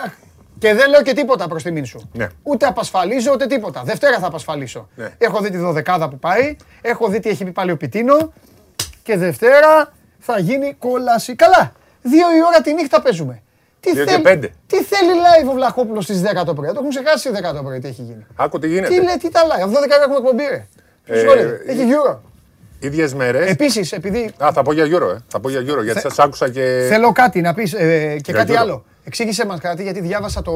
Αχ, Και δεν λέω και τίποτα προς τιμήν σου. Ναι. Ούτε απασφαλίζω, ούτε τίποτα. Δευτέρα θα απασφαλίσω. Ναι. Έχω δει τη δωδεκάδα που πάει, έχω δει τι έχει πει πάλι ο Πιτίνο και Δευτέρα θα γίνει κόλαση. Καλά, δύο η ώρα τη νύχτα παίζουμε. Τι Δύο και θέλει, πέντε. τι θέλει live ο Βλαχόπουλος στις 10 το πρωί; Το έχουν ξεχάσει στις 10 το πρωί τι έχει γίνει. Άκου τι Τι γίνεται. λέει, τι τα live, 12 ώρα έχουμε εκπομπή ρε. Ε, Σχόλια, έχει Euro. Ίδιες μέρες. Επίσης, επειδή Α, θα πω για Euro, ε. Θα πω για Euro, γιατί σας άκουσα και. Θέλω κάτι να πεις ε, και Για κάτι Euro. άλλο. Εξήγησε μας κάτι γιατί διάβασα το...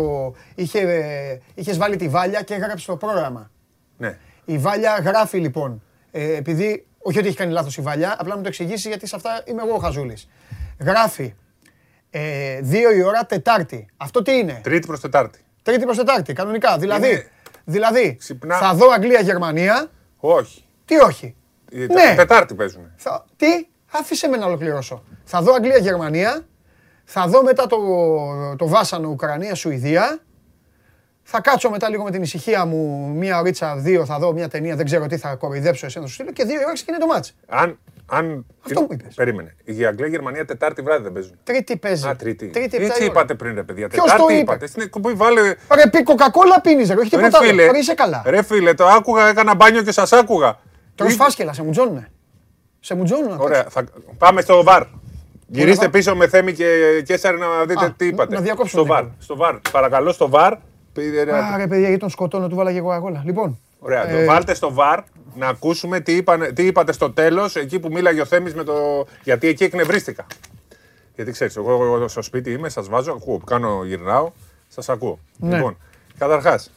Είχε, ε, είχες βάλει τη Βάλια και έγραψε το πρόγραμμα. Ναι. Η Βάλια γράφει λοιπόν, ε, επειδή, όχι ότι έχει κάνει λάθος η Βάλια, απλά να μου το εξηγήσει γιατί σε αυτά είμαι εγώ ο Χαζούλης. Γράφει ε, δύο η ώρα Τετάρτη. Αυτό τι είναι, Τρίτη προς Τετάρτη. Τρίτη προς Τετάρτη, κανονικά. Δηλαδή, Είναι- δηλαδή Ξυπνά- θα δω Αγγλία-Γερμανία, Όχι. τι όχι; Η Ναι. Τετάρτη παίζουν. Θα, τι, άφησε με να ολοκληρώσω. Θα δω Αγγλία-Γερμανία, θα δω μετά το, το Βάσανο Ουκρανία-Σουηδία, θα κάτσω μετά λίγο με την ησυχία μου, μία ωρίτσα, δύο, θα δω μία ταινία, δεν ξέρω τι θα κοροϊδέψω εσένα σου στείλω και δύο ώρες και είναι το μάτς. Αν. Αν... Αυτό μου είπες. Περίμενε. Η Αγγλία-Γερμανία Τετάρτη βράδυ δεν παίζουν. Τρίτη παίζει. Α, Τρίτη. Τρίτη, επτά Έτσι η ώρα. είπατε πριν, ρε παιδιά. Ποιος Τετάρτη το είπε; είπατε. Στην εκπομπή βάλε. Ρε πει κοκακόλα πίνεις, ρε, όχι Ρε τίποτα άλλο. φίλε, Ρε είσαι καλά. ρε φίλε, το άκουγα, έκανα μπάνιο και σας άκουγα. Τρως Ή- φάσκελα, σε μουτζώνουνε. Σε μουτζώνουνε. Ωραία, θα... πάμε στο βαρ. Γυρίστε βαρ; πίσω με Θέμη και Κέσσαρη να δείτε Α, τι είπατε. να διακόψουμε στο βαρ. λίγο. Στο βαρ. Παρακαλώ, στο βαρ. Πήρε ένα- Α, ρε παιδιά, γιατί τον σκοτώνω, του βάλα και εγώ αγόλα. Λοιπόν, Ωραία, ε, το βάλτε στο βαρ να ακούσουμε τι, είπανε, τι είπατε στο τέλος, εκεί που μίλαγε ο Θέμης με το. Γιατί εκεί εκνευρίστηκα. Γιατί ξέρεις, εγώ, εγώ στο σπίτι είμαι, σας βάζω, ακούω. Κάνω, γυρνάω, σας ακούω. Ναι. Λοιπόν, καταρχάς,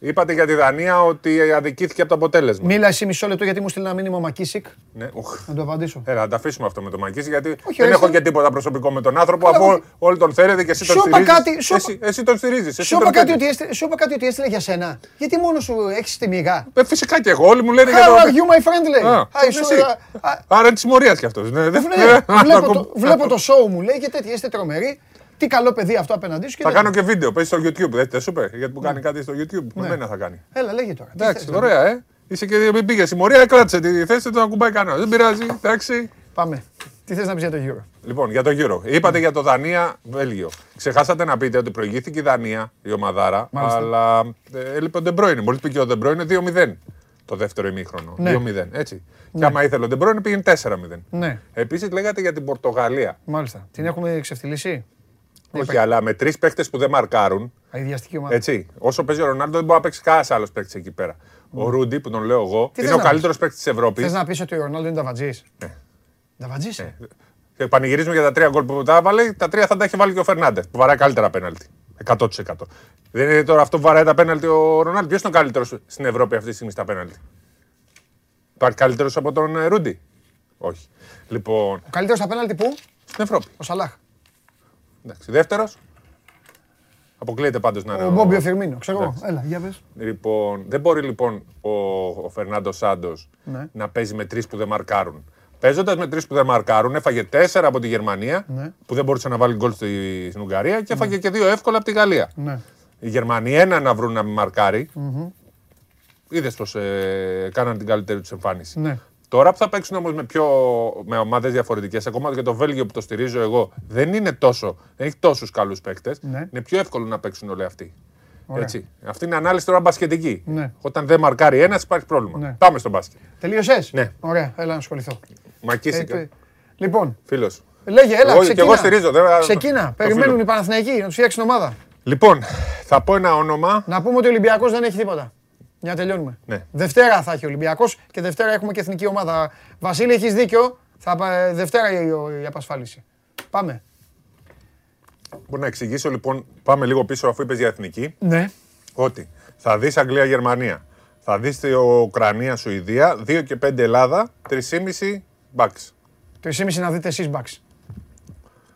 είπατε για τη Δανία ότι αδικήθηκε από το αποτέλεσμα. Μίλα εσύ μισό λεπτό γιατί μου στείλει ένα μήνυμα ο Μακίσικ. Ναι, ουχ. Να το απαντήσω. Έλα, να τα αφήσουμε αυτό με το Μακίση, γιατί Όχι, δεν ρε, έχω εσύ- και τίποτα προσωπικό με τον άνθρωπο, Καλά, αφού όχι. όλοι τον θέλετε και εσύ τον Σου είπα στηρίζεις. κάτι, σου Εσύ, εσύ τον στηρίζεις. εσύ Σου είπα τον κάτι θέλεις. ότι έστειλε- σου είπα κάτι ότι έστειλε για σένα. Γιατί μόνος σου έχεις τη μηγά. Ε, Φυσικά και εγώ, όλοι μου λένε για How το... are you, my friend, λέει. Α, Α, εσύ. είσαι, α, α, Άρα είναι της Μορίας κι αυτός. Ναι, δεν- Ναι, Α, βλέπω, ακού- το, βλέπω το show μου λέει και τέτοια. Είστε τρομεροί. Τι καλό παιδί αυτό απέναντί σου. και Θα τέτοια. κάνω και βίντεο, παίζει στο YouTube. Δεν δεν σου είπε, γιατί που κάνει κάτι στο YouTube. Με μένα θα κάνει. Έλα, λέγε τώρα. Τι Εντάξει, θες, ωραία, ε. Είσαι και μην πήγες η Μορία, κράτησε τη θέση, δεν τον ακουμπάει κανένα. Δεν πειράζει, εντάξει. Πάμε. Τι θες να πεις για το Euro; Λοιπόν, για το γύρο. Είπατε για το Δανία-Βέλγιο. Ξεχάσατε να πείτε ότι προηγήθηκε η Δανία, η ομαδάρα, Μάλιστα. αλλά ε, έλειπε ο Ντεμπρόινε. Μόλις πήγε ο Ντεμπρόινε 2-0 το δεύτερο ημίχρονο. Ναι. 2-0, έτσι. Και άμα ήθελε ο Ντεμπρόινε πήγαινε 4-0. Ναι, Επίσης λέγατε για την Πορτογαλία. μάλιστα. Την έχουμε ξεφτιλίσει; Όχι, αλλά με τρεις παίχτες που δεν μαρκάρουν. Αηδιαστική ομάδα. Έτσι. Όσο παίζει ο Ρονάλντο, δεν μπορεί να παίξει κανένας άλλος παίκτης εκεί πέρα. Ο Ρούντι, που τον λέω εγώ, Τι είναι θες ο να καλύτερος παίκτης της Ευρώπης. Θες να πεις ότι ο Ρονάλντο είναι ταβατζής. Ναι. Ταβατζής. ε. Και πανηγυρίζουμε για τα τρία γκολ που τα έβαλε. Τα τρία θα τα έχει βάλει και ο Φερνάντες, που βαράει καλύτερα πέναλτι. 100%. Δεν είναι τώρα αυτό που βαράει τα πέναλτι ο Ρονάλντο. Ποιος είναι ο καλύτερος στην Ευρώπη αυτή τη στιγμή στα πέναλτι; Υπάρχει καλύτερος από τον ε, Ρούντι; Όχι. Λοιπόν, Ο καλύτερος στα πέναλτι που; στην Ευρώπη. Ο Σαλάχ. Εντάξει. Δεύτερος. Αποκλείεται πάντως να είναι. Ο Μπόμπι ο Φιρμίνο. Ξέρω εγώ. Εντάξει. Έλα, για πες. Λοιπόν, δεν μπορεί λοιπόν ο, ο Φερνάντος Σάντος Ναι. να παίζει με τρεις που δεν μαρκάρουν. Παίζοντας με τρεις που δεν μαρκάρουν, έφαγε τέσσερα από τη Γερμανία Ναι. που δεν μπορούσε να βάλει γκολ στη, στην Ουγγαρία και έφαγε και δύο εύκολα από τη Γαλλία. Ναι. Οι Γερμανοί ένα να βρουν να μην μαρκάρει. Είδες πω ε, κάναν την καλύτερη τους εμφάνιση. Ναι. Τώρα που θα παίξουν όμως με, πιο, με ομάδες διαφορετικές, ακόμα και το Βέλγιο που το στηρίζω εγώ, δεν είναι τόσο, δεν έχει τόσους καλούς παίκτες. Ναι. Είναι πιο εύκολο να παίξουν όλοι αυτοί. Ωραία. Έτσι. Αυτή είναι ανάλυση τώρα μπασκετική. Ναι. Όταν δεν μαρκάρει ένας, υπάρχει πρόβλημα. Ναι. Πάμε στο μπάσκετ. Τελείωσες; Ναι. Ωραία, έλα να ασχοληθώ. Μακίσικα. Ε, Λοιπόν, Φίλος. λέγε, έλα, Εγώ- και ξεκίνα. εγώ στηρίζω, δεν- Ξεκίνα. το Περιμένουν φίλο. οι Παναθηναϊκοί να τους φτιάξουν ομάδα. Λοιπόν, θα πω ένα όνομα. Να πούμε ότι ο Ολυμπιακός δεν έχει τίποτα. Για να τελειώνουμε. Ναι. Δευτέρα θα έχει ο Ολυμπιακός και Δευτέρα έχουμε και εθνική ομάδα. Βασίλη, έχεις δίκιο. Θα, πα- Δευτέρα η, η απασφάλιση. Πάμε. Μπορώ να εξηγήσω λοιπόν, πάμε λίγο πίσω αφού είπες για εθνική, Ναι. ότι θα δεις Αγγλία-Γερμανία, θα δεις Ουκρανία-Σουηδία, 2 και 5 Ελλάδα, 3,5 μπαξ. Το 3,5 να δείτε εσείς μπαξ.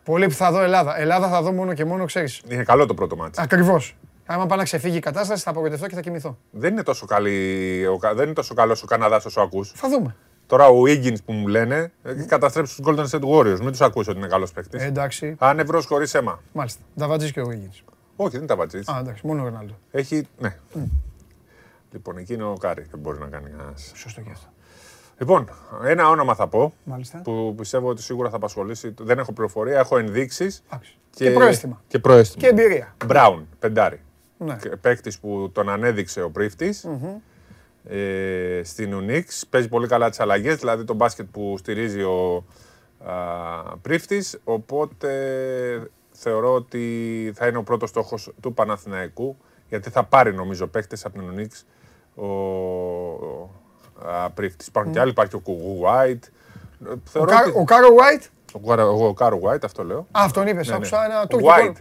Πολύ που θα δω Ελλάδα. Ελλάδα θα δω μόνο και μόνο, ξέρεις. Είναι καλό το πρώτο μάτι. Ακριβώς. Άμα πάει να ξεφύγει η κατάσταση, θα απογοητευτώ και θα κοιμηθώ. Δεν είναι τόσο, καλή, ο Κα- δεν είναι τόσο καλός ο Καναδάς όσο ακούς. Θα δούμε. Τώρα ο Wiggins που μου λένε έχει καταστρέψει τους Golden State Warriors. Μην τους ακούς ότι είναι καλός παίκτης. Ε, εντάξει. Άνευρος χωρίς αίμα. Μάλιστα. Νταβατζής και ο Wiggins. Όχι, δεν είναι νταβατζής. Α, εντάξει. Μόνο ο Ρονάλντο. Έχει, ναι. Λοιπόν, εκεί είναι ο Κάρι. Δεν μπορεί να κάνει κανένας. Σωστό και αυτό. Λοιπόν, ένα όνομα θα πω Μάλιστα. που πιστεύω ότι σίγουρα θα απασχολήσει. Δεν έχω πληροφορία, έχω ενδείξεις. Εντάξει. Και προαίσθημα. Και προαίσθημα. Και εμπειρία. Μπράουν, πεντάρι. Ναι. Παίκτης που τον ανέδειξε ο Πρίφτης ε, στην Ουνίξ. Παίζει πολύ καλά τις αλλαγές, δηλαδή το μπάσκετ που στηρίζει ο πρίφτης, Οπότε θεωρώ ότι θα είναι ο πρώτος στόχος του Παναθηναϊκού γιατί θα πάρει νομίζω παίκτες από την Ουνίξ ο, ο α, πρίφτης. Υπάρχουν και άλλοι, υπάρχει ο Κουγού White. Ε, Ο, Θεωρώ Κα- ότι- ο Κάρο White. ο Κάρο- ο Κάρο White, αυτό λέω. Α, αυτόν είπες. Ναι, Άκουσα ναι. ένα τουρκικό. White.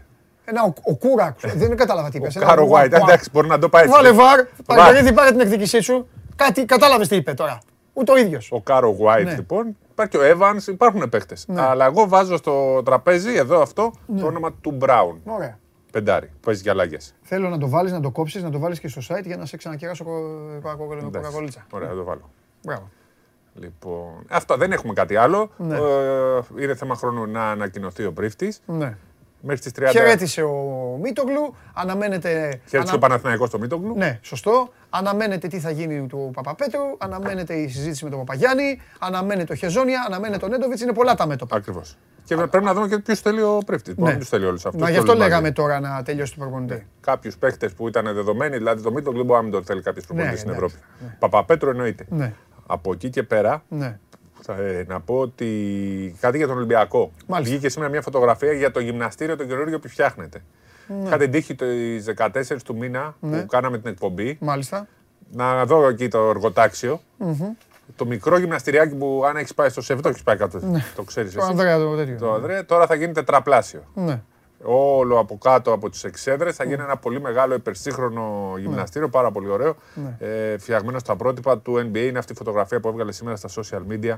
Ένα ο, ο Κούρα. άκουσα. Δεν κατάλαβα τι είπες. Ο Κάρο White, εντάξει, μπορεί να το πάει έτσι. Βάλε βαρ. Παναγιώτη, πάρε την εκδίκησή σου. Κάτι κατάλαβες τι είπε τώρα. Ούτε ο ίδιος. Ο Κάρο White Ναι. λοιπόν. Υπάρχει και ο Evans, υπάρχουν παίκτες. Αλλά εγώ βάζω στο τραπέζι εδώ αυτό το όνομα του Brown. Ωραία. Πεντάρι. Παίζει για αλλαγέ. Θέλω να το βάλεις, να το κόψεις, να το βάλεις και στο site για να σε ξανακεράσω κοκακολίτσα. Ωραία, θα το βάλω. Μπράβο. Λοιπόν, αυτό δεν έχουμε κάτι άλλο. Ναι. Ε, είναι θέμα χρόνου να ανακοινωθεί ο πρίφτης. Ναι. Μέχρι τις 30. Χαιρέτησε ο Μίτογλου. Αναμένεται. Χαιρέτησε ανα- ο Παναθηναϊκός στο Μίτογλου. Ναι, σωστό. Αναμένεται τι θα γίνει του Παπαπέτρου. Αναμένεται η συζήτηση με τον Παπαγιάννη. Αναμένεται ο Χεζόνια. Αναμένεται ο Νέντοβιτς. Είναι πολλά τα μέτωπα. Ακριβώς. Και πρέπει να δούμε και ποιου θέλει ο πρίφτη. Ναι. Ναι. Ποιου θέλει όλους αυτούς. Μα γι' αυτό λέγαμε τώρα να τελειώσει το προπονητή. Κάποιους παίκτε που ήταν δεδομένοι, δηλαδή το Μίτογλου μπορεί να μην τον θέλει κάποιος προπονητής Ναι, στην εντάξει, Ευρώπη. Παπαπέτρο εννοείται. Ναι. Από εκεί και πέρα, Ναι. Θα, ε, να πω ότι κάτι για τον Ολυμπιακό. Μάλιστα. Βγήκε σήμερα μια φωτογραφία για το γυμναστήριο το καινούργιο που φτιάχνεται. Είχα την τύχη τις 14 του μήνα Ναι. που κάναμε την εκπομπή Μάλιστα. να δω εκεί το εργοτάξιο. Το μικρό γυμναστηριάκι που αν έχεις πάει στο ΣΕΒ, το έχεις πάει κάτω. Το ξέρεις Το Ανδρέα το τέτοιο. Το Ανδρέα, τώρα θα γίνει τετραπλάσιο. Ναι. Όλο από κάτω από τις εξέδρες θα γίνει ένα πολύ μεγάλο υπερσύγχρονο γυμναστήριο, πάρα πολύ ωραίο. Ε, φτιαγμένο στα πρότυπα του NBA. Είναι αυτή η φωτογραφία που έβγαλε σήμερα στα social media.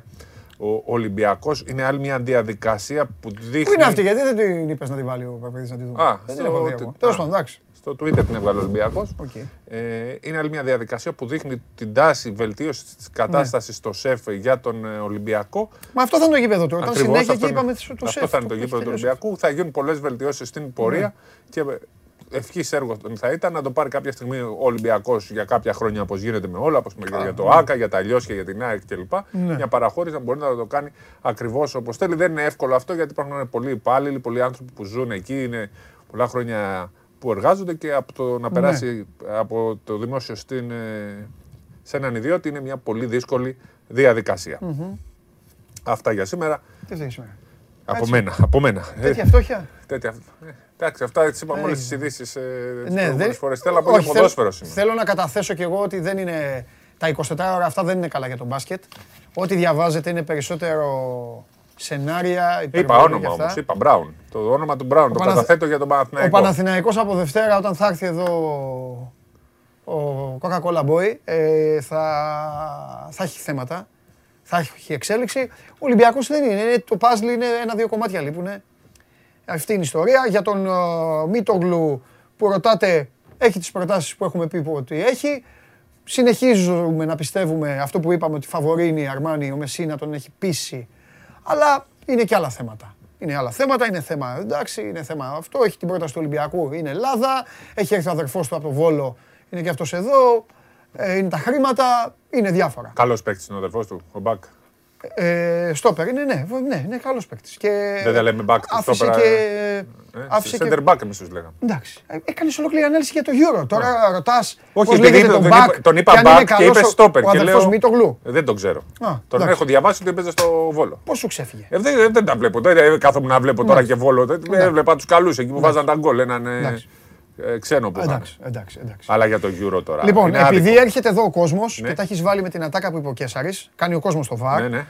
Ο Ολυμπιακός είναι άλλη μια διαδικασία που δείχνει. Πού είναι αυτή, γιατί δεν την είπες να τη βάλει ο Παπαδής να τη δούμε; Α, δεν στο- την έχω δει τι- ακόμα. Τέλος α. πάντων, εντάξει. Στο Twitter την έβγαλε ο Ολυμπιακός. Οκ. Ε, είναι άλλη μια διαδικασία που δείχνει την τάση βελτίωσης της κατάστασης στο ΣΕΦ για τον ε, Ολυμπιακό. Μα αυτό θα είναι το γήπεδο του. Όταν Ακριβώς συνέχεια αυτό και είναι. είπαμε το Αυτό ΣΕΦ. θα είναι το γήπεδο του Ολυμπιακού. Θα γίνουν πολλές βελτιώσεις στην πορεία και ευχής έργο θα ήταν να το πάρει κάποια στιγμή ο Ολυμπιακός για κάποια χρόνια όπως γίνεται με όλα, όπως για το ΟΑΚΑ, για τα Λιώσια, για την ΑΕΚ κλπ. Μια παραχώρηση να μπορεί να το κάνει ακριβώς όπως θέλει. Δεν είναι εύκολο αυτό γιατί υπάρχουν πολλοί υπάλληλοι, πολλοί άνθρωποι που ζουν εκεί, είναι πολλά χρόνια που εργάζονται και από το να περάσει από το δημόσιο στην, ε, σε έναν ιδιώτη είναι μια πολύ δύσκολη διαδικασία. Αυτά για σήμερα. Τι θέλεις σήμερα; Από Έτσι. μένα. Από μένα. Τέτοια Ε, φτώχεια; τέτοια. ε, Εντάξει, αυτά έτσι είπαμε όλες τις ειδήσεις ε, τις Ναι, προηγούμενες δεν. φορές. Θέλω να πω Όχι, για ποδόσφαιρο σήμερα. Θέλω να καταθέσω κι εγώ ότι δεν είναι. Τα 24 ώρα αυτά δεν είναι καλά για τον μπάσκετ. Ό,τι διαβάζετε είναι περισσότερο σενάρια, Είπα υπερβολή όνομα και αυτά. όμως. Είπα Μπράουν. Το όνομα του Μπράουν. Το Παναθ- καταθέτω για τον Ο Παναθηναϊκός. Παναθηναϊκός από Δευτέρα όταν θα έρθει εδώ ο Coca-Cola Boy ε, θα, θα έχει θέματα, θα έχει εξέλιξη. Ο Ολυμπιακός δεν είναι, είναι το puzzle είναι ένα-δύο κομμάτια λείπουνε. Αυτή είναι η ιστορία. Για τον uh, Μίτογλου που ρωτάτε, έχει τις προτάσεις που έχουμε πει που ότι έχει. Συνεχίζουμε να πιστεύουμε αυτό που είπαμε ότι φαβορεί είναι η Αρμάνη, ο Μεσίνα τον έχει πείσει. Αλλά είναι και άλλα θέματα. Είναι άλλα θέματα, είναι θέμα εντάξει, είναι θέμα αυτό. Έχει την πρόταση του Ολυμπιακού, είναι Ελλάδα. Έχει έρθει ο αδερφός του από το Βόλο, είναι και αυτός εδώ. Ε, είναι τα χρήματα, είναι διάφορα. Καλός παίκτης είναι ο αδερφός του, ο Μπακ. Ε, στόπερ είναι, ναι, βο- ναι, είναι καλός παίκτης. Και Δεν τα λέμε back του άφησε στόπερα, και... Ε, άφησε και... Center back εμείς τους λέγαμε. Εντάξει. Έκανες ολόκληρη ανάλυση για το Euro. Τώρα ρωτάς. Όχι, πώς επειδή λέγεται τον τον είπα- back τον είπα και αν είναι back και καλός είπε ο- στόπερ. Ο και αδερφός λέω- Μητογλου. Ε, Δεν τον ξέρω. Α, Τον εντάξει. έχω διαβάσει ότι έπαιζε στο Βόλο. Πώς σου ξέφυγε; Ε, δεν, δεν τα βλέπω. Δεν ε, κάθομαι να βλέπω τώρα και Βόλο. Δεν έβλεπα τους καλούς εκεί που βάζαν τα γκολ. Έναν ε, Εντάξει. ε, ξένο που είχαν. Εντάξει, εντάξει, εντάξει. Αλλά για το Euro τώρα. Λοιπόν, είναι επειδή άδικο. έρχεται εδώ ο κόσμος Ναι. και τα έχεις βάλει με την ατάκα που είπε ο Κέσσαρη, κάνει ο κόσμος το βαρ. Ναι, ναι.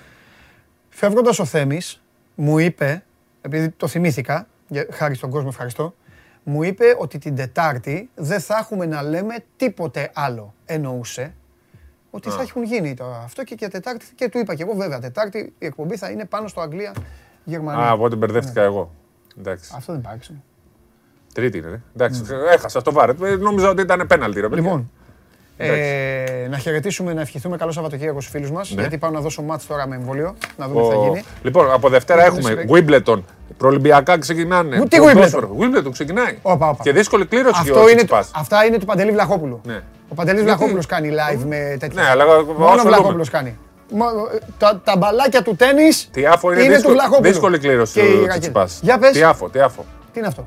Φεύγοντας ο Θέμης, μου είπε, επειδή το θυμήθηκα, για- χάρη στον κόσμο ευχαριστώ, μου είπε ότι την Τετάρτη δεν θα έχουμε να λέμε τίποτε άλλο. Εννοούσε ότι θα έχουν γίνει τώρα αυτό και για Τετάρτη. Και του είπα και εγώ, βέβαια, Τετάρτη η εκπομπή θα είναι πάνω στο Αγγλία-Γερμανία. Α, οπότε μπερδεύτηκα εγώ. Εντάξει. Αυτό δεν υπάρχει. Τρίτη είναι. ε. Εντάξει, έχασα στο βάρ. Ε, Νόμιζα ότι ήταν πέναλτι. Ρε, παιδιά. Λοιπόν, ε, να χαιρετήσουμε, να ευχηθούμε καλό Σαββατοκύριακο στους φίλους μας, Ναι. γιατί πάω να δώσω μάτς τώρα με εμβόλιο, να δούμε τι θα Ο- γίνει. Λοιπόν, από Δευτέρα Δεν έχουμε σε- Wimbledon. Προολυμπιακά ξεκινάνε. Μου, τι Ποδόσφαιρο. Wimbledon ξεκινάει. Όπα, όπα. Και δύσκολη κλήρωση για Αυτό ο είναι, το- Τσιτσιπάς. αυτά είναι του Παντελή Βλαχόπουλου. Ναι. Ο Παντελής Γιατί; Βλαχόπουλος κάνει live με τέτοια. Ναι, αλλά Μόνο ο ασχολούμαι. Βλαχόπουλος κάνει. Μο- Τα, τα μπαλάκια του τέννις Τι άφο είναι, είναι του δύσκολη, Βλαχόπουλου. δύσκολη κλήρωση Και οι ο ρακέτες. Τσιτσιπάς. Για πες. Τι άφο, τι άφο. Τι είναι αυτό;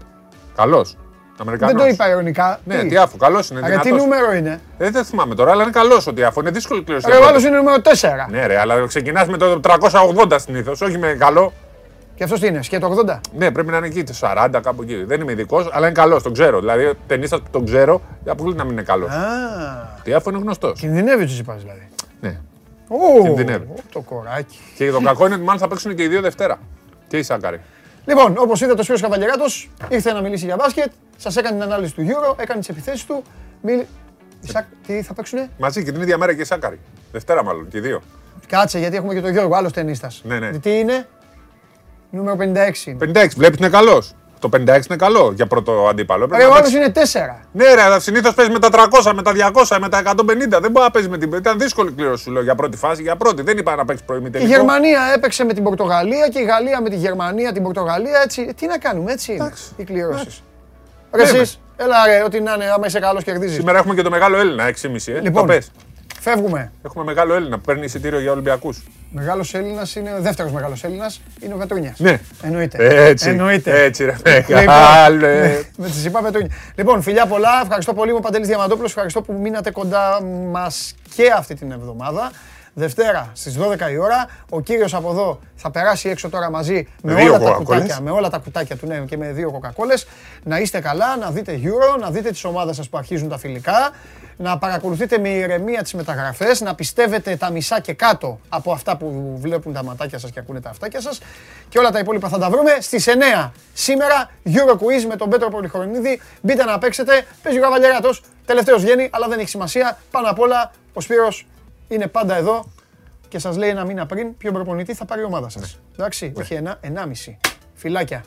Καλός. Αμερικανός. Δεν το είπα ειρωνικά. Ναι, τι; άφο, καλός είναι. Ρε, τι δυνατός. νούμερο είναι; Ε, δεν θυμάμαι τώρα, αλλά είναι καλός ο Τιάφο. Είναι δύσκολη κλήρωση. Ρε, ο άλλος είναι νούμερο 4. Ναι, ρε, αλλά ξεκινάς με το 380 συνήθως, όχι με καλό. Και αυτός τι είναι, σκέτο 80. Ναι, πρέπει να είναι εκεί, το 40 κάπου εκεί. Δεν είμαι ειδικός, αλλά είναι καλός, τον ξέρω. Δηλαδή, ταινίστα που τον ξέρω, αποκλείται να μην είναι καλός. Α, Τιάφο είναι γνωστός. κινδυνεύει ο Τσιτσιπάς δηλαδή. Ναι. Ω, Κινδυνεύει. Το κοράκι. Και το κακό είναι ότι μάλλον θα παίξουν και οι δύο Δευτέρα. Και η Σάκαρη. Λοιπόν, όπως είδατε, ο Σπύρος Καβαλιαράτος ήρθε να μιλήσει για μπάσκετ, σας έκανε την ανάλυση του Euro, έκανε τις επιθέσεις του. Μίλη... Η Σακ- Τι θα παίξουνε, Μαζί και την ίδια μέρα και η Σάκαρη. Δευτέρα μάλλον και οι δύο. Κάτσε γιατί έχουμε και τον Γιώργο, άλλος ταινίστα. Ναι, ναι. Τι είναι, νούμερο 56 είναι. 56, βλέπεις είναι καλός. Το 56 είναι καλό για πρώτο αντίπαλο. Πρέπει Ρε, να ο άλλος παίξει- είναι 4. Ναι, ρε, αλλά συνήθως παίζει με τα 300, με τα 200, με τα 150. Δεν μπορεί να παίζει με την. Ήταν δύσκολη κλήρωση σου λέω για πρώτη φάση. Για πρώτη. Δεν είπα να παίξει Η προημιτελικό. Γερμανία έπαιξε με την Πορτογαλία και η Γαλλία με τη Γερμανία, την Πορτογαλία. Έτσι. Τι να κάνουμε, έτσι είναι Εντάξει, οι κληρώσει. εντάξει. Ρε, Λέμε. εσείς, έλα ρε, ό,τι να είναι, άμα είσαι καλός κερδίζεις. Σήμερα έχουμε και το μεγάλο Έλληνα, 6,5. Ε. Λοιπόν. Το πες. Φεύγουμε. Έχουμε μεγάλο Έλληνα που παίρνει εισιτήριο για Ολυμπιακούς. Μεγάλος Έλληνας είναι ο δεύτερος μεγάλος Έλληνας, είναι ο Πετρούνια. Ναι. Εννοείται. Έτσι. Εννοείται. Έτσι, ρε. Λοιπόν, Μεγάλε. ναι, [laughs] Με τη είπα Πετρούνια. Λοιπόν, φιλιά πολλά. Ευχαριστώ πολύ. Είμαι ο Παντελής Διαμαντόπουλος. Ευχαριστώ που μείνατε κοντά μας και αυτή την εβδομάδα. Δευτέρα στις 12 η ώρα. Ο κύριος από εδώ θα περάσει έξω τώρα μαζί με, δύο όλα τα κοκακόλες. κουτάκια, με όλα τα κουτάκια του ναι, και με δύο κοκακόλες. Να είστε καλά, να δείτε Euro, να δείτε τις ομάδες σας που αρχίζουν τα φιλικά. Να παρακολουθείτε με ηρεμία τις μεταγραφές, να πιστεύετε τα μισά και κάτω από αυτά που βλέπουν τα ματάκια σας και ακούνε τα αυτάκια σας. Και όλα τα υπόλοιπα θα τα βρούμε στις 9 σήμερα Euro Quiz με τον Πέτρο Πολυχρονίδη. Μπείτε να παίξετε. Παίζει ο Καβαλιαράτος. Τελευταίος βγαίνει, αλλά δεν έχει σημασία. Πάνω απ' όλα, ο Σπύρος είναι πάντα εδώ και σας λέει ένα μήνα πριν ποιον προπονητή θα πάρει η ομάδα σας. Εντάξει, όχι ένα, ενάμιση. Φιλάκια.